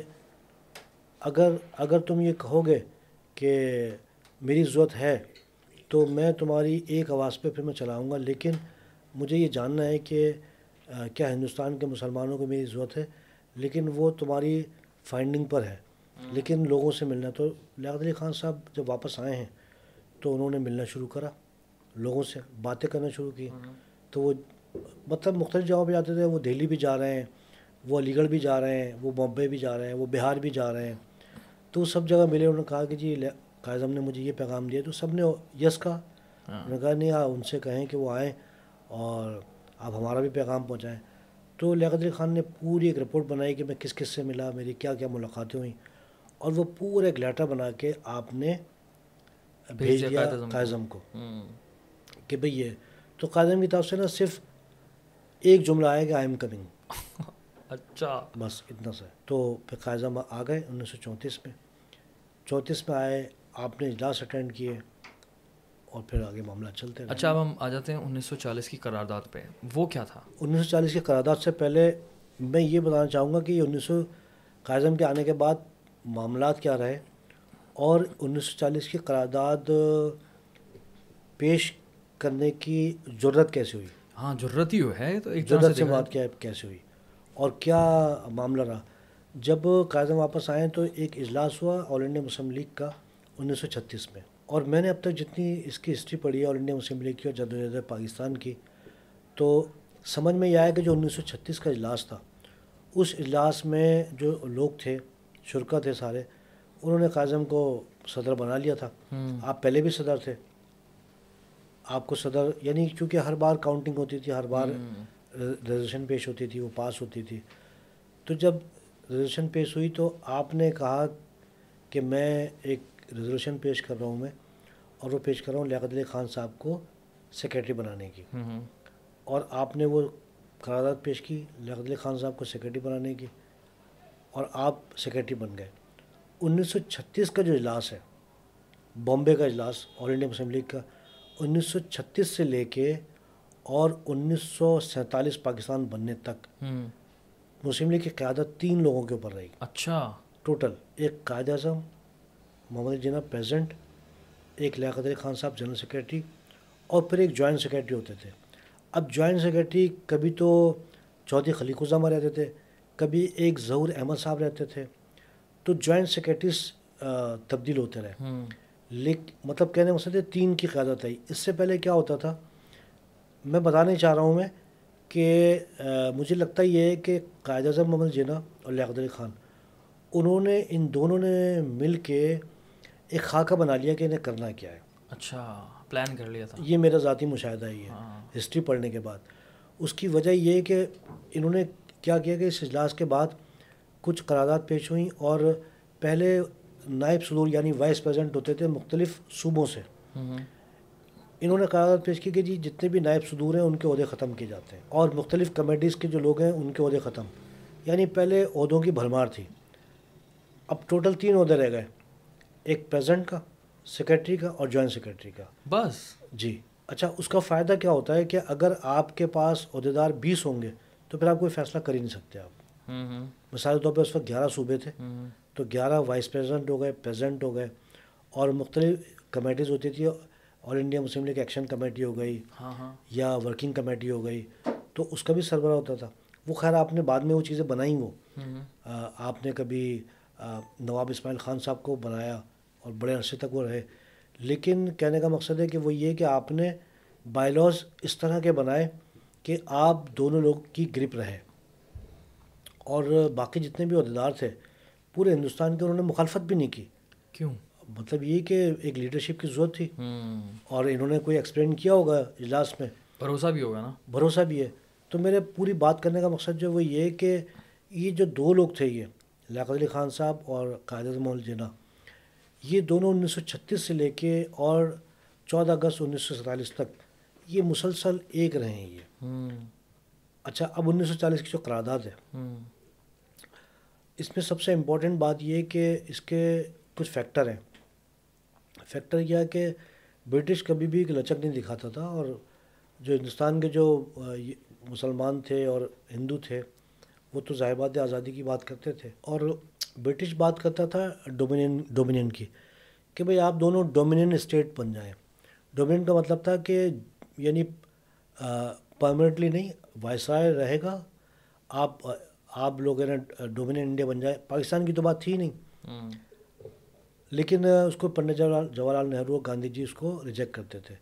اگر اگر تم یہ کہو گے کہ میری ضرورت ہے، تو میں تمہاری ایک آواز پہ پھر میں چلاؤں گا۔ لیکن مجھے یہ جاننا ہے کہ کیا ہندوستان کے مسلمانوں کو میری ضرورت ہے؟ لیکن وہ تمہاری فائنڈنگ پر ہے۔ لیکن لوگوں سے ملنا تو لیاقت علی خان صاحب جب واپس آئے ہیں، تو انہوں نے ملنا شروع کرا۔ لوگوں سے باتیں کرنا شروع کی۔ تو وہ مطلب مختلف جگہوں پہ جاتے تھے وہ دہلی بھی جا رہے ہیں وہ علی گڑھ بھی جا رہے ہیں وہ بمبئی بھی جا رہے ہیں وہ بہار بھی جا رہے ہیں۔ تو سب جگہ ملے انہوں نے کہا کہ جی قائد نے مجھے یہ پیغام دیا۔ تو سب نے یس کہا۔ ہاں۔ انہوں نے کہا نہیں آپ ان سے کہیں کہ وہ آئیں اور آپ ہمارا بھی پیغام پہنچائیں۔ تو لیاقت علی خان نے پوری ایک رپورٹ بنائی کہ میں کس کس سے ملا میری کیا کیا ملاقاتیں ہوئیں۔ اور وہ پورا ایک لیٹر بنا کے آپ نے بھیج دیا قائزم کو۔ کہ بھئی یہ تو قائزم کی طرف سے نا صرف ایک جملہ آئے کہ آئی ایم کمنگ اچھا۔ بس اتنا سا۔ تو پھر قائزم آ گئے انیس سو چونتیس میں۔ چونتیس میں آئے آپ نے اجلاس اٹینڈ کیے اور پھر آگے معاملہ چلتے اچھا اب ہم آ جاتے ہیں انیس سو چالیس کی قرارداد پہ۔ وہ کیا تھا؟ انیس سو چالیس کی قرارداد سے پہلے میں یہ بتانا چاہوں گا کہ یہ انیس سو قائزم کے آنے کے بعد معاملات کیا رہے اور انیس سو چالیس کی قرارداد پیش کرنے کی ضرورت کیسے ہوئی؟ ہاں ضرورت ہی ہے تو ایک ضرورت سے بات کیا کیسے ہوئی؟ اور کیا معاملہ رہا؟ جب قائد واپس آئے تو ایک اجلاس ہوا آل انڈیا مسلم لیگ کا انیس سو چھتیس میں۔ اور میں نے اب تک جتنی اس کی ہسٹری پڑھی ہے آل انڈیا مسلم لیگ کی اور جدوجہد پاکستان کی تو سمجھ میں یہ آیا کہ جو انیس سو چھتیس کا اجلاس تھا اس اجلاس میں جو لوگ تھے شرکا تھے سارے انہوں نے قاظم کو صدر بنا لیا تھا۔ آپ پہلے بھی صدر تھے۔ آپ کو صدر یعنی چونکہ ہر بار کاؤنٹنگ ہوتی تھی ہر بار ریزولوشن پیش ہوتی تھی وہ پاس ہوتی تھی۔ تو جب ریزولوشن پیش ہوئی تو آپ نے کہا کہ میں ایک ریزولوشن پیش کر رہا ہوں میں اور وہ پیش کر رہا ہوں لیاقت علی خان صاحب کو سیکریٹری بنانے کی۔ اور آپ نے وہ قرارداد پیش کی لیاقت علی خان صاحب کو سیکریٹری بنانے کی اور آپ سیکریٹری بن گئے۔ انیس سو چھتیس کا جو اجلاس ہے بامبے کا اجلاس آل انڈیا مسلم لیگ کا انیس سو چھتیس سے لے کے اور انیس سو سینتالیس پاکستان بننے تک مسلم لیگ کی قیادت تین لوگوں کے اوپر رہی اچھا۔ ٹوٹل ایک قائد اعظم محمد جناب پریزنٹ ایک لیاقت علی خان صاحب جنرل سیکریٹری اور پھر ایک جوائنٹ سیکریٹری ہوتے تھے۔ اب جوائنٹ سیکریٹری کبھی تو چودھری خلیق الزامہ رہتے تھے کبھی ایک ظہور احمد صاحب رہتے تھے۔ تو جوائنٹ سیکریٹریز تبدیل ہوتے رہے۔ لیکن مطلب کہنے مقصد تین کی قیادت آئی اس سے پہلے کیا ہوتا تھا؟ میں بتانا چاہ رہا ہوں میں کہ مجھے لگتا یہ ہے کہ قائد اعظم محمد جناح اور لیاقت علی خان انہوں نے ان دونوں نے مل کے ایک خاکہ بنا لیا کہ انہیں کرنا کیا ہے۔ اچھا پلان کر لیا تھا۔ یہ میرا ذاتی مشاہدہ ہی ہے ہسٹری ہاں۔ پڑھنے کے بعد۔ اس کی وجہ یہ ہے کہ انہوں نے کیا کیا کہ اس اجلاس کے بعد کچھ قرارداد پیش ہوئیں اور پہلے نائب صدور یعنی وائس پریزیڈنٹ ہوتے تھے مختلف صوبوں سے۔ انہوں نے قرارداد پیش کی کہ جی جتنے بھی نائب صدور ہیں ان کے عہدے ختم کیے جاتے ہیں۔ اور مختلف کمیٹیز کے جو لوگ ہیں ان کے عہدے ختم۔ یعنی پہلے عہدوں کی بھرمار تھی۔ اب ٹوٹل تین عہدے رہ گئے۔ ایک پریزنٹ کا سیکرٹری کا اور جوائنٹ سیکرٹری کا۔ بس؟ جی۔ اچھا اس کا فائدہ کیا ہوتا ہے کہ اگر آپ کے پاس عہدیدار بیس ہوں گے تو پھر آپ کوئی فیصلہ کر ہی نہیں سکتے آپ۔ مثال طور پہ اس وقت گیارہ صوبے تھے۔ تو گیارہ وائس پریزیڈنٹ ہو گئے پریزیڈنٹ ہو گئے اور مختلف کمیٹیز ہوتی تھی All India Muslim League action committee ہو گئی ہاں، ہاں۔ یا ورکنگ کمیٹی ہو گئی تو اس کا بھی سربراہ ہوتا تھا۔ وہ خیر آپ نے بعد میں وہ چیزیں بنائیں وہ۔ آپ نے کبھی نواب اسماعیل خان صاحب کو بنایا اور بڑے عرصے تک وہ رہے۔ لیکن کہنے کا مقصد ہے کہ وہ یہ کہ آپ نے بائی لاز اس طرح کے بنائے کہ آپ دونوں لوگ کی گرپ رہے۔ اور باقی جتنے بھی عہدیدار تھے پورے ہندوستان کے انہوں نے مخالفت بھی نہیں کی۔ کیوں؟ مطلب یہ کہ ایک لیڈرشپ کی ضرورت تھی۔ اور انہوں نے کوئی ایکسپلین کیا ہوگا اجلاس میں؟ بھروسہ بھی ہوگا نا۔ بھروسہ بھی ہے۔ تو میرے پوری بات کرنے کا مقصد جو وہ یہ کہ یہ جو دو لوگ تھے یہ لیاقت علی خان صاحب اور قائد مول جناح یہ دونوں انیس سو چھتیس سے لے کے اور چودہ اگست انیس سو سینتالیس تک یہ مسلسل ایک رہے ہیں یہ۔ اچھا اب انیس سو چالیس کی جو قرارداد ہے اس میں سب سے امپورٹنٹ بات یہ کہ اس کے کچھ فیکٹر ہیں۔ فیکٹر یہ کہ برٹش کبھی بھی لچک نہیں دکھاتا تھا اور جو ہندوستان کے جو مسلمان تھے اور ہندو تھے، وہ تو ظاہر آزادی کی بات کرتے تھے۔ اور برٹش بات کرتا تھا ڈومینین ڈومینین کی کہ بھئی آپ دونوں ڈومینین اسٹیٹ بن جائیں۔ ڈومینین کا مطلب تھا کہ یعنی پرماننٹلی نہیں وائسرائے رہے گا۔ آپ آپ لوگ ہے نا ڈومینین انڈیا بن جائے پاکستان کی تو بات تھی نہیں۔ لیکن اس کو پنڈت جواہر لال نہرو گاندھی جی اس کو ریجیکٹ کرتے تھے۔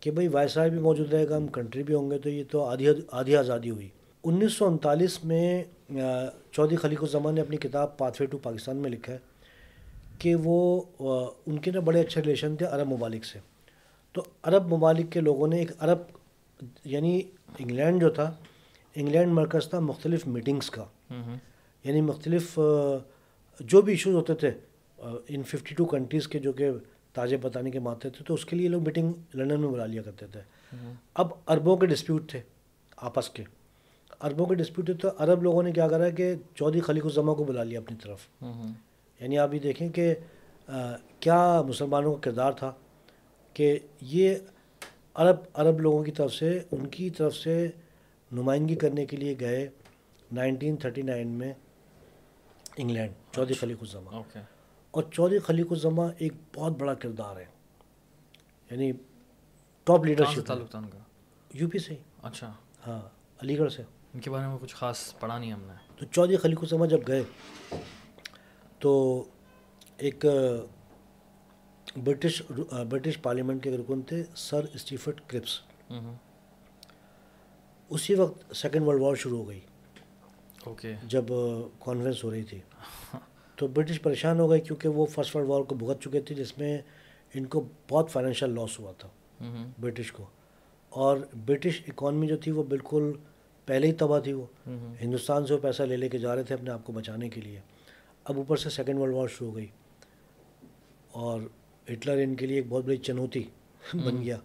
کہ بھائی وائسرائے بھی موجود رہے گا ہم کنٹری بھی ہوں گے تو یہ تو آدھی آدھی آزادی ہوئی۔ انیس سو انتالیس میں چودھری خلیق الزمان نے اپنی کتاب پاتھ وے ٹو پاکستان میں لکھا ہے کہ وہ ان کے نا بڑے اچھے ریلیشن تھے عرب ممالک سے۔ تو عرب ممالک کے لوگوں نے ایک عرب یعنی انگلینڈ جو تھا انگلینڈ مرکز تھا مختلف میٹنگس کا۔ یعنی مختلف جو بھی ایشوز ہوتے تھے ان ففٹی ٹو کنٹریز کے جو کہ تاجے بتانے کے ماتے تھے تو اس کے لیے لوگ میٹنگ لنڈن میں بلا لیا کرتے تھے۔ اب عربوں کے ڈسپیوٹ تھے آپس کے۔ عربوں کے ڈسپیوٹ تو عرب لوگوں نے کیا کرا کہ چودھری خلیق الزما کو بلا لیا اپنی طرف۔ یعنی آپ یہ دیکھیں کہ کیا مسلمانوں کا کردار تھا کہ یہ عرب عرب لوگوں کی طرف سے ان کی طرف سے نمائندگی کرنے کے لیے گئے نائنٹین تھرٹی نائن میں انگلینڈ چودھری اچھا۔ خلیق الزما اور چودھری خلیق الزما ایک بہت بڑا کردار ہے یعنی ٹاپ لیڈرشپ یو پی سے۔ اچھا۔ ہاں علی گڑھ سے۔ ان کے بارے میں کچھ خاص پڑھا نہیں ہم نے۔ تو چودھری خلیق السما جب گئے تو ایک برٹش برٹش پارلیمنٹ کے رکن تھے سر اسٹیفرڈ کرپس۔ اسی وقت سیکنڈ ورلڈ وار شروع ہو گئی۔ اوکے جب کانفرنس ہو رہی تھی۔ تو برٹش پریشان ہو گئے کیونکہ وہ فرسٹ ورلڈ وار کو بھگت چکے تھے جس میں ان کو بہت فائنینشیل لاس ہوا تھا برٹش کو۔ اور برٹش اکانومی جو تھی وہ بالکل پہلے ہی تباہ تھی وہ۔ ہندوستان سے وہ پیسہ لے لے کے جا رہے تھے اپنے آپ کو بچانے کے لیے۔ اب اوپر سے سیکنڈ ورلڈ وار شروع ہو گئی۔ اور ہٹلر ان کے لیے ایک بہت بڑی چنوتی بن گیا۔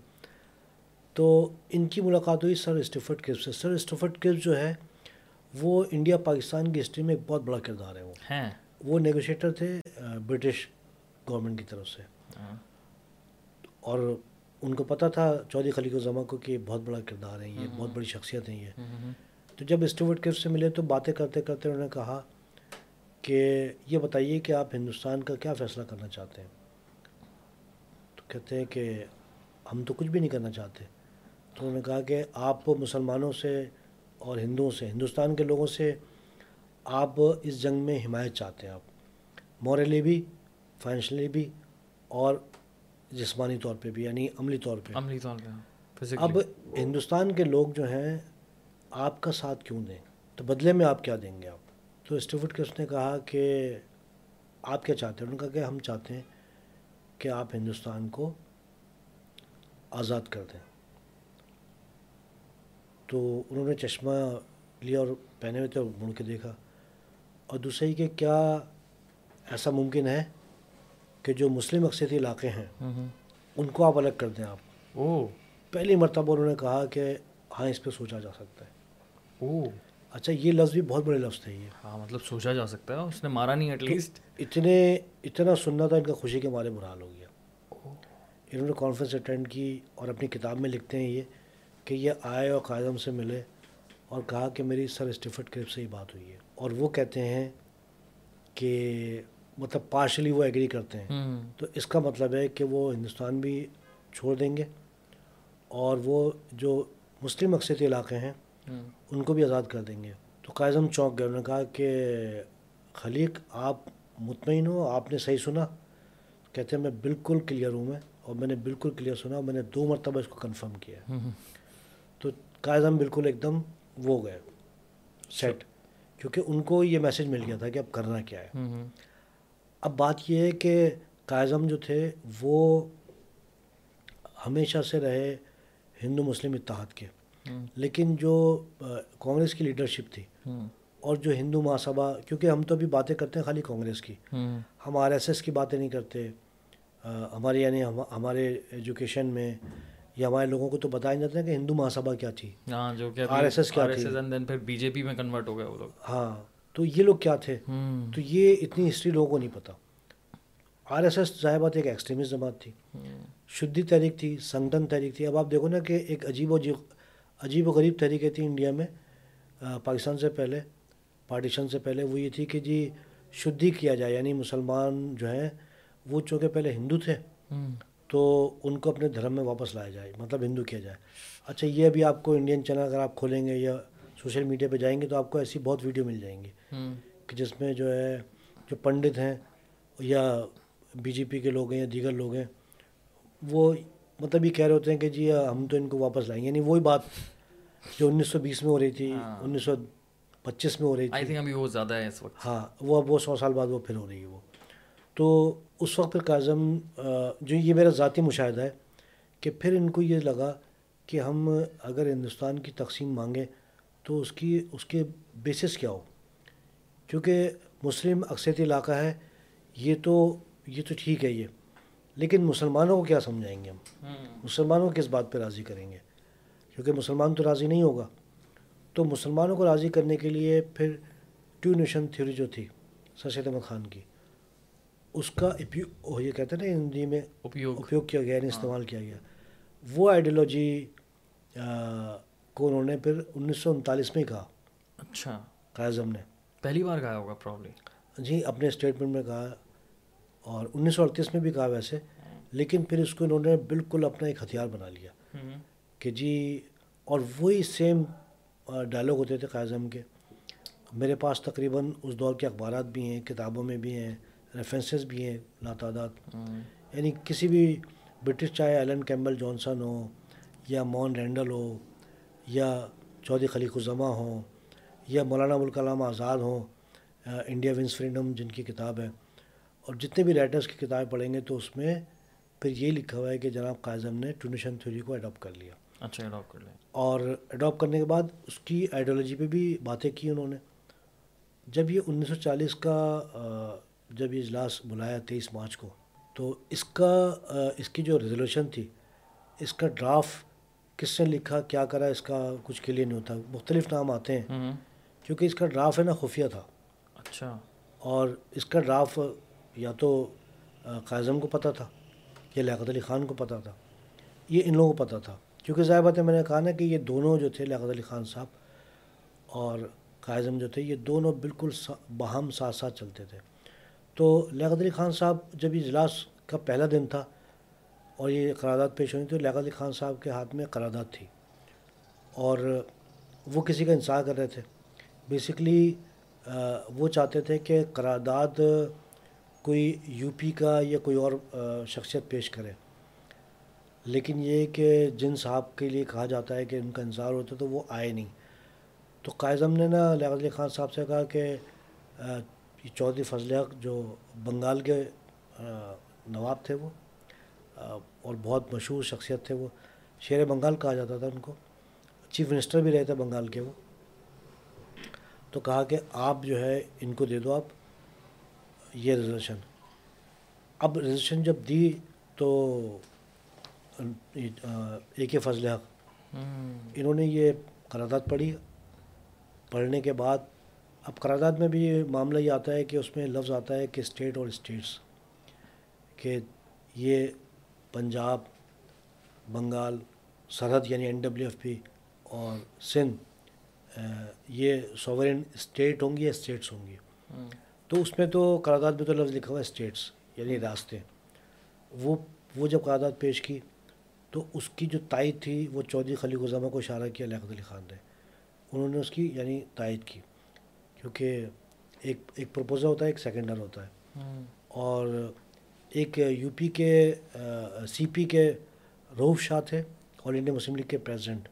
تو ان کی ملاقات ہوئی سر اسٹیفرڈ کرپ سے۔ سر اسٹیفرڈ کرپ جو ہے وہ انڈیا پاکستان کی ہسٹری میں ایک بہت بڑا کردار ہے۔ وہ وہ نیگوشیٹر تھے برٹش گورنمنٹ کی طرف سے۔ ہاں۔ اور ان کو پتہ تھا چودھری خلیق الزما کو کہ بہت بڑا کردار ہے یہ بہت بڑی شخصیت ہیں یہ۔ تو جب اسٹیورٹ کف سے ملے تو باتیں کرتے کرتے انہوں نے کہا کہ یہ بتائیے کہ آپ ہندوستان کا کیا فیصلہ کرنا چاہتے ہیں؟ تو کہتے ہیں کہ ہم تو کچھ بھی نہیں کرنا چاہتے۔ تو انہوں نے کہا کہ آپ مسلمانوں سے اور ہندوؤں سے ہندوستان کے لوگوں سے آپ اس جنگ میں حمایت چاہتے ہیں۔ آپ مورلی بھی فائنینشلی بھی اور جسمانی طور پہ بھی یعنی عملی طور پہ۔ عملی طور پہ اب ہندوستان کے لوگ جو ہیں آپ کا ساتھ کیوں دیں؟ تو بدلے میں آپ کیا دیں گے آپ؟ تو اسٹیفٹ کے اس نے کہا کہ آپ کیا چاہتے ہیں؟ انہوں نے کہا کہ ہم چاہتے ہیں کہ آپ ہندوستان کو آزاد کر دیں۔ تو انہوں نے چشمہ لیا اور پہنے ہوئے تھے اور مڑ کے دیکھا۔ اور دوسرے کہ کیا ایسا ممکن ہے کہ جو مسلم اکثریتی علاقے ہیں ان کو آپ الگ کر دیں آپ؟ او پہلی مرتبہ انہوں نے کہا کہ ہاں اس پہ سوچا جا سکتا ہے۔ او اچھا یہ لفظ بھی بہت بڑے لفظ تھے یہ۔ ہاں مطلب سوچا جا سکتا ہے اس نے مارا نہیں ایٹ لیسٹ اتنے اتنا سننا تھا ان کا خوشی کے مارے برحال ہو گیا۔ انہوں نے کانفرنس اٹینڈ کی اور اپنی کتاب میں لکھتے ہیں یہ۔ کہ یہ آئے اور قائدم سے ملے اور کہا کہ میری سر اسٹیفٹ کرپ سے ہی بات ہوئی ہے۔ اور وہ کہتے ہیں کہ مطلب پارشلی وہ ایگری کرتے ہیں۔ تو اس کا مطلب ہے کہ وہ ہندوستان بھی چھوڑ دیں گے اور وہ جو مسلم اکثریتی علاقے ہیں ان کو بھی آزاد کر دیں گے۔ تو قائزم چونک گئے انہوں نے کہا کہ خلیق آپ مطمئن ہو آپ نے صحیح سنا۔ کہتے ہیں میں بالکل کلیئر ہوں میں اور میں نے بالکل کلیئر سنا اور میں نے دو مرتبہ اس کو کنفرم کیا قائزم بالکل ایک دم وہ گئے سیٹ کیونکہ ان کو یہ میسج مل گیا تھا کہ اب کرنا کیا ہے۔ اب بات یہ ہے کہ قائزم جو تھے وہ ہمیشہ سے رہے ہندو مسلم اتحاد کے۔ لیکن جو کانگریس کی لیڈرشپ تھی اور جو ہندو مہاسبھا کیونکہ ہم تو ابھی باتیں کرتے ہیں خالی کانگریس کی۔ ہم آر ایس ایس کی باتیں نہیں کرتے ہمارے یعنی ہمارے ایجوکیشن میں یا ہمارے لوگوں کو تو بتایا جاتا ہے کہ ہندو مہاسبھا کیا تھی۔ ہاں جو کہ آر ایس ایس کیا تھی۔ پھر بی جے پی میں کنورٹ ہو گئے وہ لوگ۔ ہاں تو یہ لوگ کیا تھے؟ تو یہ اتنی ہسٹری لوگوں کو نہیں پتہ آر ایس ایس ظاہر بات ایک ایکسٹریمسٹ جماعت تھی۔ شدھی تحریک تھی سنگھن تحریک تھی۔ اب آپ دیکھو نا کہ ایک عجیب و عجیب و غریب تحریکیں تھیں انڈیا میں۔ پاکستان سے پہلے پارٹیشن سے پہلے وہ یہ تھی کہ جی شدھی کیا جائے یعنی مسلمان جو ہیں وہ چونکہ پہلے ہندو تھے۔ تو ان کو اپنے دھرم میں واپس لایا جائے مطلب ہندو کیا جائے۔ اچھا یہ ابھی آپ کو انڈین چینل اگر آپ کھولیں گے یا سوشل میڈیا پہ جائیں گے تو آپ کو ایسی بہت ویڈیو مل جائیں گی۔ کہ جس میں جو ہے جو پنڈت ہیں یا بی جے پی کے لوگ ہیں یا دیگر لوگ ہیں وہ مطلب یہ کہہ رہے ہوتے ہیں کہ جی ہم تو ان کو واپس لائیں گے۔ یعنی وہی بات جو انیس سو بیس میں ہو رہی تھی ہاں۔ انیس سو پچیس میں ہو رہی تھی۔ ابھی وہ زیادہ ہے اس وقت۔ ہاں وہ اب وہ سو سال بعد وہ پھر ہو رہی ہے وہ۔ تو اس وقت پھر کاظم جو یہ میرا ذاتی مشاہدہ ہے کہ پھر ان کو یہ لگا کہ ہم اگر ہندوستان کی تقسیم مانگیں تو اس کی اس کے بیسس کیا ہو؟ کیونکہ مسلم اکثریتی علاقہ ہے یہ تو یہ تو ٹھیک ہے یہ لیکن مسلمانوں کو کیا سمجھائیں گے ہم؟ مسلمانوں کو کس بات پہ راضی کریں گے؟ کیونکہ مسلمان تو راضی نہیں ہوگا۔ تو مسلمانوں کو راضی کرنے کے لیے پھر ٹو نیشن تھیوری جو تھی سر سید احمد خان کی اس کا یہ کہتے ہیں نا ہندی میں اپیوگ. کیا گیا یعنی ہاں۔ استعمال کیا گیا۔ وہ آئیڈیالوجی کو انہوں نے پھر انیس سو انتالیس میں کہا۔ اچھا۔ قائزم نے۔ پہلی بار کہا ہوگا پرابلی جی اپنے اسٹیٹمنٹ میں کہا اور انیس سو اڑتیس میں بھی کہا ویسے۔ لیکن پھر اس کو انہوں نے بالکل اپنا ایک ہتھیار بنا لیا۔ کہ جی اور وہی سیم ڈائلاگ ہوتے تھے قائزم کے۔ میرے پاس تقریباً اس دور کے اخبارات بھی ہیں کتابوں میں بھی ہیں۔ ریفرنسز بھی ہیں لاتعداد یعنی کسی بھی برٹش چاہے ایلن کیمبل جانسن ہو یا مون رینڈل ہو یا چودھری خلیق الزماں ہوں یا مولانا ابوالکلام آزاد ہوں انڈیا ونس فریڈم جن کی کتاب ہے۔ اور جتنے بھی رائٹرس کی کتابیں پڑھیں گے تو اس میں پھر یہ لکھا ہوا ہے کہ جناب قائزم نے ٹونیشن تھیوری کو اڈاپٹ کر لیا۔ اچھا اڈاپٹ کر لیا۔ اور اڈاپٹ کرنے کے بعد اس کی آئیڈیالوجی پہ بھی باتیں کی انہوں نے۔ جب یہ انیس سو چالیس کا جب یہ اجلاس بلایا تیئیس مارچ کو تو اس کا اس کی جو ریزولوشن تھی اس کا ڈرافٹ کس نے لکھا کیا کرا اس کا کچھ کلیئر نہیں ہوتا مختلف نام آتے ہیں۔ کیونکہ اس کا ڈرافٹ ہے نا خفیہ تھا۔ اچھا۔ اور اس کا ڈرافٹ یا تو قائزم کو پتہ تھا یا لیاقت علی خان کو پتہ تھا یہ ان لوگوں کو پتہ تھا۔ کیونکہ ظاہر بات ہے میں نے کہا نا کہ یہ دونوں جو تھے لیاقت علی خان صاحب اور قائزم جو تھے یہ دونوں بالکل باہم ساتھ ساتھ چلتے تھے۔ تو لیاقت علی خان صاحب جب اجلاس کا پہلا دن تھا اور یہ قرارداد پیش ہوئی تو لیاقت علی خان صاحب کے ہاتھ میں قرارداد تھی اور وہ کسی کا انصار کر رہے تھے۔ بیسکلی وہ چاہتے تھے کہ قرارداد کوئی یو پی کا یا کوئی اور شخصیت پیش کرے۔ لیکن یہ کہ جن صاحب کے لیے کہا جاتا ہے کہ ان کا انتظار ہوتا تو وہ آئے نہیں۔ تو قائزم نے نا لیاقت علی خان صاحب سے کہا کہ چودھری فضل حق جو بنگال کے نواب تھے وہ اور بہت مشہور شخصیت تھے وہ شیر بنگال کہا جاتا تھا ان کو۔ چیف منسٹر بھی رہے تھے بنگال کے وہ۔ تو کہا کہ آپ جو ہے ان کو دے دو آپ یہ ریزرویشن اب ریزرویشن جب دی تو اے کے فضل حق۔ انہوں نے یہ قرارداد پڑھی۔ پڑھنے کے بعد اب قرارداد میں بھی معاملہ یہ آتا ہے کہ اس میں لفظ آتا ہے کہ اسٹیٹ اور اسٹیٹس کہ یہ پنجاب بنگال سرحد یعنی این ڈبلیو ایف پی اور سندھ یہ سوورن اسٹیٹ ہوں گی یا اسٹیٹس ہوں گی؟ تو اس میں تو قرارداد میں تو لفظ لکھا ہوا ہے اسٹیٹس یعنی راستے۔ وہ وہ جب قرارداد پیش کی تو اس کی جو تائید تھی وہ چودھری خلی غزامہ کو اشارہ کیا لیاقت علی خان نے۔ انہوں نے اس کی یعنی تائید کی۔ کیونکہ ایک ایک پروپوزر ہوتا ہے ایک سیکنڈر ہوتا ہے۔ اور ایک یو پی کے سی پی کے روف شاہ تھے آل انڈیا مسلم لیگ کے پریزیڈنٹ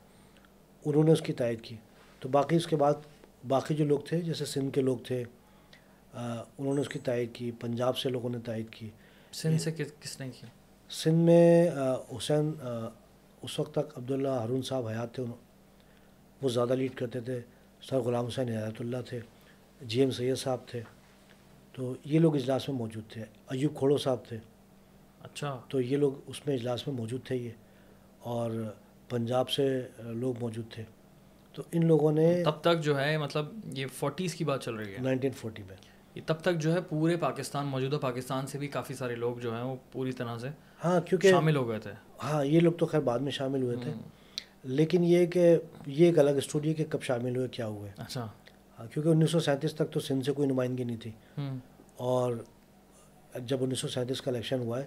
انہوں نے اس کی تائید کی۔ تو باقی اس کے بعد باقی جو لوگ تھے جیسے سندھ کے لوگ تھے انہوں نے اس کی تائید کی۔ پنجاب سے لوگوں نے تائید کی۔ سندھ سے کس نے کی؟ سندھ میں حسین اس وقت تک عبداللہ ہارون صاحب حیات تھے وہ زیادہ لیڈ کرتے تھے۔ سر غلام حسین ہدایت اللہ تھے۔ جی ایم سید صاحب تھے تو یہ لوگ اجلاس میں موجود تھے ایوب کھوڑو صاحب تھے۔ اچھا۔ تو یہ لوگ اس میں اجلاس میں موجود تھے یہ اور پنجاب سے لوگ موجود تھے۔ تو ان لوگوں نے تب تک جو ہے مطلب یہ فورٹیز کی بات چل رہی ہے۔ نائنٹین فورٹی میں۔ یہ تب تک جو ہے پورے پاکستان موجودہ پاکستان سے بھی کافی سارے لوگ جو ہیں وہ پوری طرح سے ہاں کیونکہ شامل ہو گئے تھے۔ ہاں یہ لوگ تو خیر بعد میں شامل ہوئے تھے۔ لیکن یہ کہ یہ ایک الگ اسٹوڈیو کہ کب شامل ہوئے کیا ہوئے۔ اچھا۔ کیونکہ انیس سو سینتیس تک تو سندھ سے کوئی نمائندگی نہیں تھی۔ اور جب انیس سو سینتیس کا الیکشن ہوا ہے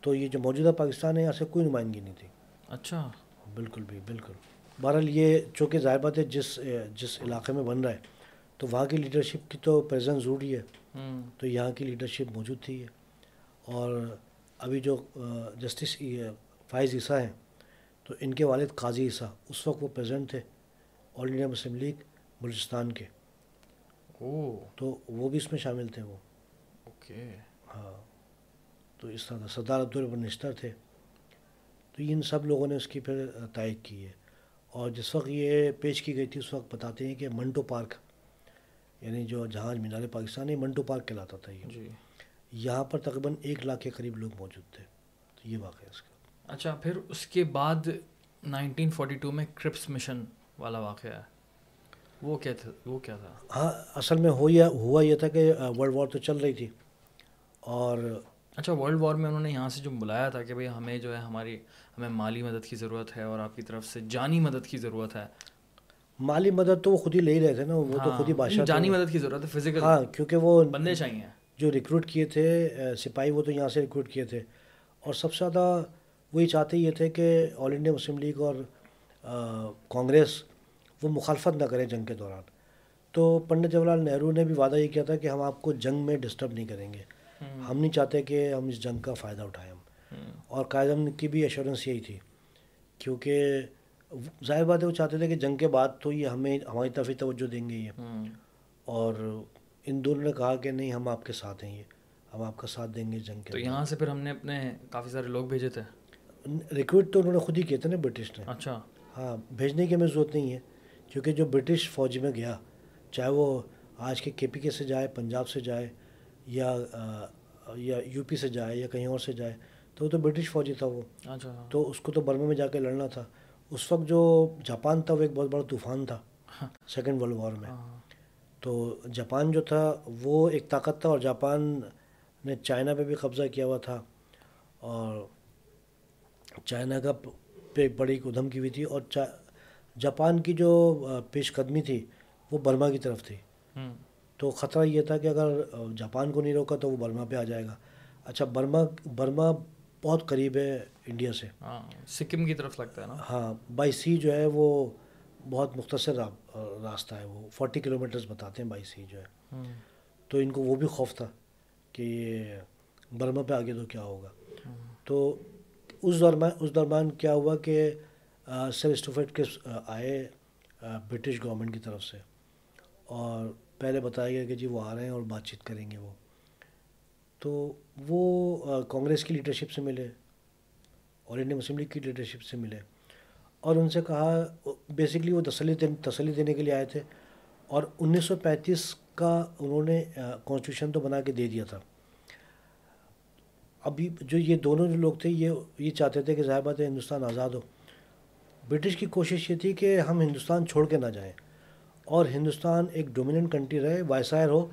تو یہ جو موجودہ پاکستان ہے یہاں سے کوئی نمائندگی نہیں تھی۔ اچھا۔ بالکل بھی بالکل۔ بہرحال یہ چونکہ ظاہر بات ہے جس جس علاقے میں بن رہا ہے تو وہاں کی لیڈرشپ کی تو پریزنس ضروری ہے۔ تو یہاں کی لیڈرشپ موجود تھی۔ ہے اور ابھی جو جسٹس فائز عیسیٰ ہیں تو ان کے والد قاضی عیسیٰ اس وقت وہ پریزنٹ تھے All India Muslim League Balochistan کے۔ تو وہ بھی اس میں شامل تھے وہ۔ اوکے۔ ہاں۔ تو اس طرح سردار عبد نشتر تھے۔ تو ان سب لوگوں نے اس کی پھر تائید کی ہے۔ اور جس وقت یہ پیش کی گئی تھی اس وقت بتاتے ہیں کہ منٹو پارک یعنی جو جہاں مینار پاکستان ہے منٹو پارک کہلاتا تھا یہ۔ جی۔ یہاں پر تقریباً ایک لاکھ کے قریب لوگ موجود تھے۔ تو یہ واقعہ اس کا۔ اچھا پھر اس کے بعد نائنٹین فورٹی ٹو میں کرپس مشن والا واقعہ ہے۔ وہ کیا تھا وہ کیا تھا؟ ہاں اصل میں ہو یا ہوا یہ تھا کہ ورلڈ وار تو چل رہی تھی۔ اور اچھا ورلڈ وار میں انہوں نے یہاں سے جو بلایا تھا کہ بھائی ہمیں جو ہے ہماری ہمیں مالی مدد کی ضرورت ہے اور آپ کی طرف سے جانی مدد کی ضرورت ہے۔ مالی مدد تو وہ خود ہی لے ہی رہے تھے نا وہ تو خود ہی بادشاہ جانی مدد کی ضرورت ہے فزیکل ہاں کیونکہ وہ بندے چاہیے جو ریکروٹ کیے تھے سپاہی وہ تو یہاں سے ریکروٹ کیے تھے۔ اور سب سے زیادہ وہی چاہتے یہ تھے کہ آل انڈیا مسلم لیگ اور کانگریس وہ مخالفت نہ کریں جنگ کے دوران۔ تو پنڈت جواہر لال نہرو نے بھی وعدہ یہ کیا تھا کہ ہم آپ کو جنگ میں ڈسٹرب نہیں کریں گے۔ ہم نہیں چاہتے کہ ہم اس جنگ کا فائدہ اٹھائیں ہم۔ اور قائد کی بھی ایشورنس یہی تھی۔ کیونکہ ظاہر بات ہے وہ چاہتے تھے کہ جنگ کے بعد تو یہ ہمیں ہماری طرف ہی توجہ دیں گے یہ۔ اور ان دونوں نے کہا کہ نہیں ہم آپ کے ساتھ ہیں یہ۔ ہم آپ کا ساتھ دیں گے جنگ کے تو یہاں سے پھر ہم نے اپنے کافی سارے لوگ بھیجے تھے؟ ریکروٹ تو انہوں نے خود ہی کیے تھے نا برٹش نے۔ اچھا۔ ہاں بھیجنے کی ہمیں ضرورت نہیں ہے۔ کیونکہ جو برٹش فوج میں گیا چاہے وہ آج کے کے پی کے سے جائے پنجاب سے جائے یا یا یو پی سے جائے یا کہیں اور سے جائے تو وہ تو برٹش فوجی تھا وہ۔ اچھا تو اس کو تو برما میں جا کے لڑنا تھا۔ اس وقت جو جاپان تھا وہ ایک بہت بڑا طوفان تھا۔ سیکنڈ ورلڈ وار میں۔ ہاں۔ تو جاپان جو تھا وہ ایک طاقت تھا اور جاپان نے چائنا پہ بھی قبضہ کیا ہوا تھا۔ اور چائنا کا پہ بڑی ادھم کی ہوئی تھی اور جاپان کی جو پیش قدمی تھی وہ برما کی طرف تھی۔ تو خطرہ یہ تھا کہ اگر جاپان کو نہیں روکا تو وہ برما پہ آ جائے گا۔ اچھا برما برما بہت قریب ہے انڈیا سے۔ ہاں سکم کی طرف لگتا ہے نا۔ ہاں بائی سی جو ہے وہ بہت مختصر راستہ ہے۔ وہ فورٹی کلو میٹرز بتاتے ہیں بائی سی جو ہے۔ تو ان کو وہ بھی خوف تھا کہ یہ برما پہ آگے تو کیا ہوگا۔ تو اس درمیان اس درمیان کیا ہوا کہ سر اسٹوفیٹ کے آئے برٹش گورنمنٹ کی طرف سے۔ اور پہلے بتایا گیا کہ جی وہ آ رہے ہیں اور بات چیت کریں گے وہ۔ تو وہ کانگریس کی لیڈرشپ سے ملے اور انڈین مسلم لیگ کی لیڈرشپ سے ملے۔ اور ان سے کہا، بیسکلی وہ تسلی تسلی دینے کے لیے آئے تھے۔ اور انیس سو پینتیس کا انہوں نے کانسٹیٹیوشن تو بنا کے دے دیا تھا۔ ابھی جو یہ دونوں جو لوگ تھے، یہ یہ چاہتے تھے کہ ظاہر بات ہے ہندوستان آزاد ہو۔ برٹش کی کوشش یہ تھی کہ ہم ہندوستان چھوڑ کے نہ جائیں اور ہندوستان ایک ڈومیننٹ کنٹری رہے وائسائر ہو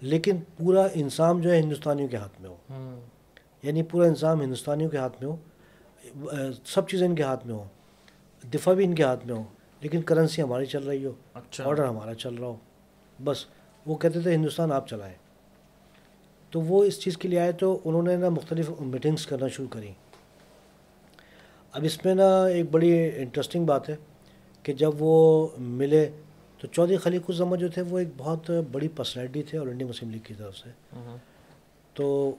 لیکن پورا انسام جو ہے ہندوستانیوں کے ہاتھ میں ہو۔ یعنی پورا انسام ہندوستانیوں کے ہاتھ میں ہو سب چیزیں ان کے ہاتھ میں ہوں دفاع بھی ان کے ہاتھ میں ہو لیکن کرنسی ہماری چل رہی ہو اچھا۔ آڈر ہمارا چل رہا ہو۔ بس وہ کہتے تھے ہندوستان آپ چلائیں۔ تو وہ اس چیز کے لیے آئے تو انہوں نے نا مختلف میٹنگس کرنا شروع کریں اب اس میں نا ایک بڑی انٹرسٹنگ بات ہے کہ جب وہ ملے تو چودھری خلیق الزمہ جو تھے وہ ایک بہت بڑی پرسنالٹی تھے اور انڈین مسلم لیگ کی طرف سے۔ تو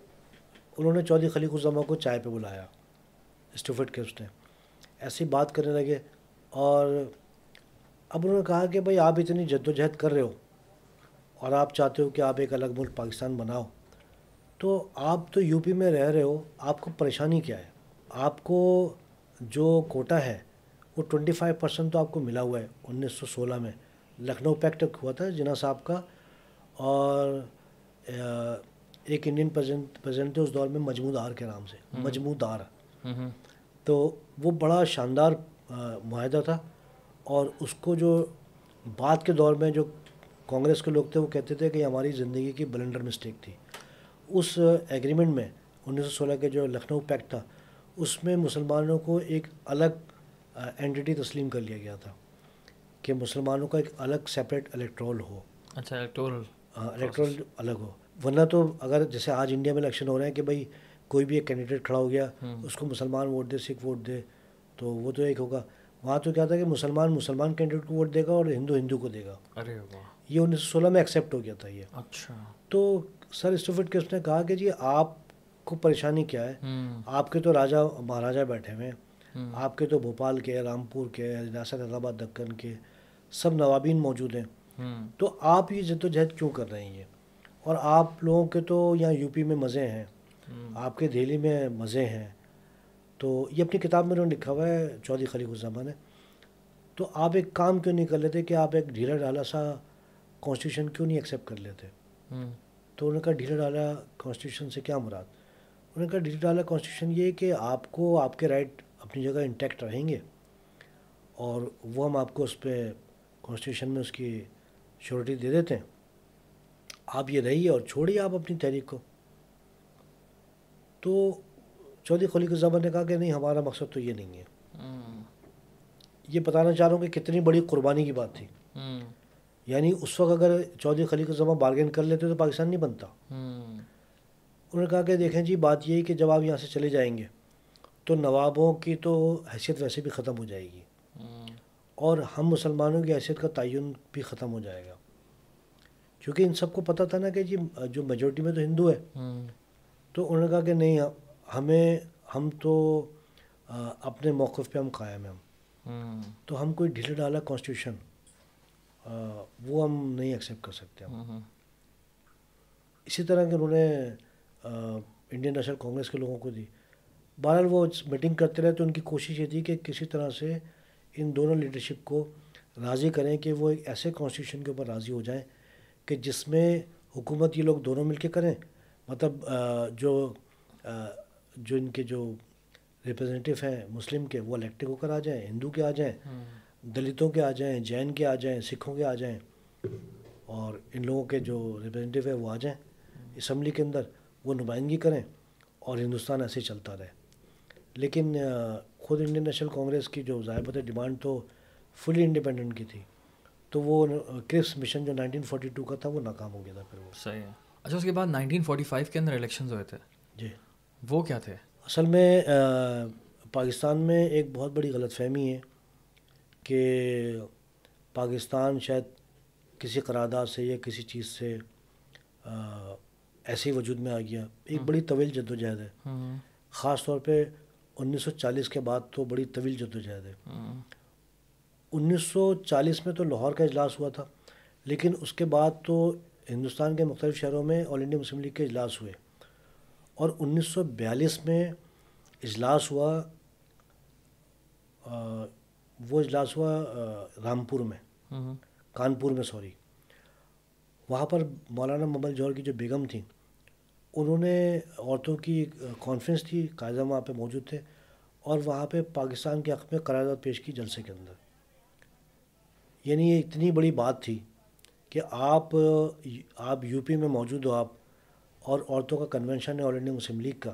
انہوں نے چودھری خلیق الزمہ کو چائے پہ بلایا اسٹوفٹ کے اس نے۔ ایسی بات کرنے لگے اور اب انہوں نے کہا کہ بھائی آپ اتنی جد و جہد کر رہے ہو اور آپ چاہتے ہو کہ آپ ایک الگ ملک پاکستان بناؤ۔ تو آپ تو یو پی میں رہ رہے ہو آپ کو پریشانی کیا ہے؟ آپ کو جو کوٹا ہے وہ ٹونٹی فائیو پرسینٹ تو آپ کو ملا ہوا ہے انیس سو سولہ میں۔ لکھنؤ پیکٹ ہوا تھا جناح صاحب کا اور ایک انڈین پریزیڈنٹ تھے اس دور میں مجمود آر کے نام سے مجمود آر تو وہ بڑا شاندار معاہدہ تھا۔ اور اس کو جو بعد کے دور میں جو کانگریس کے لوگ تھے وہ کہتے تھے کہ ہماری زندگی کی بلنڈر مسٹیک تھی۔ اس ایگریمنٹ میں انیس سو سولہ کے جو لکھنؤ پیکٹ تھا اس میں مسلمانوں کو ایک الگ اینٹی تسلیم کر لیا گیا تھا کہ مسلمانوں کا ایک الگ سیپریٹ الیکٹرول ہو۔ اچھا الیکٹرول ہاں الیکٹرول الگ ہو۔ ورنہ تو اگر جیسے آج انڈیا میں الیکشن ہو رہے ہیں کہ بھائی کوئی بھی ایک کینڈیڈیٹ کھڑا ہو گیا اس کو مسلمان ووٹ دے سکھ ووٹ دے تو وہ تو ایک ہوگا۔ وہاں تو کیا تھا کہ مسلمان مسلمان کینڈیڈیٹ کو ووٹ دے گا اور ہندو ہندو کو دے گا۔ ارے یہ انیس سو سولہ میں ایکسیپٹ ہو گیا تھا یہ۔ اچھا۔ تو سر اسٹوفٹ کے اس نے کہا کہ جی آپ کو پریشانی کیا ہے۔ آپ کے تو راجا مہاراجا بیٹھے ہوئے ہیں۔ آپ کے تو بھوپال کے رامپور کے ریاست آباد دکن کے سب نوابین موجود ہیں۔ تو آپ یہ جد و جہد کیوں کر رہے ہیں یہ؟ اور آپ لوگوں کے تو یہاں یو پی میں مزے ہیں۔ آپ کے دہلی میں مزے ہیں۔ تو یہ اپنی کتاب میں انہوں نے لکھا ہوا ہے چودھری خلیق الزمان نے تو آپ ایک کام کیوں نہیں کر لیتے کہ آپ ایک ڈھیلا ڈالا سا کانسٹیٹیوشن کیوں نہیں ایکسیپٹ کر لیتے؟ تو انہوں نے کہا ڈھیلا ڈالا کانسٹیٹیوشن سے کیا مراد؟ انہوں نے کہا ڈھیلا ڈالا کانسٹیٹیوشن یہ کہ آپ کو آپ کے رائٹ اپنی جگہ انٹیکٹ رہیں گے اور وہ ہم آپ کو اس پہ کانسٹیٹیوشن میں اس کی شیورٹی دے دیتے ہیں۔ آپ یہ رہیے اور چھوڑیے آپ اپنی تحریک کو۔ تو چودھری خلیق الزمان نے کہا کہ نہیں ہمارا مقصد تو یہ نہیں ہے۔ یہ بتانا چاہ رہا ہوں کہ کتنی بڑی قربانی کی بات تھی۔ یعنی اس وقت اگر چودھری خلیق الزمان بارگین کر لیتے تو پاکستان نہیں بنتا۔ انہوں نے کہا کہ دیکھیں جی بات یہی کہ جب آپ یہاں سے چلے جائیں گے تو نوابوں کی تو حیثیت ویسے بھی ختم ہو جائے گی۔ اور ہم مسلمانوں کی حیثیت کا تعین بھی ختم ہو جائے گا۔ کیونکہ ان سب کو پتہ تھا نا کہ جی جو میجورٹی میں تو ہندو ہے۔ تو انہوں نے کہا کہ نہیں ہمیں ہم تو اپنے موقف پہ ہم قائم ہیں۔ ہم۔ تو ہم کوئی ڈھیلے ڈالا کانسٹیٹیوشن وہ ہم نہیں ایکسیپٹ کر سکتے۔ ہم۔ اسی طرح کہ انہوں نے انڈین نیشنل کانگریس کے لوگوں کو دی۔ بہرحال وہ میٹنگ کرتے رہے تو ان کی کوشش یہ تھی کہ کسی طرح سے ان دونوں لیڈرشپ کو راضی کریں کہ وہ ایک ایسے کانسٹیٹیوشن کے اوپر راضی ہو جائیں کہ جس میں حکومت یہ لوگ دونوں مل کے کریں۔ مطلب جو جو ان کے جو ریپرزینٹیو ہیں مسلم کے وہ الیکٹو ہو کر آ جائیں ہندو کے آ جائیں دلتوں کے آ جائیں جین کے آ جائیں سکھوں کے آ جائیں اور ان لوگوں کے جو ریپرزینٹیو ہے وہ آ جائیں۔ اسمبلی کے اندر وہ نمائندگی کریں اور ہندوستان ایسے چلتا رہے۔ لیکن خود انڈین نیشنل کانگریس کی جو ضائع ڈیمانڈ تو فلی انڈیپینڈنٹ کی تھی۔ تو وہ کرپس مشن جو نائنٹین فورٹی ٹو کا تھا وہ ناکام ہو گیا تھا پھر وہ۔ صحیح ہے۔ اچھا اس کے بعد نائنٹین فورٹی فائیو کے اندر الیکشنز ہوئے تھے۔ جی۔ وہ کیا تھے؟ اصل میں پاکستان میں ایک بہت بڑی غلط فہمی ہے کہ پاکستان شاید کسی قرارداد سے یا کسی چیز سے ایسے وجود میں آ گیا۔ ایک بڑی طویل جد و جہد ہے خاص طور پہ انیس سو چالیس کے بعد تو بڑی طویل جدوجہد ہے۔ انیس سو چالیس میں تو لاہور کا اجلاس ہوا تھا لیکن اس کے بعد تو ہندوستان کے مختلف شہروں میں آل انڈیا مسلم لیگ کے اجلاس ہوئے۔ اور انیس سو بیالیس میں اجلاس ہوا وہ اجلاس ہوا رامپور میں۔ کانپور میں سوری۔ وہاں پر مولانا محمد جوہر کی جو بیگم تھیں انہوں نے عورتوں کی کانفرنس تھی، قاعدہ وہاں پہ موجود تھے، اور وہاں پہ پاکستان کے حق میں قرارداد پیش کی جلسے کے اندر۔ یعنی یہ اتنی بڑی بات تھی کہ آپ آپ یو پی میں موجود ہو آپ، اور عورتوں کا کنونشن ہے آل انڈیا مسلم لیگ کا،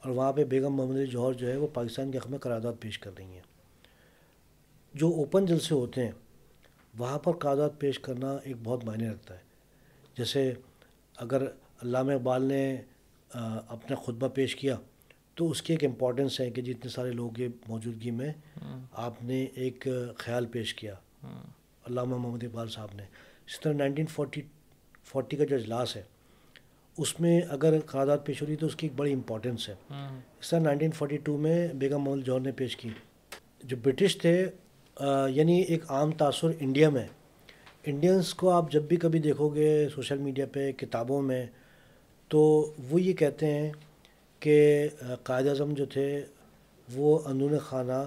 اور وہاں پہ بیگم محمد جوہر جو ہے وہ پاکستان کے حق میں قرارداد پیش کر رہی ہیں۔ جو اوپن جلسے ہوتے ہیں، وہاں پر قرارداد پیش کرنا ایک بہت معنی رکھتا ہے۔ جیسے اگر علامہ اقبال نے اپنا خطبہ پیش کیا تو اس کی ایک امپورٹنس ہے کہ جتنے سارے لوگوں کی موجودگی میں آپ نے ایک خیال پیش کیا۔ علامہ محمد اقبال صاحب نے۔ اس طرح نائنٹین فورٹی فورٹی کا جو اجلاس ہے اس میں اگر قرارداد پیش ہو رہی تو اس کی ایک بڑی امپورٹنس ہے۔ اس طرح نائنٹین فورٹی ٹو میں بیگم محمد جوہر نے پیش کی۔ جو برٹش تھے یعنی ایک عام تاثر انڈیا میں۔ انڈینس کو آپ جب بھی کبھی دیکھو گے سوشل میڈیا پہ کتابوں میں تو وہ یہ کہتے ہیں کہ قائد اعظم جو تھے وہ اندرون خانہ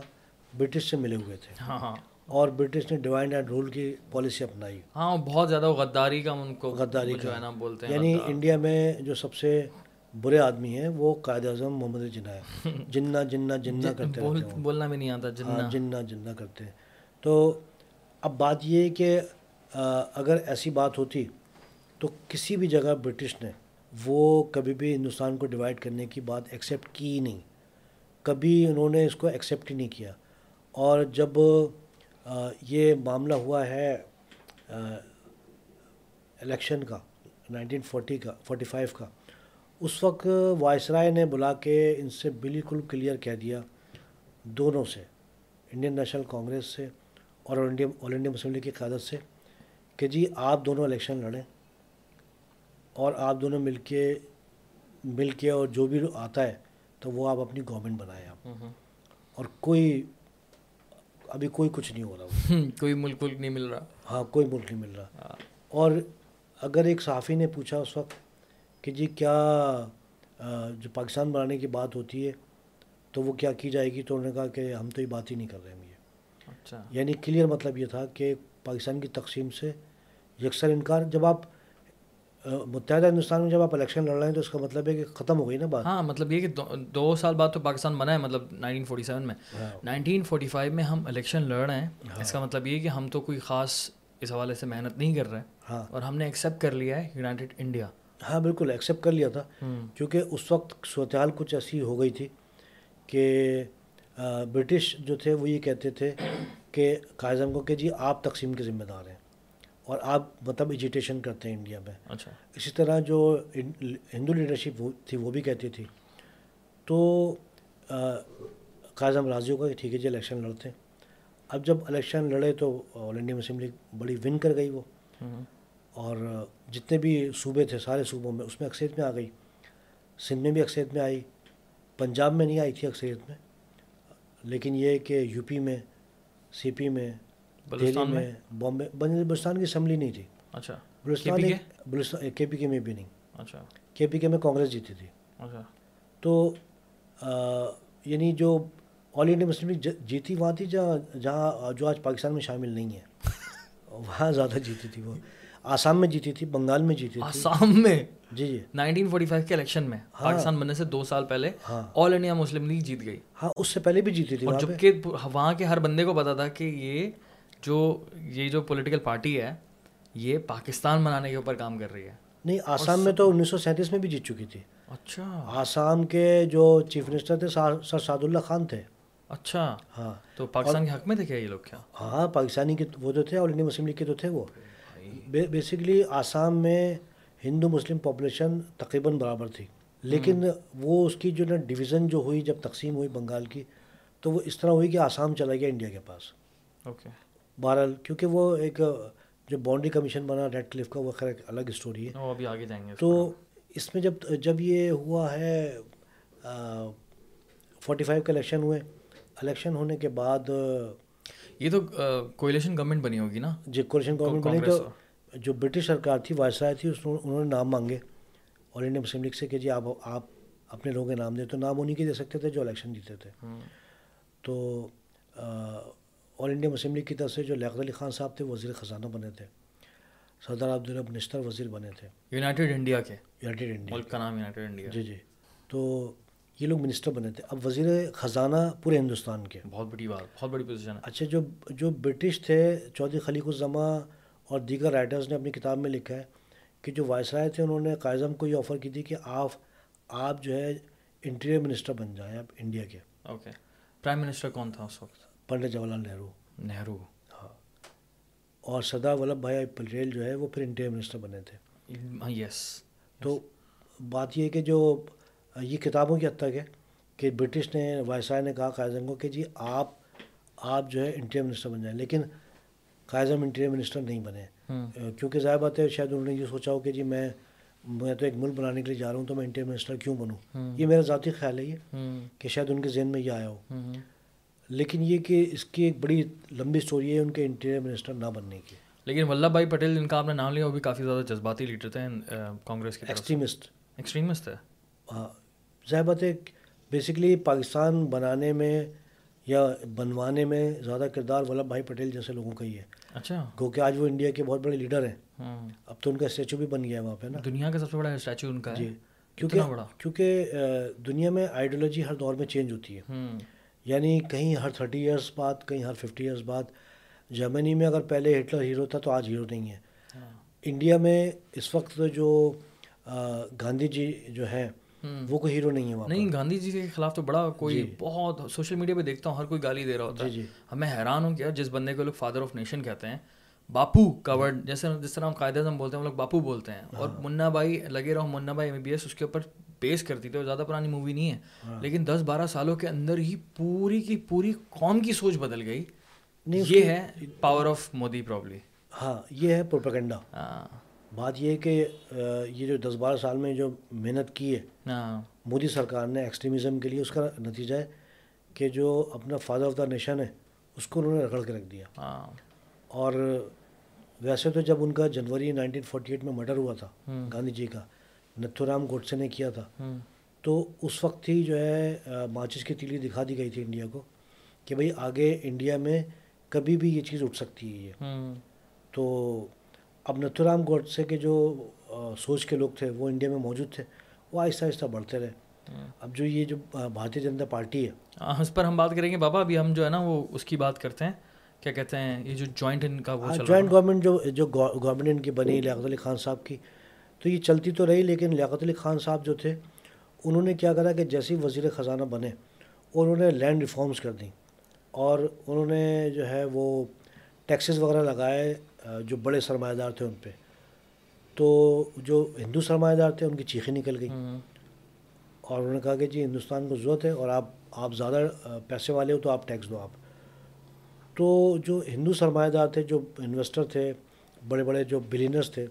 برٹش سے ملے ہوئے تھے۔ ہاں ہاں۔ اور برٹش نے ڈیوائن اینڈ رول کی پالیسی اپنائی۔ ہاں بہت زیادہ غداری کا ان کو غداری کا۔ ہے نا بولتے ہیں یعنی انڈیا میں جو سب سے برے آدمی ہیں وہ قائد اعظم محمد جناح ہے جنا جنا جنا کرتے بولنا بھی نہیں آتا جنا جنا جنا کرتے ہیں۔ تو اب بات یہ ہے کہ اگر ایسی بات ہوتی تو کسی بھی جگہ برٹش نے وہ کبھی بھی ہندوستان کو ڈیوائڈ کرنے کی بات ایکسیپٹ کی ہی نہیں۔ کبھی انہوں نے اس کو ایکسیپٹ ہی نہیں کیا۔ اور جب یہ معاملہ ہوا ہے الیکشن کا نائنٹین فورٹی کا فورٹی فائیو کا، اس وقت وائس رائے نے بلا کے ان سے بالکل کلیئر کہہ دیا دونوں سے انڈین نیشنل کانگریس سے اور India All India Muslim League کی قیادت سے کہ جی آپ دونوں الیکشن لڑیں۔ اور آپ دونوں مل کے مل کے اور جو بھی آتا ہے تو وہ آپ اپنی گورنمنٹ بنائیں آپ۔ اور کوئی ابھی کوئی کچھ نہیں ہو رہا۔ کوئی ملک ملک نہیں مل رہا۔ ہاں کوئی ملک نہیں مل رہا۔ ہاں۔ اور اگر ایک صحافی نے پوچھا اس وقت کہ جی کیا جو پاکستان بنانے کی بات ہوتی ہے تو وہ کیا کی جائے گی؟ تو انہوں نے کہا کہ ہم تو یہ بات ہی نہیں کر رہے ہیں یہ۔ اچھا۔ یعنی کلیئر مطلب یہ تھا کہ پاکستان کی تقسیم سے یکسر انکار۔ جب آپ متحدہ ہندوستان میں جب آپ الیکشن لڑ رہے ہیں تو اس کا مطلب ہے کہ ختم ہو گئی نا بات؟ ہاں مطلب یہ کہ دو سال بعد تو پاکستان بنا ہے مطلب نائنٹین فورٹی سیون میں۔ نائنٹین فورٹی فائیو میں ہم الیکشن لڑ رہے ہیں۔ ہاں۔ اس کا مطلب یہ کہ ہم تو کوئی خاص اس حوالے سے محنت نہیں کر رہے۔ ہاں۔ اور ہم نے ایکسیپٹ کر لیا ہے یونائٹیڈ انڈیا ہاں بالکل ایکسیپٹ کر لیا تھا۔ کیونکہ اس وقت صورتحال کچھ ایسی ہو گئی تھی کہ برٹش جو تھے وہ یہ کہتے تھے کہ قائد کو کہ جی آپ تقسیم کے ذمہ دار ہیں۔ اور آپ مطلب ایجیٹیشن کرتے ہیں انڈیا میں۔ اچھا۔ اسی طرح جو ہندو لیڈرشپ تھی وہ بھی کہتی تھی۔ تو قاعظم راضی ہوگا کہ ٹھیک ہے جی الیکشن لڑتے ہیں۔ اب جب الیکشن لڑے تو آل انڈیا مسلم لیگ بڑی ون کر گئی وہ۔ اور جتنے بھی صوبے تھے سارے صوبوں میں اس میں اکثریت میں آ گئی۔ سندھ میں بھی اکثریت میں آئی۔ پنجاب میں نہیں آئی تھی اکثریت میں۔ لیکن یہ کہ یو پی میں سی پی میں دہلی میں؟ بامبے بلوچستان کی اسمبلی نہیں تھی۔ اچھا۔ بلوچستان کے پی کے؟ میں بھی نہیں۔ اچھا۔ کے پی کے میں کانگریس جیتی تھی۔ اچھا۔ تو یعنی جو آل انڈیا مسلم لیگ جیتی وہاں تھی جہاں جہاں جو آج پاکستان میں شامل نہیں ہے۔ وہاں زیادہ جیتی تھی وہ۔ آسام میں جیتی تھی بنگال میں جیتی تھی۔ آسام میں؟ جی جی۔ نائنٹین فورٹی فائیو کے الیکشن میں ہاں۔ پاکستان بننے سے دو سال پہلے آل انڈیا مسلم لیگ جیت گئی۔ ہاں اس سے پہلے بھی جیتی تھی جبکہ وہاں کے ہر بندے کو پتا تھا کہ یہ جو یہ جو پولیٹیکل پارٹی ہے یہ پاکستان بنانے کے اوپر کام کر رہی ہے۔ نہیں آسام میں تو انیس سو سینتیس میں بھی جیت چکی تھی۔ اچھا۔ آسام کے جو چیف منسٹر تھے سر سعد اللہ خان تھے۔ اچھا۔ ہاں۔ تو پاکستان کے حق میں تھے کیا یہ لوگ کیا؟ ہاں پاکستانی کے وہ تو تھے اور انڈین مسلم لیگ کے تو تھے وہ۔ بیسکلی آسام میں ہندو مسلم پاپولیشن تقریباً برابر تھی۔ لیکن وہ اس کی جو نا ڈویژن جو ہوئی جب تقسیم ہوئی بنگال کی تو وہ اس طرح ہوئی کہ آسام چلا گیا انڈیا کے پاس۔ اوکے بہرحال کیونکہ وہ ایک جو باؤنڈری کمیشن بنا ریڈ کلف کا وہ خیر ایک الگ اسٹوری ہے۔ ابھی آگے جائیں گے تو اس میں جب جب یہ ہوا ہے فورٹی فائیو کے الیکشن ہوئے۔ الیکشن ہونے کے بعد یہ تو کوئلیشن گورنمنٹ بنی ہوگی نا؟ جی کولیشن گورنمنٹ بنی۔ تو جو برٹش سرکار تھی وائسرائے تھی اس انہوں نے نام مانگے۔ آل انڈیا مسلم لیگ سے کہ جی آپ آپ اپنے لوگوں کے نام دیں۔ تو نام انہیں کے دے سکتے تھے جو الیکشن جیتے تھے۔ تو آل انڈیا مسلم لیگ کی طرف سے جو لیاقت علی خان صاحب تھے وزیر خزانہ بنے تھے۔ سردار عبدالرب نشتر وزیر بنے تھے۔ یونائٹیڈ انڈیا کے؟ United India. ملک کا نام یونائٹیڈ انڈیا۔ جی جی۔ تو یہ لوگ منسٹر بنے تھے۔ اب وزیر خزانہ پورے ہندوستان کے۔ بہت بڑی بات بہت بڑی پوزیشن ہے۔ اچھا جو جو برٹش تھے چودھری خلیق الزما اور دیگر رائٹرز نے اپنی کتاب میں لکھا ہے کہ جو وائس رائے تھے انہوں نے قائزم کو یہ آفر کی تھی کہ آپ آپ جو ہے انٹیریئر منسٹر بن جائیں آپ انڈیا کے۔ اوکے پرائم منسٹر کون تھا اس وقت؟ پنڈت جواہر لال نہرو۔ نہرو۔ ہاں۔ اور سردار ولبھ بھائی پٹیل جو ہے وہ پھر انٹیریئر منسٹر بنے تھے۔ یس۔ تو بات یہ کہ جو یہ کتابوں کی حد تک ہے کہ برٹش نے وائسرائے نے کہا قائد کو کہ جی آپ آپ جو ہے انٹیریئر منسٹر بن جائیں۔ لیکن قائد انٹیریئر منسٹر نہیں بنے۔ کیونکہ ظاہر بات ہے شاید انہوں نے یہ سوچا ہو کہ جی میں میں تو ایک ملک بنانے کے لیے جا رہا ہوں تو میں انٹیریئر منسٹر کیوں بنوں؟ یہ میرا ذاتی خیال ہے یہ کہ شاید ان کے ذہن میں یہ آیا ہو۔ لیکن یہ کہ اس کی ایک بڑی لمبی اسٹوری ہے ان کے انٹیریئر منسٹر نہ بننے کی۔ لیکن ولبھ بھائی پٹیل جن کا آپ نے نام لیا وہ بھی کافی زیادہ جذباتی لیڈر تھے کانگریس کے ایکسٹریمسٹ ایکسٹریمسٹ ہے۔ ہاں۔ ظاہر بات ہے بیسکلی پاکستان بنانے میں یا بنوانے میں زیادہ کردار ولبھ بھائی پٹیل جیسے لوگوں کا ہی ہے۔ اچھا۔ کیونکہ آج وہ انڈیا کے بہت بڑے لیڈر ہیں۔ اب تو ان کا اسٹیچو بھی بن گیا ہے وہاں پہ نا۔ دنیا کا سب سے بڑا اسٹیچو ان کا جی۔ کیونکہ کیونکہ دنیا میں آئیڈیالوجی ہر دور میں چینج ہوتی ہے۔ یعنی کہیں ہر تھرٹی ایئرس بعد کہیں ہر ففٹی ایئرس بعد جرمنی میں اگر پہلے ہٹلر ہیرو تھا تو آج ہیرو نہیں ہے۔ انڈیا میں اس وقت جو گاندھی جی جو ہیں وہ کوئی ہیرو نہیں ہے وہاں نہیں گاندھی جی کے خلاف تو بڑا کوئی بہت سوشل میڈیا پہ دیکھتا ہوں ہر کوئی گالی دے رہا ہوتا ہے۔ ہمیں حیران ہوں کیا جس بندے کو لوگ فادر آف نیشن کہتے ہیں باپو کورڈ جیسے جس طرح ہم قائد اعظم بولتے ہیں ہم لوگ باپو بولتے ہیں۔ اور منا بھائی لگے رہو منا بھائی ایم بی ایس اس کے اوپر پیش کرتی تھی اور زیادہ پرانی مووی نہیں ہے۔ لیکن دس بارہ سالوں کے اندر ہی پوری کی پوری قوم کی سوچ بدل گئی۔ یہ ہے پاور آف مودی پرابلی ہاں یہ ہے پروپیگنڈا بات یہ ہے کہ یہ جو دس بارہ سال میں جو محنت کی ہے مودی سرکار نے ایکسٹریمزم کے لیے اس کا نتیجہ ہے کہ جو اپنا فادر آف دا نیشن ہے اس کو انہوں نے رگڑ کے رکھ دیا۔ اور ویسے تو جب ان کا جنوری نائنٹین فورٹی ایٹ میں مرڈر ہوا تھا گاندھی جی کا نتھو رام گوڈسے نے کیا تھا۔ تو اس وقت ہی جو ہے ماچس کی تیلی دکھا دی گئی تھی انڈیا کو کہ بھائی آگے انڈیا میں کبھی بھی یہ چیز اٹھ سکتی ہے یہ۔ تو اب نتھو رام گوڈسے کے جو سوچ کے لوگ تھے وہ انڈیا میں موجود تھے وہ آہستہ آہستہ بڑھتے رہے۔ اب جو یہ جو بھارتیہ جنتا پارٹی ہے۔ اس پر ہم بات کریں گے۔ بابا ابھی ہم جو ہے نا وہ اس کی بات کرتے ہیں۔ کیا کہتے ہیں؟ یہ جو جوائنٹ ان کا وہ جوائنٹ گورنمنٹ جو جو گورنمنٹ ان کی بنی لیاقت علی خان صاحب کی تو یہ چلتی تو رہی لیکن لیاقت علی خان صاحب جو تھے انہوں نے کیا کرا کہ جیسے ہی وزیر خزانہ بنے انہوں نے لینڈ ریفارمز کر دیں اور انہوں نے جو ہے وہ ٹیکسز وغیرہ لگائے جو بڑے سرمایہ دار تھے ان پہ۔ تو جو ہندو سرمایہ دار تھے ان کی چیخیں نکل گئی اور انہوں نے کہا کہ جی ہندوستان کو ضرورت ہے اور آپ آپ زیادہ پیسے والے ہو تو آپ ٹیکس دو آپ۔ تو جو ہندو سرمایہ دار تھے جو انویسٹر تھے بڑے بڑے جو بلینرس تھے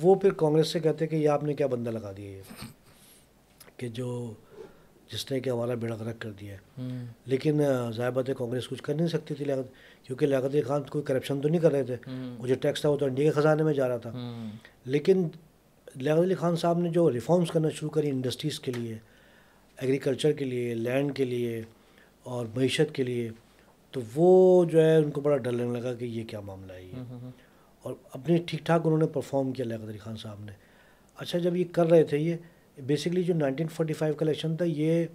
وہ پھر کانگریس سے کہتے کہ یہ آپ نے کیا بندہ لگا دیا یہ؟ کہ جو جس نے کہ ہمارا بیڑا غرق کر دیا ہے۔ لیکن ضائع ہے کانگریس کچھ کر نہیں سکتی تھی لیاقت کیونکہ لیاقت علی خان کوئی کرپشن تو نہیں کر رہے تھے۔ وہ جو ٹیکس تھا وہ تو انڈیا کے خزانے میں جا رہا تھا۔ لیکن لیاقت علی خان صاحب نے جو ریفارمس کرنا شروع کری انڈسٹریز کے لیے ایگریکلچر کے لیے لینڈ کے لیے اور معیشت کے لیے تو وہ جو ہے ان کو بڑا ڈر لگنے لگا کہ یہ کیا معاملہ ہے یہ۔ اور اپنی ٹھیک ٹھاک انہوں نے پرفارم کیا لیاقت علی خان صاحب نے۔ اچھا جب یہ کر رہے تھے یہ بیسکلی جو نائنٹین فورٹی فائیو کا الیکشن تھا یہ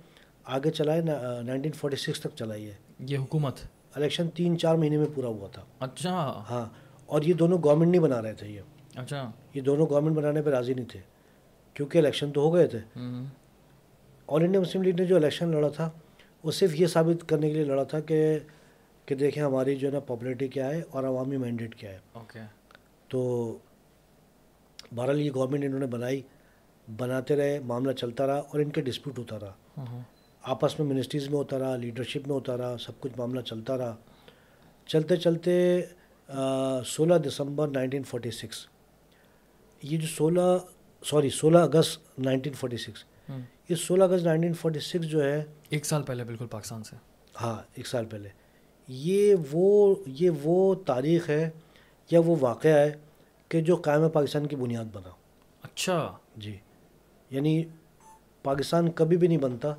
آگے چلا ہے نائنٹین فورٹی سکس تک چلا ہے یہ۔ حکومت؟ الیکشن تین چار مہینے میں پورا ہوا تھا۔ اچھا۔ ہاں اور یہ دونوں گورنمنٹ نہیں بنا رہے تھے یہ۔ اچھا۔ یہ دونوں گورنمنٹ بنانے پہ راضی نہیں تھے کیونکہ الیکشن تو ہو گئے تھے۔ آل انڈیا مسلم لیگ نے جو الیکشن لڑا تھا وہ صرف یہ ثابت کرنے کے لیے لڑا تھا کہ کہ دیکھیں ہماری جو ہے نا پاپولیٹی کیا ہے اور عوامی مینڈیٹ کیا ہے۔ اوکے تو بہرحال یہ گورنمنٹ انہوں نے بنائی بناتے رہے معاملہ چلتا رہا اور ان کے ڈسپیوٹ ہوتا رہا۔ آپس میں منسٹریز میں ہوتا رہا لیڈرشپ میں ہوتا رہا سب کچھ معاملہ چلتا رہا۔ چلتے چلتے سولہ دسمبر نائنٹین فورٹی سکس یہ جو سولہ سوری سولہ اگست نائنٹین فورٹی سکس یہ سولہ اگست نائنٹین فورٹی سکس جو ہے ایک سال پہلے بالکل پاکستان سے۔ ہاں ایک سال پہلے۔ یہ وہ یہ وہ تاریخ ہے یا وہ واقعہ ہے کہ جو قائم پاکستان کی بنیاد بنا۔ اچھا۔ جی۔ یعنی پاکستان کبھی بھی نہیں بنتا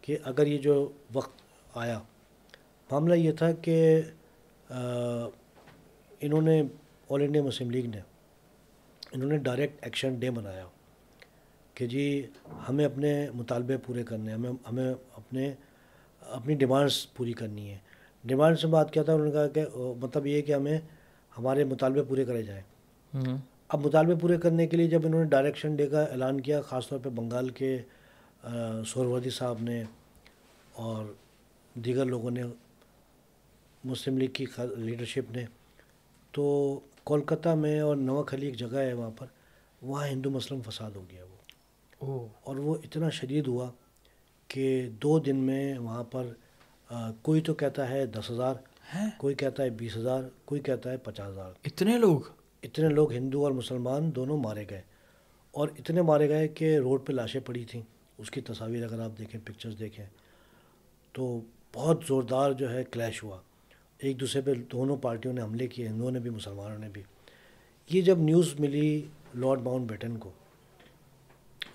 کہ اگر یہ جو وقت آیا۔ معاملہ یہ تھا کہ انہوں نے آل انڈیا مسلم لیگ نے انہوں نے ڈائریکٹ ایکشن ڈے منایا کہ جی ہمیں اپنے مطالبے پورے کرنے ہمیں ہمیں اپنے اپنی ڈیمانڈس پوری کرنی ہے ڈیمانڈ سے بات کیا تھا انہوں نے کہا کہ مطلب یہ کہ ہمیں ہمارے مطالبے پورے کرے جائیں۔ اب مطالبے پورے کرنے کے لیے جب انہوں نے ڈائریکشن ڈے کا اعلان کیا خاص طور پہ بنگال کے سوروردی صاحب نے اور دیگر لوگوں نے مسلم لیگ کی لیڈرشپ نے تو کولکتہ میں اور نوک علی ایک جگہ ہے وہاں پر وہاں ہندو مسلم فساد ہو گیا وہ۔ اور وہ اتنا شدید ہوا کہ دو دن میں وہاں پر کوئی تو کہتا ہے دس ہزار کوئی کہتا ہے بیس ہزار کوئی کہتا ہے پچاس ہزار۔ اتنے لوگ؟ اتنے لوگ ہندو اور مسلمان دونوں مارے گئے۔ اور اتنے مارے گئے کہ روڈ پہ لاشیں پڑی تھیں۔ اس کی تصاویر اگر آپ دیکھیں پکچرز دیکھیں۔ تو بہت زوردار جو ہے کلیش ہوا۔ ایک دوسرے پہ دونوں پارٹیوں نے حملے کیے ہندوؤں نے بھی مسلمانوں نے بھی۔ یہ جب نیوز ملی لارڈ ماؤنٹ بیٹن کو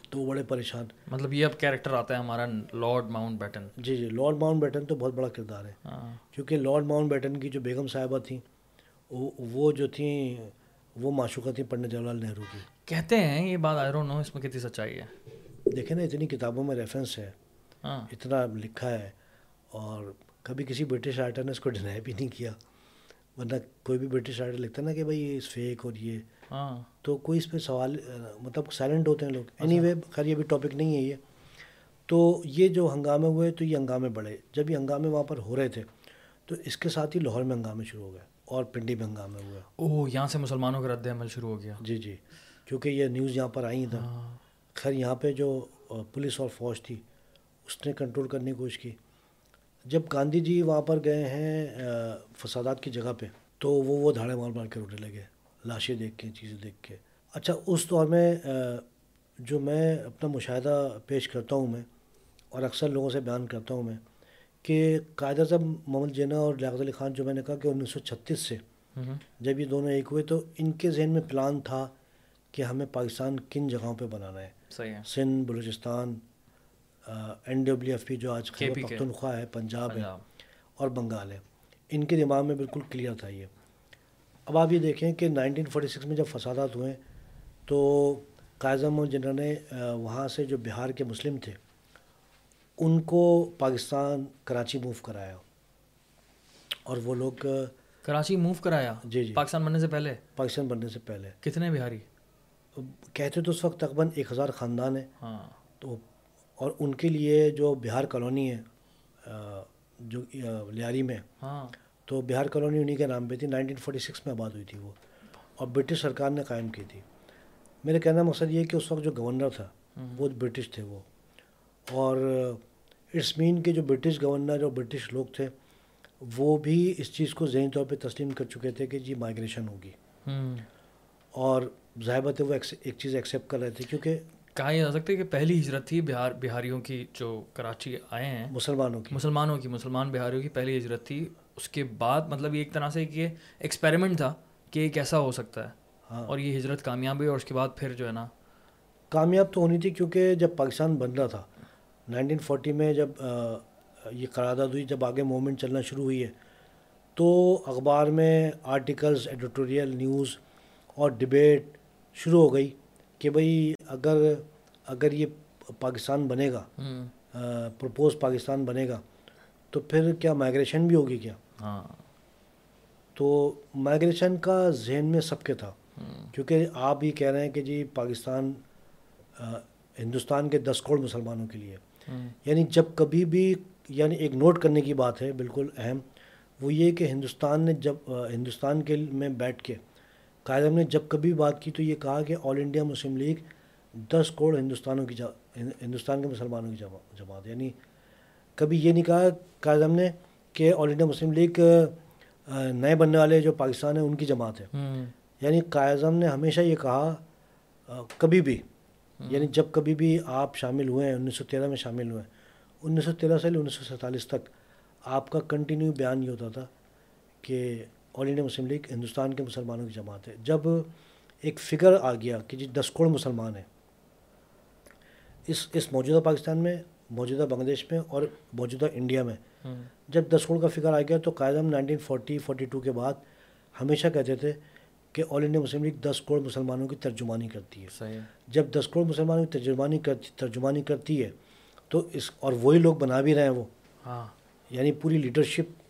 تو وہ بڑے پریشان۔ مطلب یہ اب کیریکٹر آتا ہے ہمارا لارڈ ماؤنٹ بیٹن۔ جی جی لارڈ ماؤنٹ بیٹن تو بہت بڑا کردار ہے۔ ہاں۔ کیونکہ لارڈ ماؤنٹ بیٹن کی جو بیگم صاحبہ تھیں وہ جو تھیں وہ معشوقہ تھیں پنڈت جواہر لال نہرو کی۔ کہتے ہیں یہ بات آئی نو اس میں کتنی سچائی ہے۔ دیکھیں نا اتنی کتابوں میں ریفرنس ہے۔ ہاں۔ اتنا لکھا ہے۔ اور کبھی کسی برٹش رائٹر نے اس کو ڈینائی بھی نہیں کیا۔ ورنہ کوئی بھی برٹش رائٹر لکھتا نا کہ بھائی یہ فیک اور یہ ہاں۔ تو کوئی اس پہ سوال مطلب سائلنٹ ہوتے ہیں لوگ۔ اینی وے خیر یہ بھی ٹاپک نہیں ہے یہ۔ تو یہ جو ہنگامے ہوئے تو یہ ہنگامے بڑھے۔ جب یہ ہنگامے وہاں پر ہو رہے تھے تو اس کے ساتھ ہی لاہور میں ہنگامے شروع ہو گئے اور پنڈی میں ہنگامے ہوئے۔ اوہ یہاں سے مسلمانوں کا رد عمل شروع ہو گیا۔ جی جی۔ کیونکہ یہ نیوز یہاں پر آئی تھا۔ ہاں۔ خیر یہاں پہ جو پولیس اور فوج تھی اس نے کنٹرول کرنے کی کوشش کی۔ جب گاندھی جی وہاں پر گئے ہیں فسادات کی جگہ پہ تو وہ وہ دھاڑے مار مار کے رونے لگے۔ لاشیں دیکھ کے چیزیں دیکھ کے۔ اچھا اس دور میں جو میں اپنا مشاہدہ پیش کرتا ہوں میں اور اکثر لوگوں سے بیان کرتا ہوں میں کہ قائد اعظم محمد جینا اور لیاقت علی خان جو میں نے کہا کہ انیس سو چھتیس سے جب یہ دونوں ایک ہوئے تو ان کے ذہن میں پلان تھا کہ ہمیں پاکستان کن جگہوں پہ بنانا ہے۔ Sindh Balochistan N W F P جو آج پختونخوا ہے پنجاب ہے اور بنگال ہے۔ ان کے دماغ میں بالکل کلیئر تھا یہ۔ اب آپ یہ دیکھیں کہ نائنٹین فورٹی سکس میں جب فسادات ہوئے تو قائم جنرل نے وہاں سے جو بہار کے مسلم تھے ان کو پاکستان کراچی موو کرایا۔ اور وہ لوگ کراچی موو کرایا؟ جی جی۔ پاکستان بننے سے پہلے؟ پاکستان بننے سے پہلے۔ کتنے بہاری؟ کہتے تو اس وقت تقریباً ایک ہزار خاندان ہے ہاں۔ تو اور ان کے لیے جو بہار کالونی ہے جو لیاری میں ہاں۔ تو بہار کالونی انہیں کے نام پہ تھی نائنٹین فورٹی سکس میں آباد ہوئی تھی وہ۔ اور برٹش سرکار نے قائم کی تھی۔ میرے کہنا مقصد یہ کہ اس وقت جو گورنر تھا وہ برٹش تھے وہ۔ اور اٹس مین کے جو برٹش گورنر اور برٹش لوگ تھے وہ بھی اس چیز کو ذہنی طور پہ تسلیم کر چکے تھے کہ جی مائگریشن ہوگی۔ اور ظاہر تھے وہ ایک چیز ایکسیپٹ کر رہے تھے کیونکہ کہا یہ جا سکتا ہے کہ پہلی ہجرت تھی بہار بہاریوں کی جو کراچی آئے ہیں۔ مسلمانوں کی۔ مسلمانوں کی مسلمان بہاریوں کی پہلی ہجرت تھی۔ اس کے بعد مطلب یہ ایک طرح سے کہ ایکسپیریمنٹ تھا کہ یہ کیسا ہو سکتا ہے ہاں۔ اور یہ ہجرت کامیاب ہوئی اور اس کے بعد پھر جو ہے نا کامیاب تو ہونی تھی کیونکہ جب پاکستان بن رہا تھا نائنٹین فورٹی میں جب یہ قرارداد ہوئی جب آگے موومنٹ چلنا شروع ہوئی ہے تو اخبار میں آرٹیکلز ایڈیٹوریل نیوز اور ڈبیٹ شروع ہو گئی کہ بھائی اگر اگر یہ پاکستان بنے گا پرپوز پاکستان بنے گا تو پھر کیا مائگریشن بھی ہوگی کیا؟ ہاں۔ تو مائگریشن کا ذہن میں سب کے تھا۔ کیونکہ آپ یہ کہہ رہے ہیں کہ جی پاکستان ہندوستان کے دس کروڑ مسلمانوں کے لیے۔ یعنی جب کبھی بھی یعنی ایک نوٹ کرنے کی بات ہے بالکل اہم وہ یہ کہ ہندوستان نے جب ہندوستان کے میں بیٹھ کے قائد نے جب کبھی بات کی تو یہ کہا کہ آل انڈیا مسلم لیگ دس کروڑ ہندوستانوں کی ہندوستان کے مسلمانوں کی جماعت یعنی کبھی یہ نہیں کہا قائد نے کہ آل انڈیا مسلم لیگ نئے بننے والے جو پاکستان ہیں ان کی جماعت ہے یعنی قائد نے ہمیشہ یہ کہا کبھی بھی۔ یعنی جب کبھی بھی آپ شامل ہوئے ہیں انیس سو تیرہ میں شامل ہوئے ہیں انیس سو تیرہ سے انیس سو سینتالیس تک آپ کا کنٹینیو بیان یہ ہوتا تھا کہ All India Muslim League Hindustan کے مسلمانوں کی جماعت ہے۔ جب ایک فگر آ گیا کہ جی دس کروڑ مسلمان ہیں اس اس موجودہ پاکستان میں موجودہ بنگلہ دیش میں اور موجودہ انڈیا میں جب دس کروڑ کا فگر آ گیا تو قائد نائنٹین فورٹی فورٹی ٹو کے بعد ہمیشہ کہتے تھے کہ آل انڈیا مسلم لیگ دس کروڑ مسلمانوں کی ترجمانی کرتی ہے۔ صحیح جب دس کروڑ مسلمانوں کی ترجمانی کرتی ترجمانی کرتی ہے تو اس اور وہی لوگ بنا بھی رہے ہیں وہ۔ ہاں۔ یعنی پوری لیڈرشپ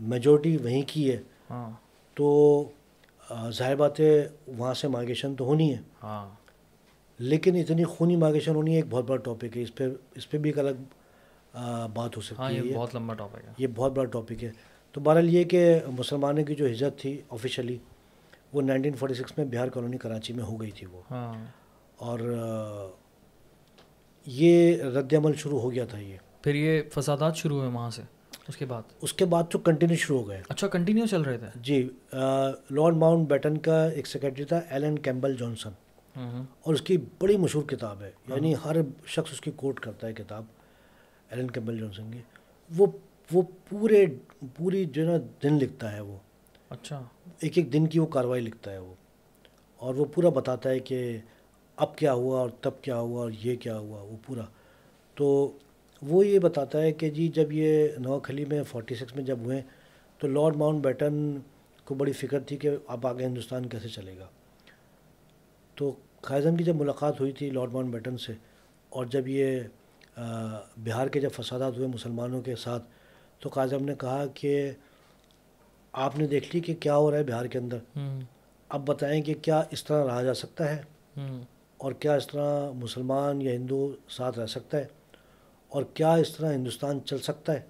میجورٹی وہیں کی ہے۔ ہاں۔ تو ظاہر بات ہے وہاں سے مائگریشن تو ہونی ہے۔ ہاں۔ لیکن اتنی خونی مائگریشن ہونی ہے ایک بہت بڑا ٹاپک ہے۔ اس پہ اس پہ بھی ایک الگ بات ہو ہاں سکتی ہے یہ بہت لمبا ٹاپک ہے۔ یہ بہت بڑا ٹاپک ہے۔ تو بہرحال یہ کہ مسلمانوں کی جو ہجرت تھی آفیشلی وہ نائنٹین فورٹی سکس میں بہار کالونی کراچی میں ہو گئی تھی وہ۔ ہاں۔ اور یہ رد عمل شروع ہو گیا تھا یہ۔ پھر یہ فسادات شروع ہوئے وہاں سے اس کے بعد؟ اس کے بعد تو کنٹینیو شروع ہو گئے۔ اچھا کنٹینیو چل رہے تھے؟ جی لارڈ ماؤنٹ بیٹن کا ایک سیکرٹری تھا ایلن کیمبل جانسن اور اس کی بڑی مشہور کتاب ہے یعنی ہر شخص اس کی کوٹ کرتا ہے کتاب۔ ایلن کیمبل جانسن کی وہ وہ پورے پوری جو ہے نا دن لکھتا ہے وہ۔ اچھا۔ ایک ایک دن کی وہ کاروائی لکھتا ہے وہ۔ اور وہ پورا بتاتا ہے کہ اب کیا ہوا اور تب کیا ہوا اور یہ کیا ہوا وہ پورا۔ تو وہ یہ بتاتا ہے کہ جی جب یہ نو خلی میں فورٹی سکس میں جب ہوئے تو لارڈ ماؤنٹ بیٹن کو بڑی فکر تھی کہ اب آگے ہندوستان کیسے چلے گا۔ تو قائزم کی جب ملاقات ہوئی تھی لارڈ ماؤنٹ بیٹن سے اور جب یہ بہار کے جب فسادات ہوئے مسلمانوں کے ساتھ تو قائزم نے کہا کہ آپ نے دیکھ لی کہ کیا ہو رہا ہے بہار کے اندر؟ اب بتائیں کہ کیا اس طرح رہا جا سکتا ہے؟ اور کیا اس طرح مسلمان یا ہندو ساتھ رہ سکتا ہے؟ اور کیا اس طرح ہندوستان چل سکتا ہے؟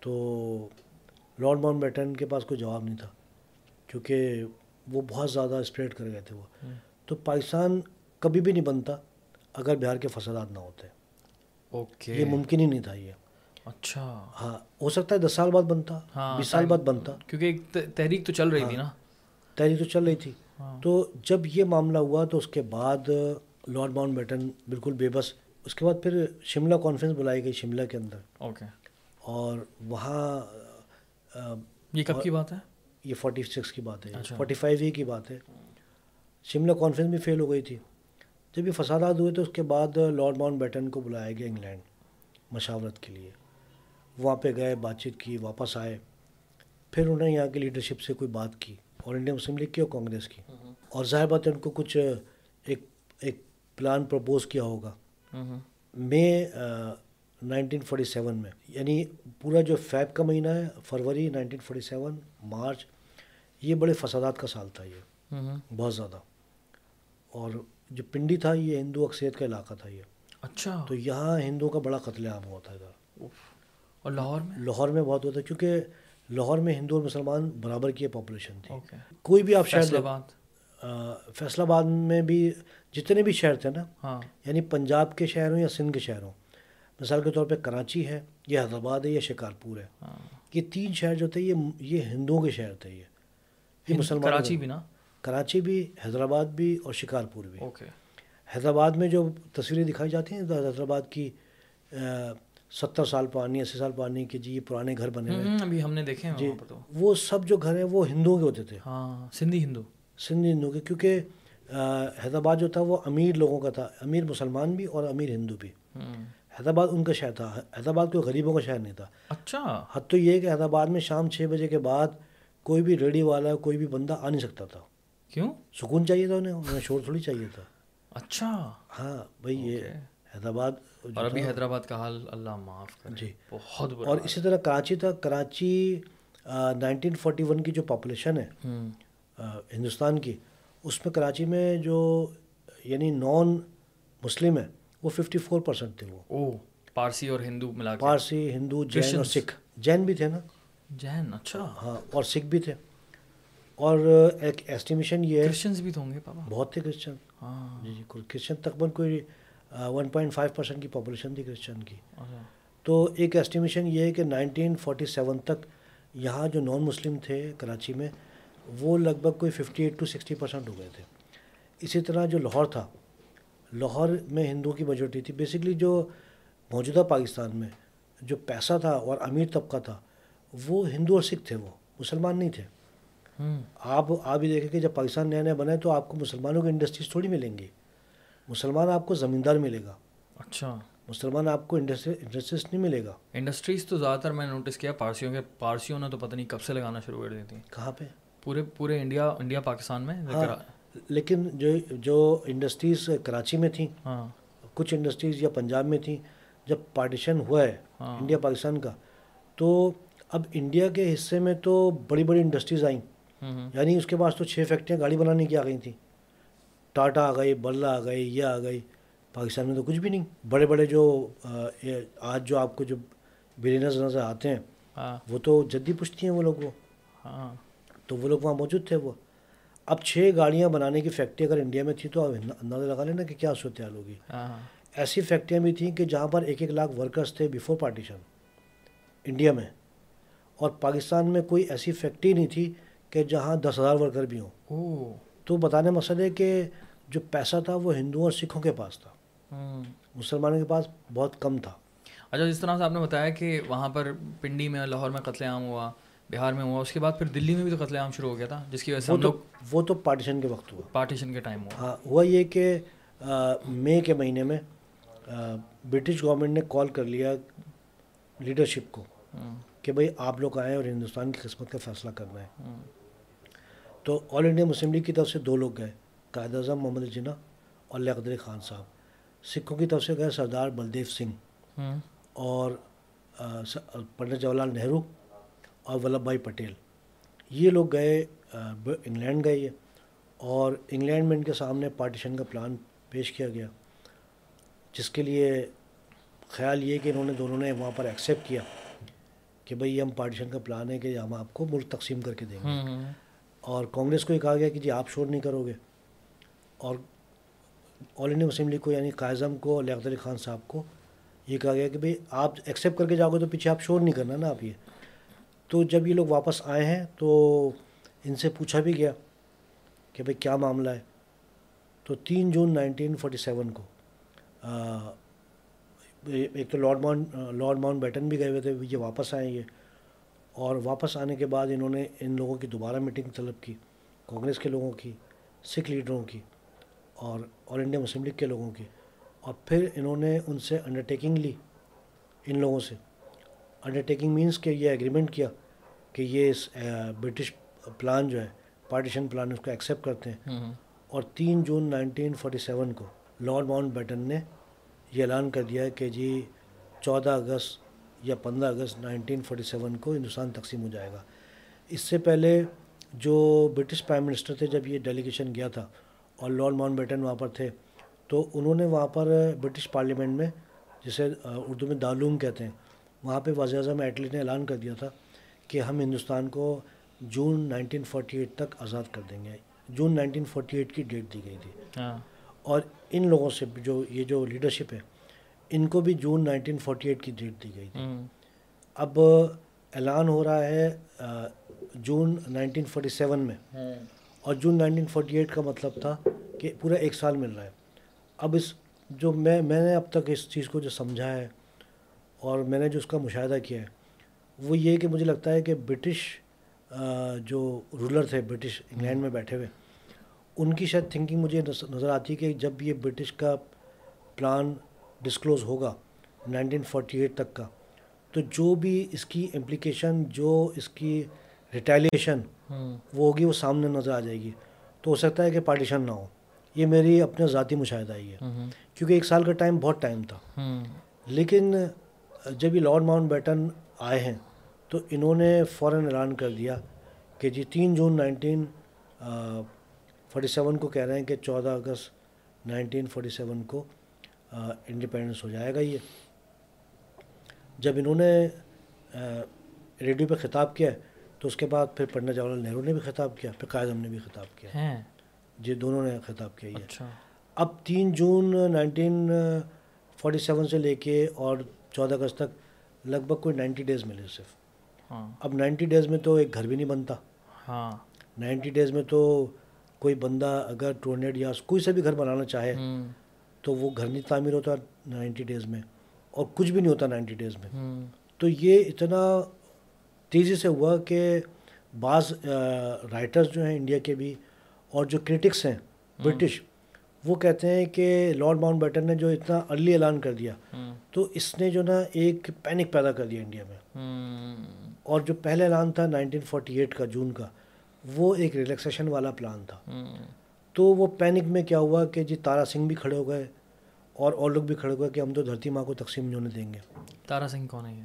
تو لارڈ ماؤنٹ بیٹن کے پاس کوئی جواب نہیں تھا کیونکہ وہ بہت زیادہ اسپریڈ کر گئے تھے وہ۔ تو پاکستان کبھی بھی نہیں بنتا۔ اگر بہار کے فسادات نہ ہوتے۔ اوکے۔ یہ ممکن ہی نہیں تھا یہ۔ اچھا۔ ہاں ہو سکتا ہے دس سال بعد بنتا ہاں بیس سال بعد بنتا۔ کیونکہ ایک تحریک تو چل رہی تھی نا۔ تحریک تو چل رہی تھی۔ ہاں۔ تو جب یہ معاملہ ہوا تو اس کے بعد لارڈ ماؤنٹ بیٹن بالکل بے بس اس کے بعد پھر شملہ کانفرنس بلائی گئی شملہ کے اندر۔ اوکے۔ اور وہاں یہ کب کی بات ہے؟ یہ فورٹی سکس کی بات ہے۔ فورٹی فائیو ای کی بات ہے۔ شملہ کانفرنس بھی فیل ہو گئی تھی۔ جب یہ فسادات ہوئے تو اس کے بعد لارڈ ماؤنٹ بیٹن کو بلایا گیا انگلینڈ مشاورت کے لیے۔ وہاں پہ گئے بات چیت کی واپس آئے۔ پھر انہوں نے یہاں کی لیڈرشپ سے کوئی بات کی اور انڈین مسلم لیگ کی اور کانگریس کی۔ اور ظاہر بات ہے ان کو کچھ ایک ایک پلان پرپوز کیا ہوگا۔ مے نائنٹین فورٹی سیون میں یعنی پورا جو فیب کا مہینہ ہے فروری نائنٹین فورٹی سیون مارچ یہ بڑے فسادات کا سال تھا یہ۔ بہت زیادہ۔ اور جو پنڈی تھا یہ ہندو اکثریت کا علاقہ تھا یہ۔ اچھا۔ تو یہاں ہندوؤں کا بڑا قتل عام ہوا تھا ادھر۔ اور لاہور میں؟ لاہور میں بہت ہوتا کیونکہ لاہور میں ہندو اور مسلمان برابر کی پاپولیشن تھی۔ کوئی بھی آپ شہر فیصل آباد؟ فیصلہ آباد میں بھی جتنے بھی شہر تھے نا ہاں۔ یعنی پنجاب کے شہر ہوں یا سندھ کے شہر ہوں مثال کے طور پہ کراچی ہے یا حیدرآباد ہے یا شکارپور ہے۔ ہاں۔ یہ تین شہر جو تھے یہ یہ ہندوؤں کے شہر تھے یہ۔ مسلمان کراچی بھی نا؟ کراچی بھی حیدرآباد بھی اور شکارپور بھی۔ اوکے حیدرآباد میں جو تصویریں دکھائی جاتی ہیں حیدرآباد کی ستر سال پرانی اسی سال پرانی کہ جی یہ پرانے گھر بنے ہوئے۔ ابھی ہم نے دیکھے ہیں جی وہ سب جو گھر ہیں وہ ہندوؤں کے ہوتے تھے۔ ہاں سندھی ہندو۔ سندھ ہندو کے کیونکہ حیدرآباد جو تھا وہ امیر لوگوں کا تھا۔ امیر مسلمان بھی اور امیر ہندو بھی۔ حیدرآباد ان کا شہر تھا۔ حیدرآباد کوئی غریبوں کا شہر نہیں تھا۔ اچھا۔ حد تو یہ کہ حیدرآباد میں شام چھ بجے کے بعد کوئی بھی ریڈی والا کوئی بھی بندہ آ نہیں سکتا تھا۔ کیوں سکون چاہیے تھا انہیں انہیں شور تھوڑی چاہیے تھا اچھا ہاں بھائی یہ حیدرآباد اور ابھی حیدرآباد کا حال اللہ معاف کرے جی بہت اور اسی طرح کراچی تھا کراچی نائنٹین فورٹی ون کی جو پاپولیشن ہے ہندوستان کی اس میں کراچی میں جو یعنی نان مسلم ہے وہ ففٹی فور پرسینٹ تھے وہ او پارسی اور ہندو ملا پارسی ہندو جین اور سکھ جین بھی تھے نا جین اچھا ہاں اور سکھ بھی تھے اور ایک ایسٹیمیشن یہ ہے بھی تو ہوں گے بہت تھے کرسچن ہاں۔ جی جی کرسچن تقریباً کوئی ون پوائنٹ فائیو پرسینٹ کی پاپولیشن تھی کرسچن کی۔ اچھا۔ تو ایک ایسٹیمیشن یہ ہے کہ نائنٹین فورٹی سیون تک یہاں جو نان مسلم تھے کراچی میں وہ لگ بھگ کوئی fifty eight two sixty percent ہو گئے تھے۔ اسی طرح جو لاہور تھا لاہور میں ہندوؤں کی میجورٹی تھی۔ بیسکلی جو موجودہ پاکستان میں جو پیسہ تھا اور امیر طبقہ تھا وہ ہندو اور سکھ تھے وہ مسلمان نہیں تھے۔ آپ آپ ہی دیکھیں کہ جب پاکستان نیا نیا بنا تو آپ کو مسلمانوں کی انڈسٹریز تھوڑی ملیں گی۔ مسلمان آپ کو زمیندار ملے گا۔ اچھا۔ مسلمان آپ کو انڈسٹریز نہیں ملے گا۔ انڈسٹریز تو زیادہ تر میں نوٹس کیا پارسیوں کے پارسیوں نے تو پتہ نہیں کب سے لگانا شروع کر دی تھی۔ کہاں پہ؟ پورے پورے انڈیا انڈیا پاکستان میں ہاں لیکن جو جو انڈسٹریز کراچی میں تھیں ہاں۔ کچھ انڈسٹریز یا پنجاب میں تھیں جب پارٹیشن ہوا ہے ہاں۔ انڈیا پاکستان کا تو اب انڈیا کے حصے میں تو بڑی بڑی انڈسٹریز آئیں۔ یعنی اس کے پاس تو چھ فیکٹریاں گاڑی بنانے کی آ گئی تھیں۔ ٹاٹا آ گئی برلا آ گئی یہ آ گئی۔ پاکستان میں تو کچھ بھی نہیں۔ بڑے بڑے جو آج جو آپ کو جو بلینرز نظر آتے ہیں ہاں۔ وہ تو جدی پشتی ہیں وہ لوگ وہ۔ ہاں۔ تو وہ لوگ وہاں موجود تھے وہ۔ اب چھ گاڑیاں بنانے کی فیکٹری اگر انڈیا میں تھی تو اندازہ لگا لینا کہ کیا صورتحال ہوگی۔ ہاں ایسی فیکٹریاں بھی تھیں کہ جہاں پر ایک ایک لاکھ ورکرز تھے بیفور پارٹیشن انڈیا میں۔ اور پاکستان میں کوئی ایسی فیکٹری نہیں تھی کہ جہاں دس ہزار ورکر بھی ہوں۔ تو بتانے مقصد ہے کہ جو پیسہ تھا وہ ہندوؤں اور سکھوں کے پاس تھا۔ مسلمانوں کے پاس بہت کم تھا۔ اچھا جس طرح سے آپ نے بتایا کہ وہاں پر پنڈی میں لاہور میں قتل عام ہوا بہار میں ہوا اس کے بعد پھر دلی میں بھی تو قتل عام شروع ہو گیا تھا جس کی وجہ سے تو وہ تو پارٹیشن کے وقت ہوا۔ پارٹیشن کے ٹائم ہوا۔ ہاں ہوا یہ کہ مئی کے مہینے میں برٹش گورنمنٹ نے کال کر لیا لیڈرشپ کو کہ بھائی آپ لوگ آئیں اور ہندوستان کی قسمت کا فیصلہ کرنا ہے تو آل انڈیا مسلم لیگ کی طرف سے دو لوگ گئے قائد اعظم محمد جناح اور علی خان صاحب۔ سکھوں کی طرف سے گئے سردار بلدیو سنگھ اور پنڈت جواہر لال نہرو اور ولبھ بھائی پٹیل۔ یہ لوگ گئے انگلینڈ گئے یہ۔ اور انگلینڈ میں ان کے سامنے پارٹیشن کا پلان پیش کیا گیا جس کے لیے خیال یہ کہ انہوں نے دونوں نے وہاں پر ایکسیپٹ کیا کہ بھئی ہم پارٹیشن کا پلان ہے کہ ہم آپ کو ملک تقسیم کر کے دیں گے۔ اور کانگریس کو یہ کہا گیا کہ جی آپ شور نہیں کرو گے اور آل انڈیا مسلم لیگ کو یعنی قائزم کو اور لیاقت علی خان صاحب کو یہ کہا گیا کہ بھئی آپ ایکسیپٹ کر کے جاؤ گے تو پیچھے آپ شور نہیں کرنا نا آپ یہ۔ تو جب یہ لوگ واپس آئے ہیں تو ان سے پوچھا بھی گیا کہ بھئی کیا معاملہ ہے۔ تو تین جون نائنٹین فورٹی سیون کو ایک تو lord Mount lord Mountbatten بھی گئے ہوئے تھے، یہ واپس آئیں یہ۔ اور واپس آنے کے بعد انہوں نے ان لوگوں کی دوبارہ میٹنگ طلب کی کانگریس کے لوگوں کی سکھ لیڈروں کی اور آل انڈیا مسلم لیگ کے لوگوں کی۔ اور پھر انہوں نے ان سے انڈرٹیکنگ لی ان لوگوں سے۔ انڈرٹیکنگ مینس کہ یہ ایگریمنٹ کیا کہ یہ اس برٹش پلان جو ہے پارٹیشن پلان اس کو ایکسیپٹ کرتے ہیں۔ اور تین جون نائنٹین فورٹی سیون کو لارڈ ماؤنٹ بیٹن نے یہ اعلان کر دیا کہ جی چودہ اگست یا پندرہ اگست نائنٹین فورٹی سیون کو ہندوستان تقسیم ہو جائے گا۔ اس سے پہلے جو برٹش پرائم منسٹر تھے جب یہ ڈیلیگیشن گیا تھا اور لارڈ ماؤنٹ بیٹن وہاں پر تھے تو انہوں نے وہاں پر برٹش پارلیمنٹ میں جسے اردو میں دالوم کہتے ہیں وہاں پہ وزیر اعظم ایٹلی نے اعلان کر دیا تھا کہ ہم ہندوستان کو جون نائنٹین فورٹی ایٹ تک آزاد کر دیں گے۔ جون نائنٹین فورٹی ایٹ کی ڈیٹ دی گئی تھی۔ اور ان لوگوں سے جو یہ جو لیڈرشپ ہے ان کو بھی جون نائنٹین فورٹی ایٹ کی ڈیٹ دی گئی تھی۔ اب اعلان ہو رہا ہے جون نائنٹین فورٹی سیون میں۔ اور جون نائنٹین فورٹی ایٹ کا مطلب تھا کہ پورا ایک سال مل رہا ہے۔ اب اس جو میں میں نے اب تک اس چیز کو جو سمجھا ہے اور میں نے جو اس کا مشاہدہ کیا ہے وہ یہ کہ مجھے لگتا ہے کہ برٹش جو رولر تھے برٹش انگلینڈ میں بیٹھے ہوئے ان کی شاید تھنکنگ مجھے نظر آتی ہے کہ جب یہ برٹش کا پلان ڈسکلوز ہوگا نائنٹین فورٹی ایٹ تک کا۔ تو جو بھی اس کی امپلیکیشن جو اس کی ریٹیلیشن وہ ہوگی وہ سامنے نظر آ جائے گی۔ تو ہو سکتا ہے کہ پارٹیشن نہ ہو۔ یہ میری اپنے ذاتی مشاہدہ ہی ہے کیونکہ ایک سال کا ٹائم بہت ٹائم تھا۔ لیکن جب یہ لارڈ ماؤنٹ بیٹن آئے ہیں تو انہوں نے فوراً اعلان کر دیا کہ جی تین جون نائنٹین فورٹی سیون کو کہہ رہے ہیں کہ چودہ اگست نائنٹین فورٹی سیون کو انڈیپینڈنس ہو جائے گا یہ۔ جب انہوں نے ریڈیو پہ خطاب کیا تو اس کے بعد پھر پنڈت جواہر لال نہرو نے بھی خطاب کیا پھر قائد نے بھی خطاب کیا۔ جی دونوں نے خطاب کیا یہ۔ اچھا۔ اب تین جون نائنٹین فورٹی سیون سے لے کے اور چودہ اگست تک لگ بھگ کوئی نائنٹی ڈیز ملے صرف۔ ہاں۔ اب نائنٹی ڈیز میں تو ایک گھر بھی نہیں بنتا۔ ہاں۔ نائنٹی ڈیز میں تو کوئی بندہ اگر ٹو ہنڈریڈ یا کوئی سا بھی گھر بنانا چاہے تو وہ گھر نہیں تعمیر ہوتا نائنٹی ڈیز میں اور کچھ بھی نہیں ہوتا نائنٹی ڈیز میں۔ تو یہ اتنا تیزی سے ہوا کہ بعض رائٹرز جو ہیں انڈیا کے بھی اور جو کرٹکس ہیں برٹش وہ کہتے ہیں کہ لارڈ ماؤنٹ بیٹن نے جو اتنا ارلی اعلان کر دیا تو اس نے جو نا ایک پینک پیدا کر دیا انڈیا میں۔ اور جو پہلے اعلان تھا نائنٹین فورٹی ایٹ کا جون کا وہ ایک ریلیکسیشن والا پلان تھا۔ تو وہ پینک میں کیا ہوا کہ جی تارا سنگھ بھی کھڑے ہو گئے اور اور لوگ بھی کھڑے ہو گئے کہ ہم تو دھرتی ماں کو تقسیم نہیں ہونے دیں گے۔ تارا سنگھ کون ہے یہ؟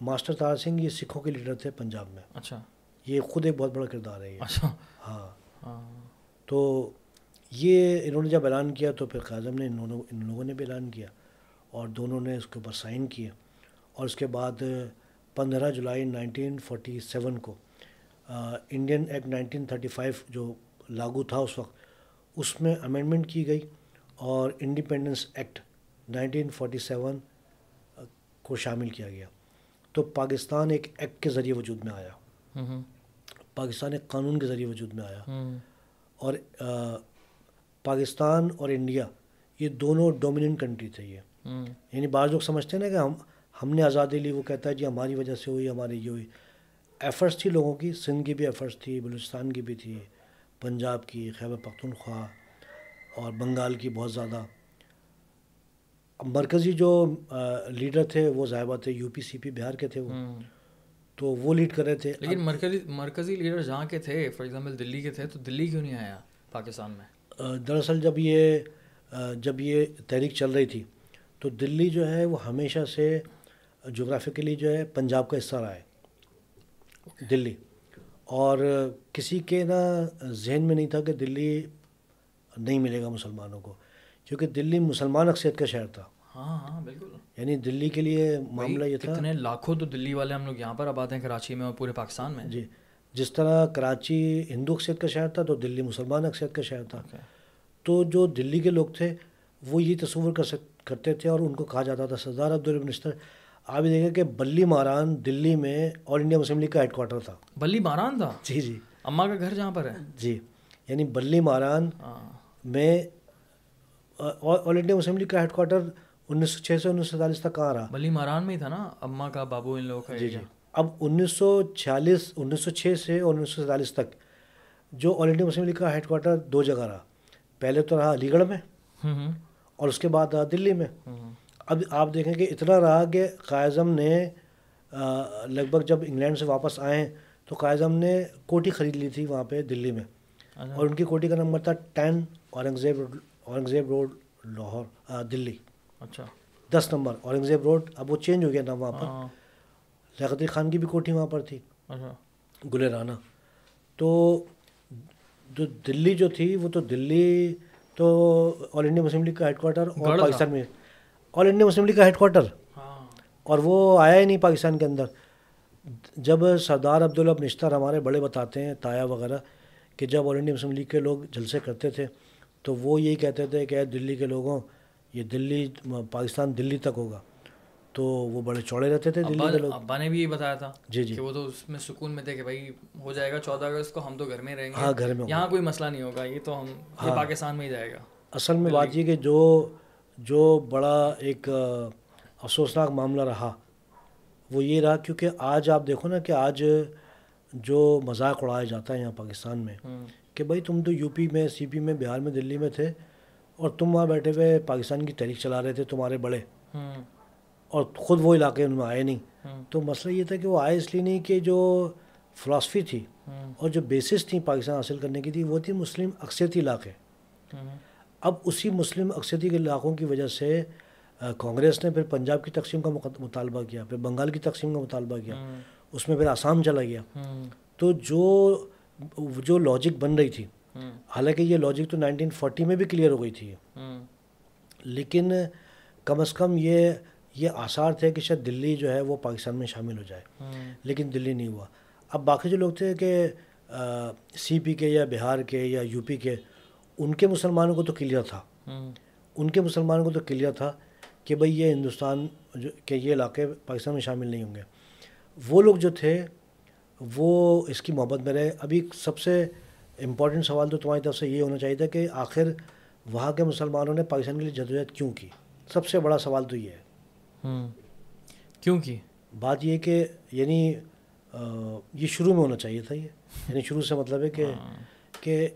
ماسٹر تارا سنگھ یہ سکھوں کے لیڈر تھے پنجاب میں۔ اچھا۔ یہ خود ایک بہت بڑا کردار ہے یہ۔ اچھا۔ ہاں۔ ہاں۔ تو یہ انہوں نے جب اعلان کیا تو پھر اعظم نے انہوں ان لوگوں نے بھی اعلان کیا اور دونوں نے اس کے اوپر سائن کیے اور اس کے بعد پندرہ جولائی نائنٹین فورٹی سیون کو Indian act nineteen thirty five جو لاگو تھا اس وقت اس میں امینڈمنٹ کی گئی۔ اور independence act nineteen forty seven کو شامل کیا گیا۔ تو پاکستان ایک ایکٹ کے ذریعے وجود میں آیا۔ پاکستان ایک قانون کے ذریعے وجود میں آیا۔ اور پاکستان اور انڈیا یہ دونوں ڈومیننٹ کنٹری تھے یہ۔ یعنی بعض لوگ سمجھتے ہیں نا کہ ہم ہم نے آزادی لی وہ کہتا ہے جی ہماری وجہ سے ہوئی ہماری یہ ہوئی۔ ایفرٹس تھی لوگوں کی سندھ کی بھی ایفرٹس تھی بلوچستان کی بھی تھی پنجاب کی خیبر پختونخوا اور بنگال کی بہت زیادہ مرکزی جو لیڈر تھے وہ ذائبہ تھے یو پی سی پی بہار کے تھے وہ۔ تو وہ لیڈ کر رہے تھے۔ لیکن مرکزی مرکزی لیڈر جہاں کے تھے فار ایگزامپل دلی کے تھے تو دلی کیوں نہیں آیا پاکستان میں؟ دراصل جب یہ جب یہ تحریک چل رہی تھی تو دلی جو ہے وہ ہمیشہ سے جغرافیکلی جو ہے پنجاب کا حصہ رہا ہے۔ دلی۔ اور کسی کے نا ذہن میں نہیں تھا کہ دلی نہیں ملے گا مسلمانوں کو کیونکہ دلی مسلمان اکثریت کا شہر تھا۔ ہاں ہاں بالکل۔ یعنی دلی کے لیے معاملہ یہ تھا۔ لاکھوں تو دلی والے ہم لوگ یہاں پر آباد ہیں کراچی میں اور پورے پاکستان میں۔ جی جس طرح کراچی ہندو اکثریت کا شہر تھا تو دلی مسلمان اکثریت کا شہر تھا۔ تو جو دلی کے لوگ تھے وہ یہ تصور کر سک کرتے تھے اور ان کو کہا جاتا تھا سردار عبدالمنستر آپ بھی دیکھیں کہ بلی ماران دلی میں آل انڈیا مسلم لیگ کا ہیڈ کوارٹر تھا۔ بلی ماران تھا؟ جی جی۔ اماں کا گھر جہاں پر ہے؟ جی یعنی بلی ماران میں آل انڈیا مسلم لیگ کا ہیڈ کوارٹر انیس سو چھ سے انیس سو سینتالیس تک کہاں رہا۔ بلی ماران میں ہی تھا نا اماں کا بابو ان لوگوں کا جی جی۔ اب انیس سو چھیالیس انیس سو چھ سے انیس سو سینتالیس تک جو آل انڈیا مسلم لیگ کا ہیڈ کوارٹر دو جگہ رہا۔ پہلے تو رہا علی گڑھ میں اور اس کے بعد رہا دلی میں۔ اب آپ دیکھیں کہ اتنا رہا کہ قائزم نے لگ بھگ جب انگلینڈ سے واپس آئے تو قائزم نے کوٹی خرید لی تھی وہاں پہ دلی میں۔ اور ان کی کوٹی کا نمبر تھا ten Aurangzeb road Aurangzeb road Lahore Delhi. اچھا۔ دس نمبر اورنگزیب روڈ اب وہ چینج ہو گیا نام وہاں پر۔ ہاں۔ لیاقت خان کی بھی کوٹھی وہاں پر تھی۔ اچھا۔ گل رانا تو جو دلی جو تھی وہ تو دلی تو آل انڈیا مسلم لیگ کا ہیڈ کوارٹر اور پاکستان میں۔ آل انڈیا مسلم لیگ کا ہیڈ کوارٹر ہاں۔ اور وہ آیا ہی نہیں پاکستان کے اندر۔ جب سردار عبداللہ نشتر ہمارے بڑے بتاتے ہیں تایا وغیرہ کہ جب آل انڈیا مسلم لیگ کے لوگ جلسے کرتے تھے تو وہ یہی کہتے تھے کہ دلی کے لوگوں یہ دلی پاکستان دلی تک ہوگا۔ تو وہ بڑے چوڑے رہتے تھے دلی کے لوگ۔ ابا نے بھی یہ بتایا تھا جی جی۔ کہ وہ تو اس میں سکون میں تھے کہ بھائی ہو جائے گا چودہ اگست کو ہم تو گھر میں رہیں گے۔ ہاں گھر میں یہاں کوئی مسئلہ نہیں ہوگا یہ تو ہم یہ پاکستان میں ہی جائے گا۔ اصل میں بات یہ کہ جو جو بڑا ایک افسوسناک معاملہ رہا وہ یہ رہا کیونکہ آج آپ دیکھو نا کہ آج جو مذاق اڑایا جاتا ہے یہاں پاکستان میں کہ بھائی تم تو یو پی میں سی پی میں بہار میں دلی میں تھے اور تم وہاں بیٹھے ہوئے پاکستان کی تحریک چلا رہے تھے تمہارے بڑے۔ اور خود وہ علاقے ان میں آئے نہیں۔ تو مسئلہ یہ تھا کہ وہ آئے اس لیے نہیں کہ جو فلاسفی تھی اور جو بیسس تھیں پاکستان حاصل کرنے کی تھی وہ تھی مسلم اکثریتی علاقے۔ اب اسی مسلم اکثریتی کے علاقوں کی وجہ سے کانگریس نے پھر پنجاب کی تقسیم کا مطالبہ کیا پھر بنگال کی تقسیم کا مطالبہ کیا۔ اس میں پھر آسام چلا گیا۔ تو جو جو لاجک بن رہی تھی حالانکہ یہ لاجک تو نائنٹین فورٹی میں بھی کلیئر ہو گئی تھی۔ لیکن کم از کم یہ یہ آثار تھے کہ شاید دلی جو ہے وہ پاکستان میں شامل ہو جائے۔ لیکن دلی نہیں ہوا۔ اب باقی جو لوگ تھے کہ سی پی کے یا بہار کے یا یو پی کے ان کے مسلمانوں کو تو کلیئر تھا۔ ان کے مسلمانوں کو تو کلیئر تھا کہ بھئی یہ ہندوستان جو کہ یہ علاقے پاکستان میں شامل نہیں ہوں گے۔ وہ لوگ جو تھے وہ اس کی محبت میں رہے۔ ابھی سب سے امپورٹنٹ سوال تو تمہاری طرف سے یہ ہونا چاہیے تھا کہ آخر وہاں کے مسلمانوں نے پاکستان کے لیے جدوجہد کیوں کی؟ سب سے بڑا سوال تو یہ ہے۔ کیوں کی؟ بات یہ کہ یعنی یہ شروع میں ہونا چاہیے تھا یہ۔ یعنی شروع سے مطلب ہے کہ ہاں۔ کہ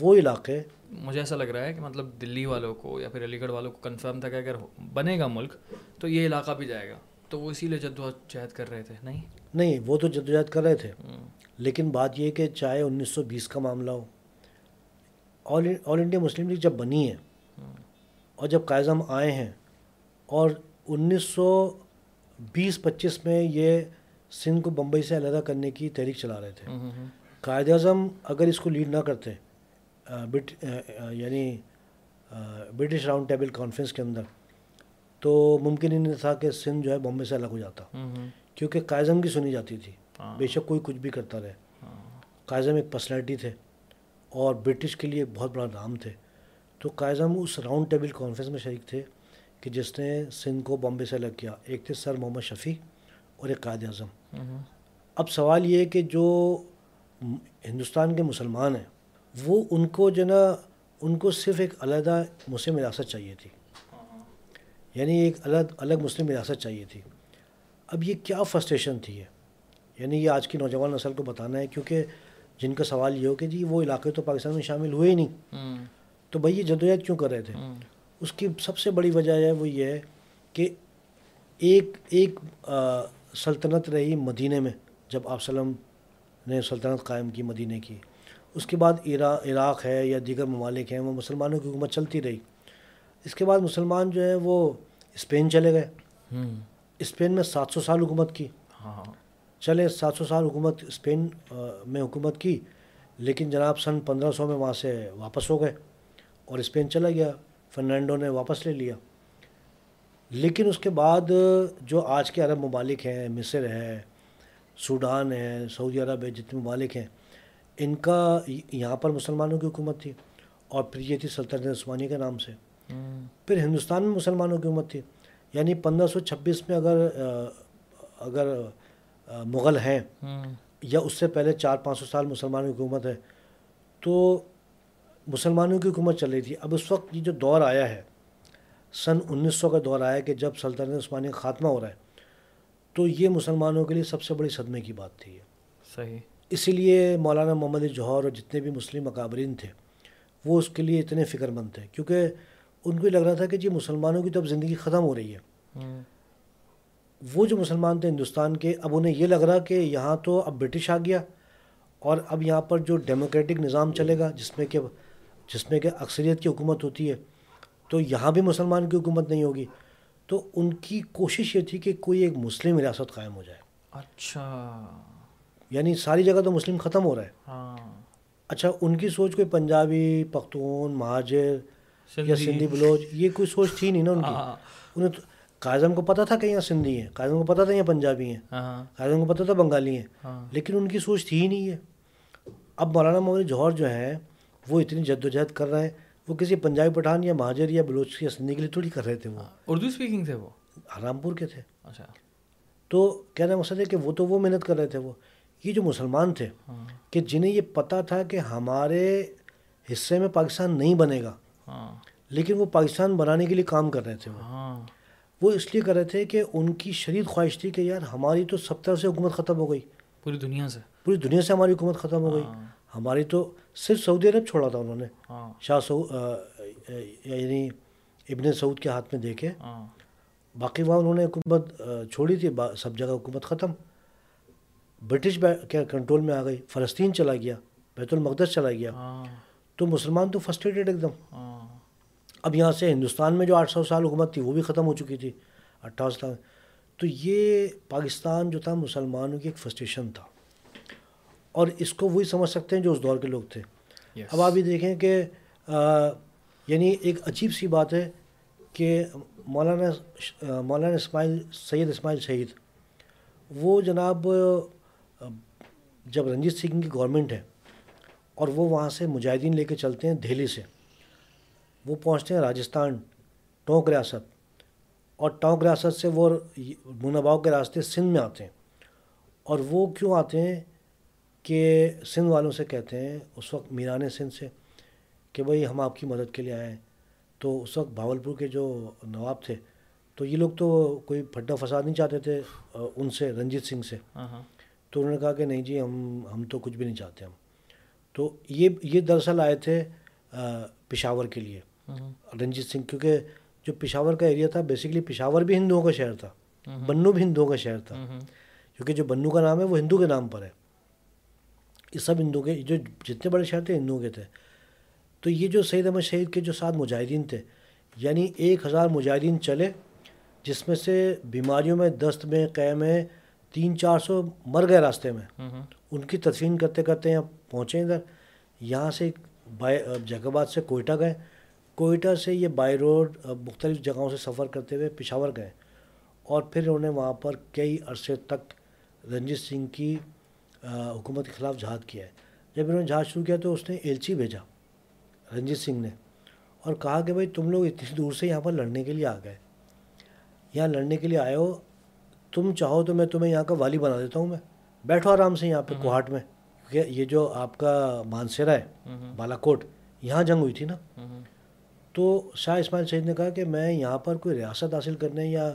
وہ علاقے مجھے ایسا لگ رہا ہے کہ مطلب دلی والوں کو یا پھر علی گڑھ والوں کو کنفرم تھا کہ اگر بنے گا ملک تو یہ علاقہ بھی جائے گا۔ تو وہ اسی لیے جد جہد کر رہے تھے نہیں؟ نہیں وہ تو جد و جہد کر رہے تھے۔ لیکن بات یہ کہ چاہے انیس سو بیس کا معاملہ ہو آل آل انڈیا مسلم لیگ جب بنی ہے اور جب قائزم آئے ہیں اور انیس سو بیس پچیس میں یہ سندھ کو بمبئی سے علیحدہ کرنے کی تحریک چلا رہے تھے۔ قائد اعظم اگر اس کو لیڈ نہ کرتے یعنی برٹش راؤنڈ ٹیبل کانفرنس کے اندر تو ممکن ہی نہیں تھا کہ سندھ جو ہے بمبئی سے الگ ہو جاتا۔ کیونکہ قائزم کی سنی جاتی تھی۔ ہاں۔ بے شک کوئی کچھ بھی کرتا رہے۔ ہاں۔ قائزم ایک پرسنالٹی تھے اور برٹش کے لیے بہت بڑا نام تھے۔ تو قائزم اس راؤنڈ ٹیبل کانفرنس میں شریک تھے کہ جس نے سندھ کو بامبے سے الگ کیا۔ ایک تھے سر محمد شفیع اور ایک قائد اعظم۔ اب سوال یہ ہے کہ جو ہندوستان کے مسلمان ہیں وہ ان کو جو نا ان کو صرف ایک علیحدہ مسلم ریاست چاہیے تھی۔ یعنی ایک الگ الگ مسلم ریاست چاہیے تھی۔ اب یہ کیا فرسٹریشن تھی ہے یعنی یہ آج کی نوجوان نسل کو بتانا ہے کیونکہ جن کا سوال یہ ہو کہ جی وہ علاقے تو پاکستان میں شامل ہوئے ہی نہیں۔ تو بھائی یہ جدوجہد کیوں کر رہے تھے؟ اس کی سب سے بڑی وجہ ہے وہ یہ ہے کہ ایک ایک سلطنت رہی مدینہ میں جب آپ وسلم نے سلطنت قائم کی مدینہ کی۔ اس کے بعد عراق ہے یا دیگر ممالک ہیں وہ مسلمانوں کی حکومت چلتی رہی۔ اس کے بعد مسلمان جو ہیں وہ اسپین چلے گئے۔ اسپین میں سات سو سال حکومت کی۔ ہاں۔ چلے سات سو سال حکومت اسپین میں حکومت کی لیکن جناب سن پندرہ سو میں وہاں سے واپس ہو گئے اور اسپین چلا گیا۔ فرنینڈو نے واپس لے لیا۔ لیکن اس کے بعد جو آج کے عرب ممالک ہیں مصر ہے سوڈان ہے سعودی عرب ہے جتنے ممالک ہیں ان کا یہاں پر مسلمانوں کی حکومت تھی اور پھر یہ تھی سلطنت عثمانی کے نام سے۔ پھر ہندوستان میں مسلمانوں کی حکومت تھی۔ یعنی پندرہ سو چھبیس میں اگر اگر مغل ہیں یا اس سے پہلے چار پانچ سو سال مسلمانوں کی حکومت ہے تو مسلمانوں کی حکومت چل رہی تھی۔ اب اس وقت یہ جو دور آیا ہے سن انیس سو کا دور آیا کہ جب سلطنت عثمانی کا خاتمہ ہو رہا ہے تو یہ مسلمانوں کے لیے سب سے بڑی صدمے کی بات تھی۔ صحیح۔ اسی لیے مولانا محمد جوہر اور جتنے بھی مسلم اکابرین تھے وہ اس کے لیے اتنے فکر مند تھے کیونکہ ان کو لگ رہا تھا کہ جی مسلمانوں کی تو اب زندگی ختم ہو رہی ہے۔ وہ جو مسلمان تھے ہندوستان کے اب انہیں یہ لگ رہا کہ یہاں تو اب برٹش آ گیا اور اب یہاں پر جو ڈیموکریٹک نظام چلے گا جس میں کہ جس میں کہ اکثریت کی حکومت ہوتی ہے تو یہاں بھی مسلمان کی حکومت نہیں ہوگی۔ تو ان کی کوشش یہ تھی کہ کوئی ایک مسلم ریاست قائم ہو جائے۔ اچھا۔ یعنی ساری جگہ تو مسلم ختم ہو رہا ہے۔ ہاں۔ اچھا ان کی سوچ کوئی پنجابی پختون مہاجر یا سندھی بلوچ یہ کوئی سوچ تھی نہیں نا ان کی۔ ہاں۔ انہیں قائزم کو پتہ تھا کہ یہاں سندھی ہیں قائزم کو پتہ تھا یہاں پنجابی ہیں۔ ہاں۔ قائزم کو پتہ تھا بنگالی ہیں۔ ہاں۔ لیکن ان کی سوچ تھی ہی نہیں ہے اب مولانا محمد جوہر جو ہیں وہ اتنی جد و جہد کر رہے ہیں۔ وہ کسی پنجابی پٹھان یا مہاجر یا بلوچ یا سندھی کے لیے تھوڑی کر رہے تھے وہ۔ اردو اسپیکنگ تھے وہ؟ رام پور کے تھے۔ اچھا۔ تو کہنا مقصد ہے کہ وہ تو وہ محنت کر رہے تھے وہ۔ یہ جو مسلمان تھے کہ جنہیں یہ پتہ تھا کہ ہمارے حصے میں پاکستان نہیں بنے گا۔ لیکن وہ پاکستان بنانے کے لیے کام کر رہے تھے وہ۔ ہاں۔ وہ اس لیے کر رہے تھے کہ ان کی شدید خواہش تھی کہ یار ہماری تو سب طرح سے حکومت ختم ہو گئی۔ پوری دنیا سے۔ پوری دنیا سے ہماری حکومت ختم ہو گئی۔ ہاں۔ ہماری تو صرف سعودی عرب چھوڑا تھا انہوں نے۔ ہاں۔ شاہ سعود یعنی ابن سعود کے ہاتھ میں دیکھے باقی وہاں انہوں نے حکومت چھوڑی تھی۔ سب جگہ حکومت ختم۔ برٹش کے کنٹرول میں آ گئی۔ فلسطین چلا گیا۔ بیت المقدس چلا گیا۔ تو مسلمان تو فرسٹریٹڈ ایک دم۔ اب یہاں سے ہندوستان میں جو آٹھ سو سال حکومت تھی وہ بھی ختم ہو چکی تھی اٹھارہ سال۔ تو یہ پاکستان جو تھا مسلمانوں کی ایک فرسٹریشن تھا۔ اور اس کو وہی سمجھ سکتے ہیں جو اس دور کے لوگ تھے۔ اب آپ یہ دیکھیں کہ یعنی ایک عجیب سی بات ہے کہ مولانا مولانا اسماعیل سید اسماعیل شہید وہ جناب جب رنجیت سنگھ کی گورنمنٹ ہے اور وہ وہاں سے مجاہدین لے کے چلتے ہیں دہلی سے۔ وہ پہنچتے ہیں راجستھان ٹونک ریاست۔ اور ٹونک ریاست سے وہ مناباؤ کے راستے سندھ میں آتے ہیں۔ اور وہ کیوں آتے ہیں کہ سندھ والوں سے کہتے ہیں اس وقت میران سندھ سے کہ بھائی ہم آپ کی مدد کے لیے آئے ہیں۔ تو اس وقت بھاولپور کے جو نواب تھے تو یہ لوگ تو کوئی پھڈا فساد نہیں چاہتے تھے ان سے رنجیت سنگھ سے۔ ہاں، ہاں۔ تو انہوں نے کہا کہ نہیں جی ہم ہم تو کچھ بھی نہیں چاہتے ہم تو یہ یہ دراصل آئے تھے پشاور کے لیے۔ رنجیت سنگھ کیونکہ جو پشاور کا ایریا تھا بیسکلی پشاور بھی ہندوؤں کا شہر تھا۔ بنو بھی ہندوؤں کا شہر تھا۔ کیونکہ جو بنو کا نام ہے وہ ہندو کے نام پر ہے۔ یہ سب ہندو کے جو جتنے بڑے شہر تھے ہندوؤں کے تھے۔ تو یہ جو سید احمد شہید کے جو سات مجاہدین تھے یعنی ایک ہزار مجاہدین چلے جس میں سے بیماریوں میں دست میں قے میں تین چار سو مر گئے راستے میں۔ ان کی تدفین کرتے کرتے یہاں پہنچے ادھر۔ یہاں سے بائی جگ آباد سے کوئٹہ گئے۔ کوئٹہ سے یہ بائی روڈ مختلف جگہوں سے سفر کرتے ہوئے پشاور گئے۔ اور پھر انہوں نے وہاں پر کئی عرصے تک رنجیت سنگھ کی حکومت کے خلاف جہاد کیا ہے۔ جب انہوں نے جہاد شروع کیا تو اس نے ایلچی بھیجا رنجیت سنگھ نے۔ اور کہا کہ بھائی تم لوگ اتنی دور سے یہاں پر لڑنے کے لیے آ گئے۔ یہاں لڑنے کے لیے آئے ہو تم چاہو تو میں تمہیں یہاں کا والی بنا دیتا ہوں میں۔ بیٹھو آرام سے یہاں پہ کوہاٹ میں۔ کیونکہ یہ جو آپ کا مانسیرا ہے بالا کوٹ یہاں جنگ ہوئی تھی نا۔ تو شاہ اسماعیل سعید نے کہا کہ میں یہاں پر کوئی ریاست حاصل کرنے یا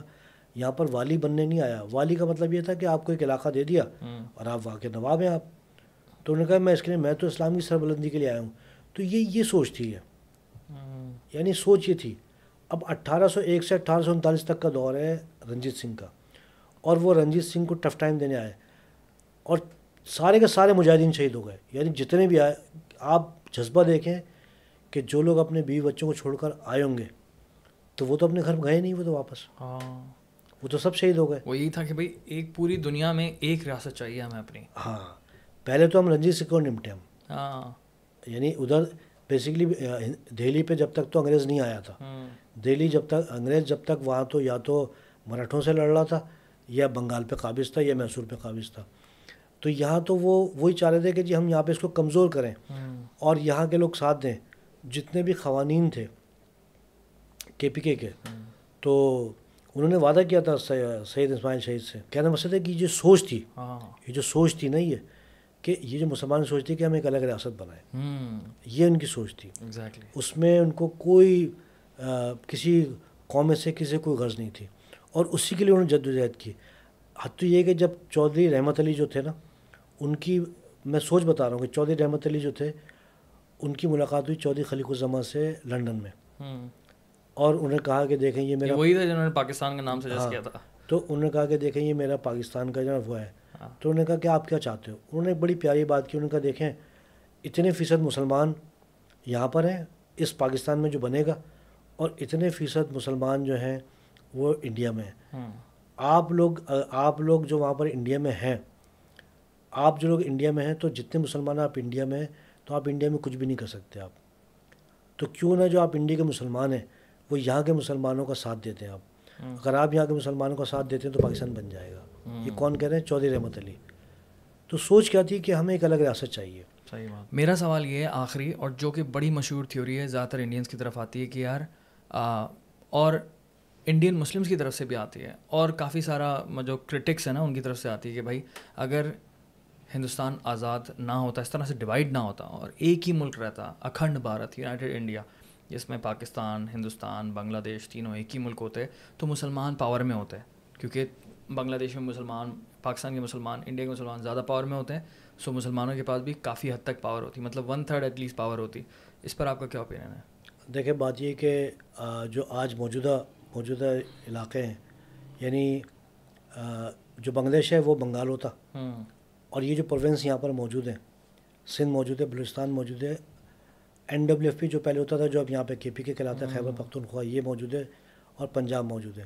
یہاں پر والی بننے نہیں آیا۔ والی کا مطلب یہ تھا کہ آپ کو ایک علاقہ دے دیا اور آپ واقع نواب ہیں آپ۔ تو انہوں نے کہا میں اس کے لیے میں تو اسلام کی سربلندی کے لیے آیا ہوں۔ تو یہ یہ سوچ تھی ہے یعنی سوچ یہ تھی۔ اب اٹھارہ سو ایک سے اٹھارہ سو انتالیس تک کا دور ہے رنجیت سنگھ کا۔ اور وہ رنجیت سنگھ کو ٹف ٹائم دینے آئے اور سارے کے سارے مجاہدین شہید ہو گئے۔ یعنی جتنے بھی آئے آپ جذبہ دیکھیں کہ جو لوگ اپنے بیوی بچوں کو چھوڑ کر آئے ہوں گے تو وہ تو اپنے گھر گئے نہیں وہ تو واپس۔ ہاں۔ وہ تو سب شہید ہو گئے۔ وہ یہی تھا کہ بھائی ایک پوری دنیا میں ایک ریاست چاہیے ہمیں اپنی۔ ہاں۔ پہلے تو ہم رنجیت سنگھ کو نمٹے ہم۔ ہاں۔ یعنی ادھر بیسکلی دہلی پہ جب تک تو انگریز نہیں آیا تھا۔ دہلی جب تک انگریز جب تک وہاں تو یا تو مراٹھوں سے لڑ رہا تھا یا بنگال پہ قابض تھا یا میسور پہ قابض تھا۔ تو یہاں تو وہ وہی چاہ رہے تھے کہ جی ہم یہاں پہ اس کو کمزور کریں۔ اور یہاں کے لوگ ساتھ دیں۔ جتنے بھی قوانین تھے کے پی کے کے۔ تو انہوں نے وعدہ کیا تھا سید اسماعیل شہید سے۔ کہنا مقصد ہے کہ یہ جو سوچ تھی ہاں۔ یہ جو سوچ تھی نا یہ کہ یہ جو مسلمان سوچ تھی کہ ہم ایک الگ ریاست بنائیں۔ یہ ان کی سوچ تھی۔ اس میں ان کو کوئی کسی قوم سے کسی کوئی غرض نہیں تھی۔ اور اسی کے لیے انہوں نے جد و جہد کی۔ حد تو یہ کہ جب چودھری رحمت علی جو تھے نا ان کی میں سوچ بتا رہا ہوں کہ چودھری رحمت علی جو تھے ان کی ملاقات ہوئی چودھری خلیق الزما سے لنڈن میں۔ اور انہوں نے کہا کہ دیکھیں یہ میرا وہی تھا جنہوں نے پاکستان کا نام سجیسٹ ہاں۔ کیا تھا۔ تو انہوں نے کہا کہ دیکھیں یہ میرا پاکستان کا جو وہ ہے۔ ہاں۔ تو انہوں نے کہا کہ آپ کیا چاہتے ہو؟ انہوں نے بڑی پیاری بات کی انہوں نے کہا دیکھیں اتنے فیصد مسلمان یہاں پر ہیں اس پاکستان میں جو بنے گا اور اتنے فیصد مسلمان جو ہیں وہ انڈیا میں ہیں۔ ہاں۔ آپ لوگ آپ لوگ جو وہاں پر انڈیا میں ہیں آپ جو لوگ انڈیا میں ہیں تو جتنے مسلمان آپ انڈیا میں ہیں تو آپ انڈیا میں کچھ بھی نہیں کر سکتے آپ۔ تو کیوں نہ جو آپ انڈیا کے مسلمان ہیں وہ یہاں کے مسلمانوں کا ساتھ دیتے ہیں آپ۔ اگر آپ یہاں کے مسلمانوں کا ساتھ دیتے ہیں تو پاکستان بن جائے گا۔ یہ کون کہہ رہے ہیں؟ چودھری رحمت علی۔ تو سوچ کیا تھی کہ ہمیں ایک الگ ریاست چاہیے۔ میرا سوال یہ ہے آخری اور جو کہ بڑی مشہور تھیوری ہے زیادہ تر انڈینس کی طرف آتی ہے کہ یار اور انڈین مسلمس کی طرف سے بھی آتی ہے اور کافی سارا جو کرٹکس ہے نا، ان کی طرف سے آتی ہے کہ بھائی، اگر ہندوستان آزاد نہ ہوتا، اس طرح سے ڈیوائڈ نہ ہوتا اور ایک ہی ملک رہتا، اکھنڈ بھارت یونائٹیڈ انڈیا جس میں پاکستان، ہندوستان، بنگلہ دیش تینوں ایک ہی ملک ہوتے، تو مسلمان پاور میں ہوتے۔ کیونکہ بنگلہ دیش میں مسلمان، پاکستان کے مسلمان انڈیا کے مسلمان زیادہ پاور میں ہوتے ہیں سو مسلمانوں کے پاس بھی کافی حد تک پاور ہوتی مطلب one third at least power ہوتی۔ اس پر آپ کا کیا اوپینین ہے؟ دیکھیں، بات یہ کہ جو آج موجودہ موجودہ علاقے ہیں۔ یعنی جو بنگلہ دیش ہے وہ بنگال ہوتا اور یہ جو پروونس یہاں پر موجود ہیں سندھ موجود ہے بلوچستان موجود ہے این ڈبلیو ایف پی جو پہلے ہوتا تھا جو اب یہاں پہ کے پی کے کہلاتا ہے خیبر پختونخوا یہ موجود ہے اور پنجاب موجود ہے۔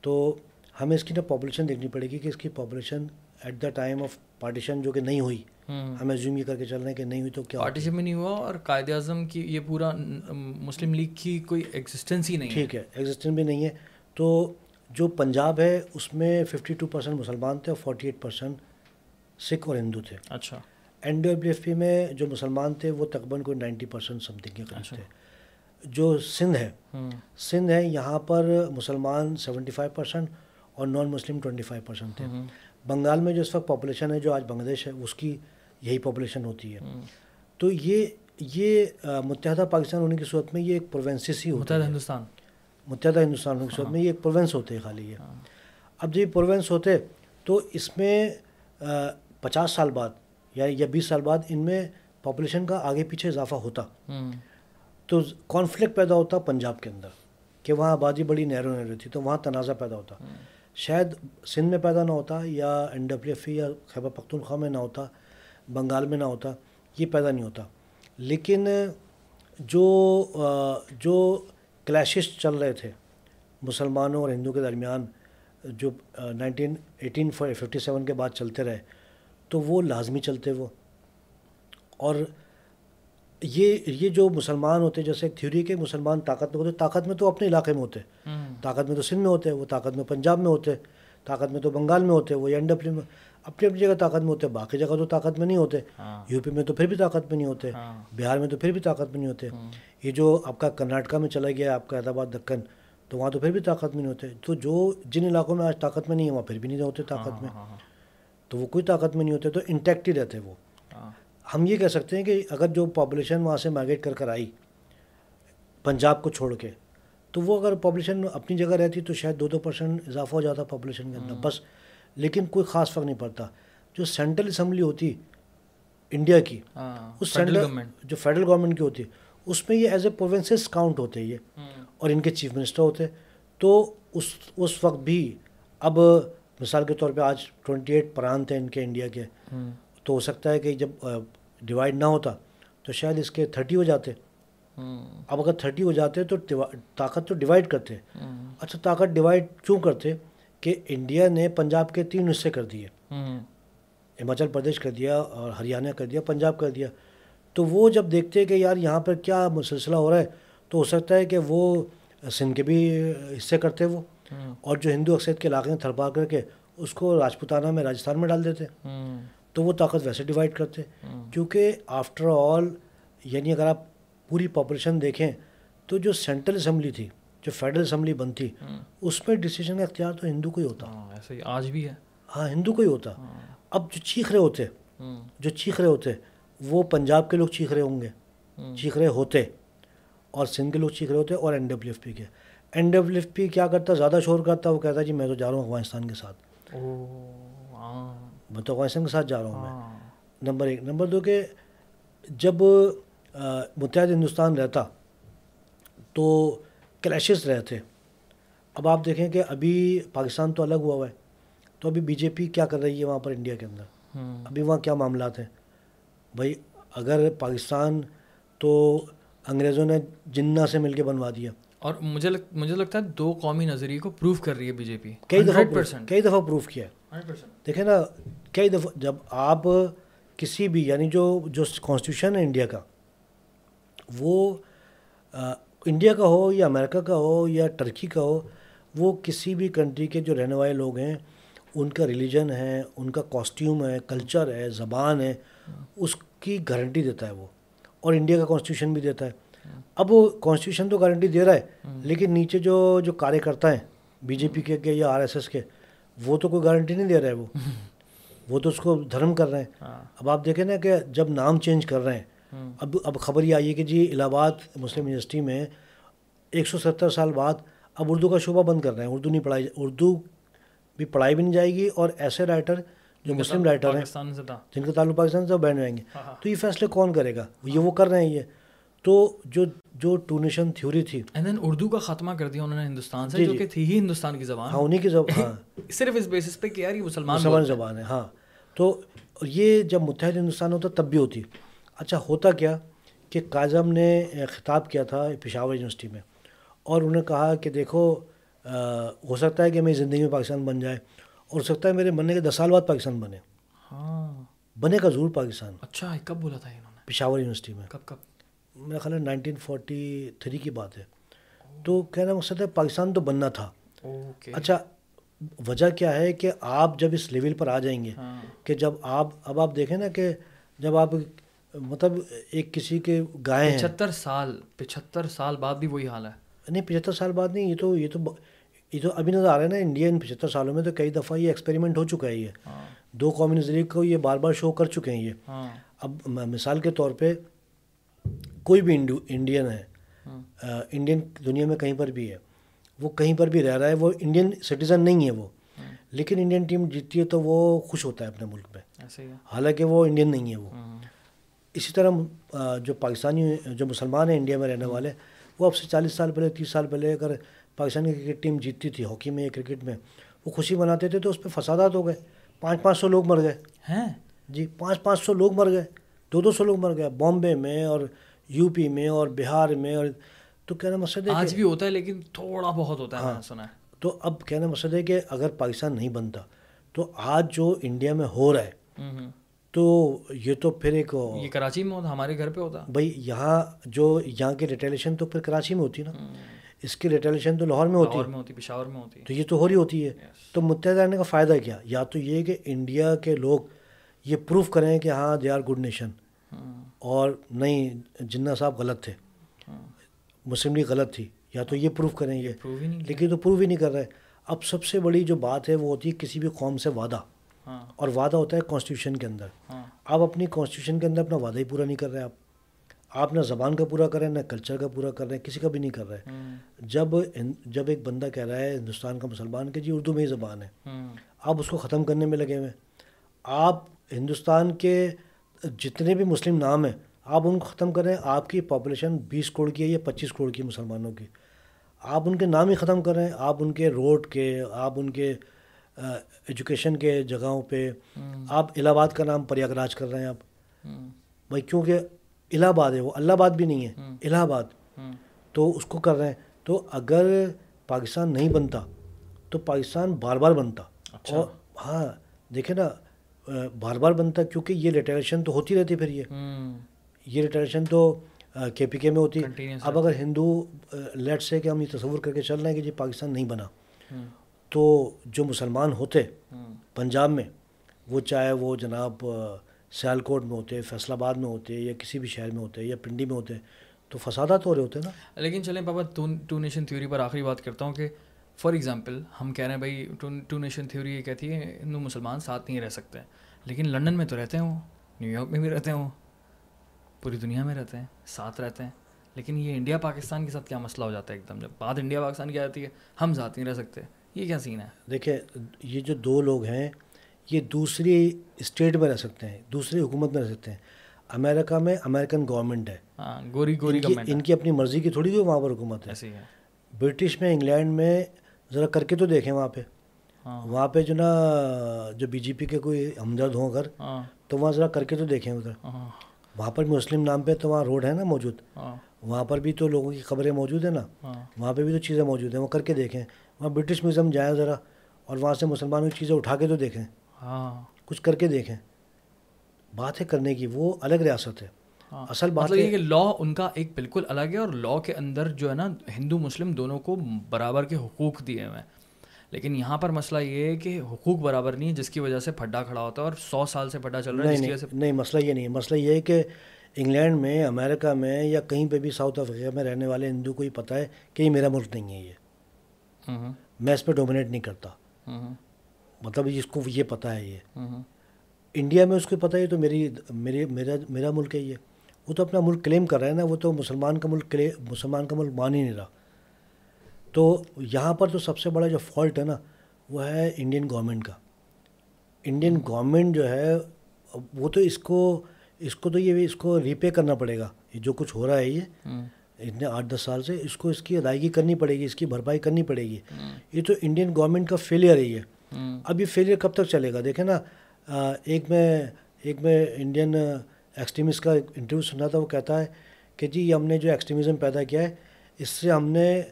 تو ہمیں اس کی نا پاپولیشن دیکھنی پڑے گی کہ اس کی population at the time of partition جو کہ نہیں ہوئی۔ ہمیں زوم یہ کر کے چل رہے ہیں کہ نہیں ہوئی تو کیا پارٹیشن میں نہیں ہوا اور قائد اعظم کی یہ پورا مسلم لیگ کی کوئی ایگزسٹنس ہی نہیں ٹھیک ہے ایگزسٹنس بھی نہیں ہے۔ تو جو پنجاب ہے اس میں ففٹی ٹو پرسینٹ مسلمان تھے اور فورٹی ایٹ پرسینٹ سکھ اور ہندو تھے۔ اچھا۔ N D W F P میں جو مسلمان تھے وہ تقریباً کوئی نائنٹی پرسینٹ سم تھنگ کے قریب اچھا۔ تھے۔ جو سندھ ہے سندھ ہے یہاں پر مسلمان سیونٹی فائیو پرسینٹ اور non Muslim twenty five percent تھے بنگال میں جو اس وقت پاپولیشن ہے جو آج بنگلہ دیش ہے اس کی یہی پاپولیشن ہوتی ہے۔ تو یہ یہ متحدہ پاکستان ہونے کی صورت میں یہ ایک پروینسس ہی ہوتا ہے ہندوستان۔ متحدہ ہندوستان ہونے کی صورت میں یہ ایک پروونس ہوتے ہیں خالی یہ۔ ہاں۔ اب جب یہ پروونس ہوتے تو اس میں پچاس سال بعد یا یا بیس سال بعد ان میں پاپولیشن کا آگے پیچھے اضافہ ہوتا۔ تو کانفلکٹ پیدا ہوتا پنجاب کے اندر کہ وہاں آبادی بڑی نیرو نیرو تھی تو وہاں تنازع پیدا ہوتا۔ شاید سندھ میں پیدا نہ ہوتا یا این ڈبلیو ایف ای یا خیبر پختونخوا میں نہ ہوتا، بنگال میں نہ ہوتا، یہ پیدا نہیں ہوتا۔ لیکن جو جو کلیشز چل رہے تھے مسلمانوں اور ہندو کے درمیان، جو نائنٹین ایٹین ففٹی سیون کے بعد چلتے رہے، تو وہ لازمی چلتے وہ۔ اور یہ یہ جو مسلمان ہوتے جیسے ایک تھیوری کے مسلمان طاقت میں ہوتے طاقت میں تو اپنے علاقے میں ہوتے طاقت میں تو سندھ میں ہوتے وہ طاقت میں پنجاب میں ہوتے طاقت میں تو بنگال میں ہوتے وہ این ڈبلیو میں اپنی اپنی جگہ طاقت میں ہوتے باقی جگہ تو طاقت میں نہیں ہوتے ہاں۔ یو پی میں تو پھر بھی طاقت میں نہیں ہوتے ہاں۔ بہار میں تو پھر بھی طاقت میں نہیں ہوتے ہاں۔ یہ جو آپ کا کرناٹکا میں چلا گیا آپ کا حیدرآباد دکن تو وہاں تو پھر بھی طاقت میں نہیں ہوتے تو جو جن علاقوں میں آج طاقت میں نہیں ہے وہاں پھر بھی نہیں ہوتے طاقت میں تو وہ کوئی طاقت میں نہیں ہوتے تو انٹیکٹ ہی رہتے وہ ہم یہ کہہ سکتے ہیں کہ اگر جو پاپولیشن وہاں سے مائگریٹ کر کر آئی پنجاب کو چھوڑ کے تو وہ اگر پاپولیشن اپنی جگہ رہتی تو شاید دو دو پرسینٹ اضافہ ہو جاتا پاپولیشن کے اندر بس۔ لیکن کوئی خاص فرق نہیں پڑتا۔ جو سینٹرل اسمبلی ہوتی انڈیا کی ہاں، اس سینٹرل جو فیڈرل گورنمنٹ کی ہوتی اس میں یہ ایز اے پروونسز کاؤنٹ ہوتے یہ۔ اور ان کے چیف منسٹر ہوتے۔ تو اس اس وقت بھی اب مثال کے طور پہ آج ٹوئنٹی ایٹ پرانت ہیں ان کے انڈیا کے۔ تو ہو سکتا ہے کہ جب ڈیوائڈ نہ ہوتا تو شاید اس کے تھرٹی ہو جاتے۔ اب اگر تھرٹی ہو جاتے تو طاقت تو ڈیوائڈ کرتے۔ اچھا طاقت ڈیوائڈ کیوں کرتے؟ کہ انڈیا نے پنجاب کے تین حصے کر دیے۔ ہماچل پردیش کر دیا اور ہریانہ کر دیا پنجاب کر دیا۔ تو وہ جب دیکھتے کہ یار یہاں پر کیا سلسلہ ہو رہا ہے تو ہو سکتا ہے کہ وہ سندھ کے بھی حصے کرتے وہ۔ اور جو ہندو اکثریت کے علاقے میں تھرپا کر کے اس کو راجپوتانہ میں راجستھان میں ڈال دیتے۔ تو وہ طاقت ویسے ڈیوائڈ کرتے کیونکہ آفٹر آل یعنی اگر آپ پوری پاپولیشن دیکھیں تو جو سینٹرل اسمبلی تھی جو فیڈرل اسمبلی بنتی اس میں ڈسیزن کا اختیار تو ہندو کو ہی ہوتا۔ ہاں، ایسے ہی آج بھی ہے۔ ہاں ہندو کو ہی ہوتا۔ ہاں۔ اب جو چیخ رہے ہوتے جو چیخ رہے ہوتے وہ پنجاب کے لوگ چیخ رہے ہوں گے۔ چیخ رہے ہوتے۔ اور سندھ کے لوگ چیخ رہے ہوتے اور این ڈبلیو ایف پی کے۔ این ڈبلیو ایف پی کیا کرتا؟ زیادہ شور کرتا وہ کہتا جی میں تو جا رہا ہوں افغانستان کے ساتھ۔ ہاں۔ میں تو افغانستان کے ساتھ جا رہا ہوں میں۔ نمبر ایک۔ نمبر دو کہ جب متحد ہندوستان رہتا تو کلیشز رہتے اب آپ دیکھیں کہ ابھی پاکستان تو الگ ہوا ہوا ہے۔ تو ابھی بی جے پی کیا کر رہی ہے وہاں پر انڈیا کے اندر؟ ابھی وہاں کیا معاملات ہیں؟ بھائی اگر پاکستان تو انگریزوں نے جنہ سے مل کے بنوا دیا۔ اور مجھے لگ مجھے لگتا ہے دو قومی نظریے کو پروف کر رہی ہے بی جے پی۔ کئی دفعہ کئی دفعہ پروف کیا ہے۔ دیکھیں نا کئی دفعہ جب آپ کسی بھی یعنی جو جو کانسٹیٹیوشن ہے انڈیا کا وہ انڈیا کا ہو یا امریکہ کا ہو یا ٹرکی کا ہو وہ کسی بھی کنٹری کے جو رہنے والے لوگ ہیں ان کا ریلیجن ہے ان کا کاسٹیوم ہے کلچر ہے زبان ہے اس کی گارنٹی دیتا ہے وہ۔ اور انڈیا کا کانسٹیٹیوشن بھی دیتا ہے۔ اب وہ کانسٹیٹیوشن تو گارنٹی دے رہا ہے لیکن نیچے جو جو کاریہ کرتا ہیں بی جے پی کے یا آر ایس ایس کے وہ تو کوئی گارنٹی نہیں دے رہا ہے وہ۔ وہ تو اس کو دھرم کر رہے ہیں۔ ہاں۔ اب آپ دیکھیں نا کہ جب نام چینج کر رہے ہیں اب اب خبر یہ آئی ہے کہ جی الہ آباد مسلم یونیورسٹی میں ایک سو ستر سال بعد اب اردو کا شعبہ بند کر رہے ہیں۔ اردو نہیں پڑھائی اردو بھی پڑھائی بھی نہیں جائے گی اور ایسے رائٹر جو مسلم رائٹر ہیں جن کا تعلق پاکستان سے بین جائیں گے۔ ہاں، ہاں۔ تو یہ فیصلے کون کرے گا؟ یہ وہ کر رہے ہیں یہ۔ تو جو جو ٹونیشن تھیوری تھی۔ اردو کا خاتمہ کر دیا انہوں نے ہندوستان سے جی، جو جی۔ کہ تھی ہی ہندوستان کی زبان۔ ہاں انہیں کی زبان ہاں۔ صرف اس بیسس پہ کہ یار یہ مسلمان زبان ہے ہاں۔ تو یہ جب متحد ہندوستان ہوتا تب بھی ہوتی۔ اچھا ہوتا کیا کہ کاظم نے خطاب کیا تھا پشاور یونیورسٹی میں اور انہوں نے کہا کہ دیکھو ہو سکتا ہے کہ میری زندگی میں پاکستان بن جائے اور ہو سکتا ہے میرے بننے کے دس سال بعد پاکستان بنے۔ ہاں۔ بنے کا ضرور پاکستان۔ اچھا کب بولا تھا انہوں نے؟ پشاور یونیورسٹی میں۔ کب کب؟ میرا خیال ہے نائنٹین فورٹی تھری کی بات ہے۔ تو کہنا مقصد ہے پاکستان تو بننا تھا۔ اچھا وجہ کیا ہے کہ آپ جب اس لیول پر آ جائیں گے ہاں۔ کہ جب آپ اب آپ دیکھیں نا کہ جب آپ مطلب ایک کسی کے گائے پچہتر سال پچہتر سال بعد بھی وہی حال ہے۔ نہیں پچہتر سال بعد نہیں یہ تو یہ تو یہ تو ابھی نظر آ رہا ہے نا انڈیا ان پچہتر سالوں میں تو کئی دفعہ یہ ایکسپیریمنٹ ہو چکا ہے یہ۔ ہاں۔ دو قومی نظریے کو یہ بار بار شو کر چکے ہیں یہ۔ ہاں۔ اب مثال کے طور پہ کوئی بھی انڈین ہے انڈین دنیا میں کہیں پر بھی ہے وہ کہیں پر بھی رہ رہا ہے وہ انڈین سٹیزن نہیں ہے وہ۔ لیکن انڈین ٹیم جیتتی ہے تو وہ خوش ہوتا ہے اپنے ملک میں۔ حالانکہ وہ انڈین نہیں ہے وہ۔ اسی طرح جو پاکستانی جو مسلمان ہیں انڈیا میں رہنے والے وہ اب سے چالیس سال پہلے تیس سال پہلے اگر پاکستانی کرکٹ ٹیم جیتتی تھی ہاکی میں یا کرکٹ میں وہ خوشی مناتے تھے تو اس پہ فسادات ہو گئے۔ پانچ پانچ سو لوگ مر گئے۔ ہیں؟ جی پانچ پانچ سو لوگ مر گئے دو دو سو لوگ مر گئے۔ بامبے میں اور یو پی میں اور بہار میں اور تو کہنا مقصد ہے آج بھی ہوتا ہے لیکن تھوڑا بہت ہوتا ہے ہاں سنا ہے۔ تو اب کہنا مقصد ہے کہ اگر پاکستان نہیں بنتا تو آج جو انڈیا میں ہو رہا ہے تو یہ تو پھر ایک یہ کراچی میں ہوتا ہمارے گھر پہ ہوتا۔ بھائی یہاں جو یہاں کی ریٹیلیشن تو پھر کراچی میں ہوتی نا۔ اس کی ریٹیلیشن تو لاہور میں ہوتی۔ ہے پشاور میں ہوتی۔ ہے تو یہ تو ہو رہی ہوتی ہے۔ تو متحدہ رہنے کا فائدہ کیا؟ یا تو یہ کہ انڈیا کے لوگ یہ پروف کریں کہ ہاں دے آر گڈ نیشن اور نہیں جنا صاحب غلط تھے۔ مسلم لیگ غلط تھی۔ یا تو یہ پروف کریں یہ لیکن تو پروف ہی نہیں کر رہے۔ اب سب سے بڑی جو بات ہے وہ ہوتی ہے کسی بھی قوم سے وعدہ۔ ہاں۔ اور وعدہ ہوتا ہے کانسٹیٹیوشن کے اندر۔ ہاں۔ آپ اپنی کانسٹیٹیوشن کے اندر اپنا وعدہ ہی پورا نہیں کر رہے آپ۔ آپ نہ زبان کا پورا کر رہے ہیں نہ کلچر کا پورا کر رہے ہیں کسی کا بھی نہیں کر رہے۔ جب جب ایک بندہ کہہ رہا ہے ہندوستان کا مسلمان کہ جی اردو میں ہی زبان ہے۔ آپ اس کو ختم کرنے میں لگے ہوئے۔ آپ ہندوستان کے جتنے بھی مسلم نام ہیں آپ ان کو ختم کریں آپ کی پاپولیشن بیس کروڑ کی ہے یا پچیس کروڑ کی مسلمانوں کی۔ آپ ان کے نام ہی ختم کریں آپ ان کے روڈ کے آپ ان کے ایجوکیشن کے جگہوں پہ۔ آپ الہ آباد کا نام پریاگ راج کر رہے ہیں آپ۔ بھائی کیونکہ الہ آباد ہے وہ اللہ آباد بھی نہیں ہے الہ آباد تو اس کو کر رہے ہیں۔ تو اگر پاکستان نہیں بنتا تو پاکستان بار بار بنتا۔ اچھا۔ اور ہاں دیکھیں نا بار بار بنتا کیونکہ یہ ریٹریشن تو ہوتی رہتی پھر یہ۔ یہ ریٹریشن تو کے پی کے میں ہوتی۔ اب اگر ہندو لیٹ سے کہ ہم یہ تصور کر کے چل رہے ہیں کہ جی پاکستان نہیں بنا تو جو مسلمان ہوتے پنجاب میں وہ چاہے وہ جناب سیال کوٹ میں ہوتے فیصل آباد میں ہوتے یا کسی بھی شہر میں ہوتے یا پنڈی میں ہوتے تو فسادات ہو رہے ہوتے نا۔ لیکن چلیں پاپا ٹو نیشن تھیوری پر آخری بات کرتا ہوں کہ فار ایگزامپل ہم کہہ رہے ہیں بھائی ٹو نیشن تھیوری یہ کہتی ہے ہندو مسلمان ساتھ نہیں رہ سکتے۔ لیکن لنڈن میں تو رہتے ہوں نیو یارک میں بھی رہتے ہوں پوری دنیا میں رہتے ہیں ساتھ رہتے ہیں۔ لیکن یہ انڈیا پاکستان کے ساتھ کیا مسئلہ ہو جاتا ہے ایک دم؟ جب بات انڈیا پاکستان کی آتی ہے ہم ساتھ نہیں رہ سکتے۔ یہ کیا سین ہے؟ دیکھیں یہ جو دو لوگ ہیں یہ دوسری اسٹیٹ میں رہ سکتے ہیں دوسری حکومت میں رہ سکتے ہیں۔ امریکہ میں امریکن گورنمنٹ ہے۔ ہاں گوری گوری ان کی اپنی مرضی کی تھوڑی وہاں پر حکومت ہے۔ برٹش میں انگلینڈ میں ذرا کر کے تو دیکھیں وہاں پہ۔ ہاں۔ وہاں پہ جو نا جو بی جے پی کے کوئی ہمدرد ہوں اگر ہاں۔ تو وہاں ذرا کر کے تو دیکھیں ادھر۔ ہاں۔ وہاں پر مسلم نام پہ تو وہاں روڈ ہے نا موجود۔ وہاں پر بھی تو لوگوں کی خبریں موجود ہیں نا۔ وہاں پہ بھی تو چیزیں موجود ہیں وہ کر کے دیکھیں۔ وہاں برٹش میوزیم جائیں ذرا اور وہاں سے مسلمانوں کی چیزیں اٹھا کے تو دیکھیں۔ کچھ کر کے دیکھیں۔ بات ہے کرنے کی وہ الگ ریاست ہے۔ اصل بات مطلب یہ کہ لا ان کا ایک بالکل الگ ہے اور لا کے اندر جو ہے نا ہندو مسلم دونوں کو برابر کے حقوق دیے ہوئے ہیں۔ لیکن یہاں پر مسئلہ یہ ہے کہ حقوق برابر نہیں ہے جس کی وجہ سے پھڈا کھڑا ہوتا ہے اور سو سال سے پھڈا چل رہا ہے نہیں نہیں مسئلہ یہ نہیں ہے۔ مسئلہ یہ ہے کہ انگلینڈ میں امریکہ میں یا کہیں پہ بھی ساؤتھ افریقہ میں رہنے والے ہندو کو ہی پتہ ہے کہ یہ میرا ملک نہیں ہے یہ۔ میں اس پہ ڈومینیٹ نہیں کرتا۔ مطلب اس کو یہ پتہ ہے یہ۔ انڈیا میں اس کو پتہ ہے تو میری میری میرا میرا ملک ہے یہ۔ وہ تو اپنا ملک کلیم کر رہا ہے نا وہ تو مسلمان کا ملک مسلمان کا ملک مان ہی نہیں رہا۔ تو یہاں پر تو سب سے بڑا جو فالٹ ہے نا وہ ہے انڈین گورنمنٹ کا۔ انڈین گورنمنٹ جو ہے وہ تو اس کو اس کو تو یہ اس کو ریپے کرنا پڑے گا۔ یہ جو کچھ ہو رہا ہے یہ اتنے آٹھ دس سال سے اس کو اس کی ادائیگی کرنی پڑے گی اس کی بھرپائی کرنی پڑے گی۔ یہ تو انڈین گورنمنٹ کا فیلئر ہے یہ۔ اب یہ فیلئر کب تک چلے گا؟ دیکھیں نا ایک میں ایک میں انڈین ایکسٹریمسٹ کا انٹرویو سنا تھا وہ کہتا ہے کہ جی ہم نے جو ایکسٹریمزم پیدا کیا ہے اس سے ہم نے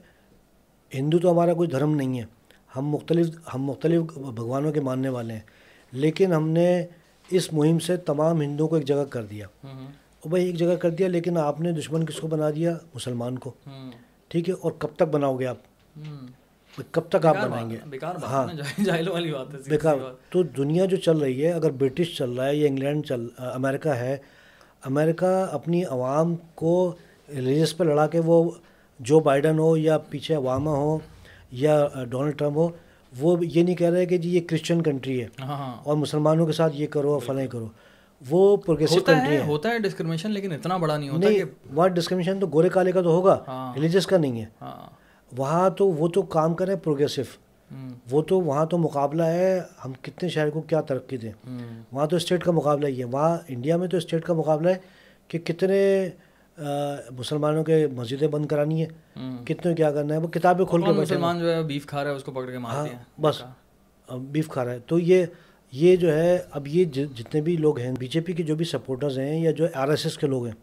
ہندو تو ہمارا کوئی دھرم نہیں ہے ہم مختلف ہم مختلف بھگوانوں کے ماننے والے ہیں لیکن ہم نے اس مہم سے تمام ہندوؤں کو ایک جگہ کر دیا۔ اور بھائی ایک جگہ کر دیا لیکن آپ نے دشمن کس کو بنا دیا؟ مسلمان کو۔ ٹھیک ہے اور کب تک بناؤ گے آپ؟ کب تک آپ بنائیں گے؟ ہاں۔ بیکار۔ تو دنیا جو چل رہی ہے اگر برٹش چل رہا ہے یا انگلینڈ چل امریکہ ہے امریکہ اپنی عوام کو ریلیجس پہ لڑا کے وہ جو بائیڈن ہو یا پیچھے عوامہ ہو یا ڈونلڈ ٹرمپ ہو وہ یہ نہیں کہہ رہے کہ جی یہ کرسچن کنٹری ہے ہاں، ہاں۔ اور مسلمانوں کے ساتھ یہ کرو اور فلاں کرو۔ وہ پروگریسو کنٹری ہے۔ ہوتا ہے ڈسکریمنیشن لیکن اتنا بڑا نہیں ہوتا نہیں وہاں ڈسکریمنیشن تو گورے کالے کا تو ہوگا۔ ریلیجس کا نہیں ہے۔ وہاں تو وہ تو کام کریں پروگریسو وہ تو وہاں تو مقابلہ ہے ہم کتنے شہر کو کیا ترقی دیں۔ وہاں تو اسٹیٹ کا مقابلہ ہی ہے۔ وہاں انڈیا میں تو اسٹیٹ کا مقابلہ ہے کہ کتنے مسلمانوں کے مسجدیں بند کرانی ہے کتنے کیا کرنا ہے؟ وہ کتابیں کھول کے مسلمان جو ہے بیف کھا رہا ہے اس کو پکڑ کے دیا۔ بس۔ بیف کھا رہا ہے۔ تو یہ یہ جو ہے اب یہ جتنے بھی لوگ ہیں بی جے پی کے جو بھی سپورٹرز ہیں یا جو آر ایس ایس کے لوگ ہیں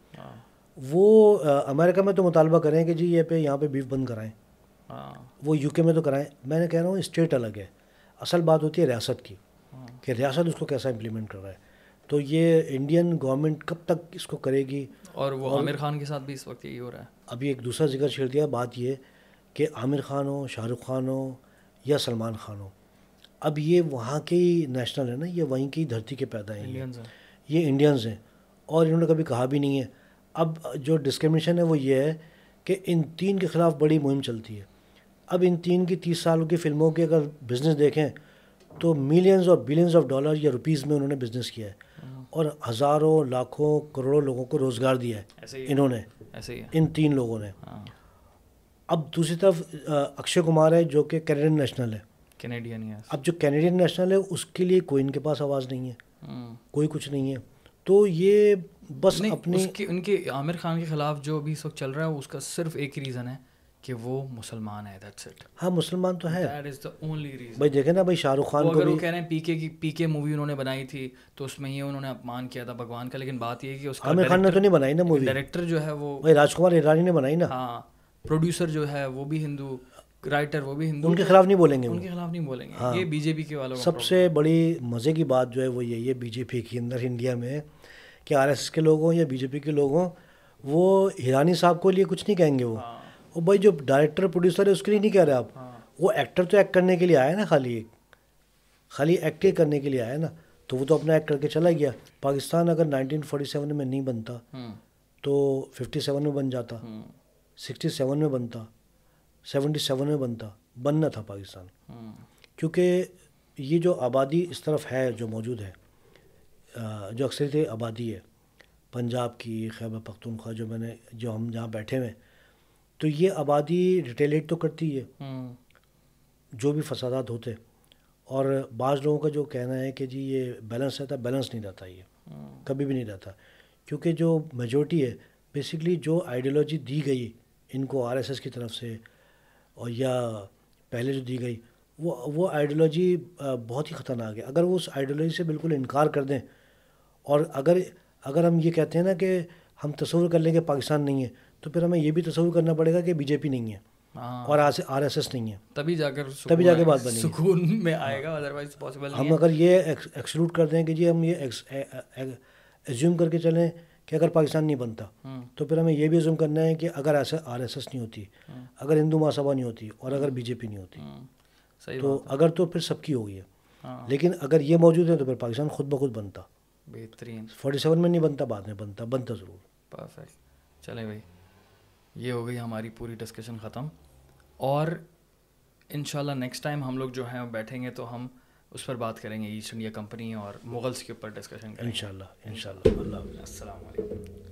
وہ امریکہ میں تو مطالبہ کریں کہ جی یہ پہ یہاں پہ بیف بند کرائیں۔ وہ یو کے میں تو کرائیں میں نے کہہ رہا ہوں اسٹیٹ الگ ہے۔ اصل بات ہوتی ہے ریاست کی کہ ریاست اس کو کیسا امپلیمنٹ کر رہا ہے۔ تو یہ انڈین گورنمنٹ کب تک اس کو کرے گی؟ اور وہ عامر خان کے ساتھ بھی اس وقت یہی ہو رہا ہے۔ ابھی ایک دوسرا ذکر چھیڑ دیا۔ بات یہ کہ عامر خان ہو شاہ رخ خان ہو یا سلمان خان ہو اب یہ وہاں کے ہی نیشنل ہے نا یہ وہیں کی دھرتی کے پیدا ہیں۔ یہ انڈینز ہیں۔ اور انہوں نے کبھی کہا بھی نہیں ہے۔ اب جو ڈسکرمنیشن ہے وہ یہ ہے کہ ان تین کے خلاف بڑی مہم چلتی ہے۔ اب ان تین کی تیس سالوں کی فلموں کے اگر بزنس دیکھیں تو ملینز اور بلینز آف ڈالر یا روپیز میں انہوں نے بزنس کیا ہے۔ اور ہزاروں لاکھوں کروڑوں لوگوں کو روزگار دیا ہے۔ انہوں نے۔ ان تین لوگوں نے۔ ہاں۔ اب دوسری طرف اکشے کمار ہے جو کہ کینیڈین نیشنل ہے۔ کینیڈین اب جو کینیڈین نیشنل ہے اس کے لیے کوئی ان کے پاس آواز نہیں ہے۔ کوئی کچھ نہیں ہے۔ تو یہ بس اپنی ان کے عامر خان کے خلاف جو ابھی اس وقت چل رہا ہے اس کا صرف ایک ہی ریزن ہے۔ کہ وہ مسلمان ہے ہاں مسلمان تو ہے بھائی دیکھیں نا بھائی شاہ رخ خان کو وہ کہہ رہے ہیں پی کے کی پی کے مووی انہوں نے بنائی تھی تو اس میں یہ انہوں نے اپمان کیا تھا بھگوان کا لیکن بات یہ ہے کہ اس عامر خان نے تو نہیں بنائی نا مووی ڈائریکٹر جو ہے وہ بھائی راج کمار ایرانی نے بنائی نا۔ ہاں پروڈیوسر جو ہے وہ بھی ہندو رائٹر وہ بھی ہندو ان کے خلاف نہیں بولیں گے ان کے خلاف نہیں بولیں گے۔ ہاں۔ یہ بی جے پی کے والوں سب سے بڑی مزے کی بات جو ہے وہ یہی ہے بی جے پی کے اندر انڈیا میں کہ آر ایس ایس کے لوگ ہوں یا بی جے پی کے لوگ ہوں وہ ہیرانی صاحب کو لیے کچھ نہیں کہیں گے وہ۔ وہ بھائی جو ڈائریکٹر پروڈیوسر ہے اس کے لیے نہیں کہہ رہے آپ۔ ہاں۔ وہ ایکٹر تو ایکٹ کرنے کے لیے آیا نا خالی ایک۔ خالی ایکٹ کرنے کے لیے آیا نا۔ تو وہ تو اپنا ایکٹ کر کے چلا گیا۔ پاکستان اگر نائنٹین فورٹی سیون میں نہیں بنتا تو ففٹی سیون میں بن جاتا۔ سکسٹی سیون میں بنتا۔ سیونٹی سیون میں بنتا۔ بننا تھا پاکستان۔ کیونکہ یہ جو آبادی اس طرف ہے جو موجود ہے جو اکثریت آبادی ہے پنجاب کی خیبر پختونخوا جو میں نے جو ہم جہاں بیٹھے ہوئے تو یہ آبادی ریٹیلیٹ تو کرتی ہے۔ جو بھی فسادات ہوتے اور بعض لوگوں کا جو کہنا ہے کہ جی یہ بیلنس رہتا ہے بیلنس نہیں رہتا یہ۔ کبھی بھی نہیں رہتا۔ کیونکہ جو میجورٹی ہے بیسکلی جو آئیڈیالوجی دی گئی ان کو آر ایس ایس کی طرف سے اور یا پہلے جو دی گئی وہ وہ آئیڈیالوجی بہت ہی خطرناک ہے۔ اگر وہ اس آئیڈیالوجی سے بالکل انکار کر دیں اور اگر اگر ہم یہ کہتے ہیں نا کہ ہم تصور کر لیں کہ پاکستان نہیں ہے تو پھر ہمیں یہ بھی تصور کرنا پڑے گا کہ بی جے پی نہیں ہے ہاں۔ اور آر ایس ایس نہیں ہے۔ تبھی جا کر تبھی جا کے بات بنے سکون میں آئے گا ادروائز پاسبل ہم اگر یہ ایکسکلوڈ کر دیں کہ جی ہم یہ ایزیوم کر کے چلیں کہ اگر پاکستان نہیں بنتا تو پھر ہمیں یہ بھی ایزیوم کرنا ہے کہ اگر ایسا آر ایس ایس نہیں ہوتی اگر ہندو مہاسبھا نہیں ہوتی اور اگر بی جے پی نہیں ہوتی تو اگر تو پھر سب کی ہوگی ہے۔ ہاں۔ لیکن اگر یہ موجود ہے تو پھر پاکستان خود بخود بنتا۔ بہترین۔ فورٹی سیون میں نہیں بنتا بعد میں بنتا بنتا ضرور۔ پرفیکٹ چلے بھائی۔ یہ ہو گئی ہماری پوری ڈسکشن ختم۔ اور ان شاء اللہ نیکسٹ ٹائم ہم لوگ جو ہیں بیٹھیں گے تو ہم اس پر بات کریں گے ایسٹ انڈیا کمپنی اور مغلس کے اوپر ڈسکشن کریں ان شاء اللہ ان شاء اللہ اللہ السلام علیکم۔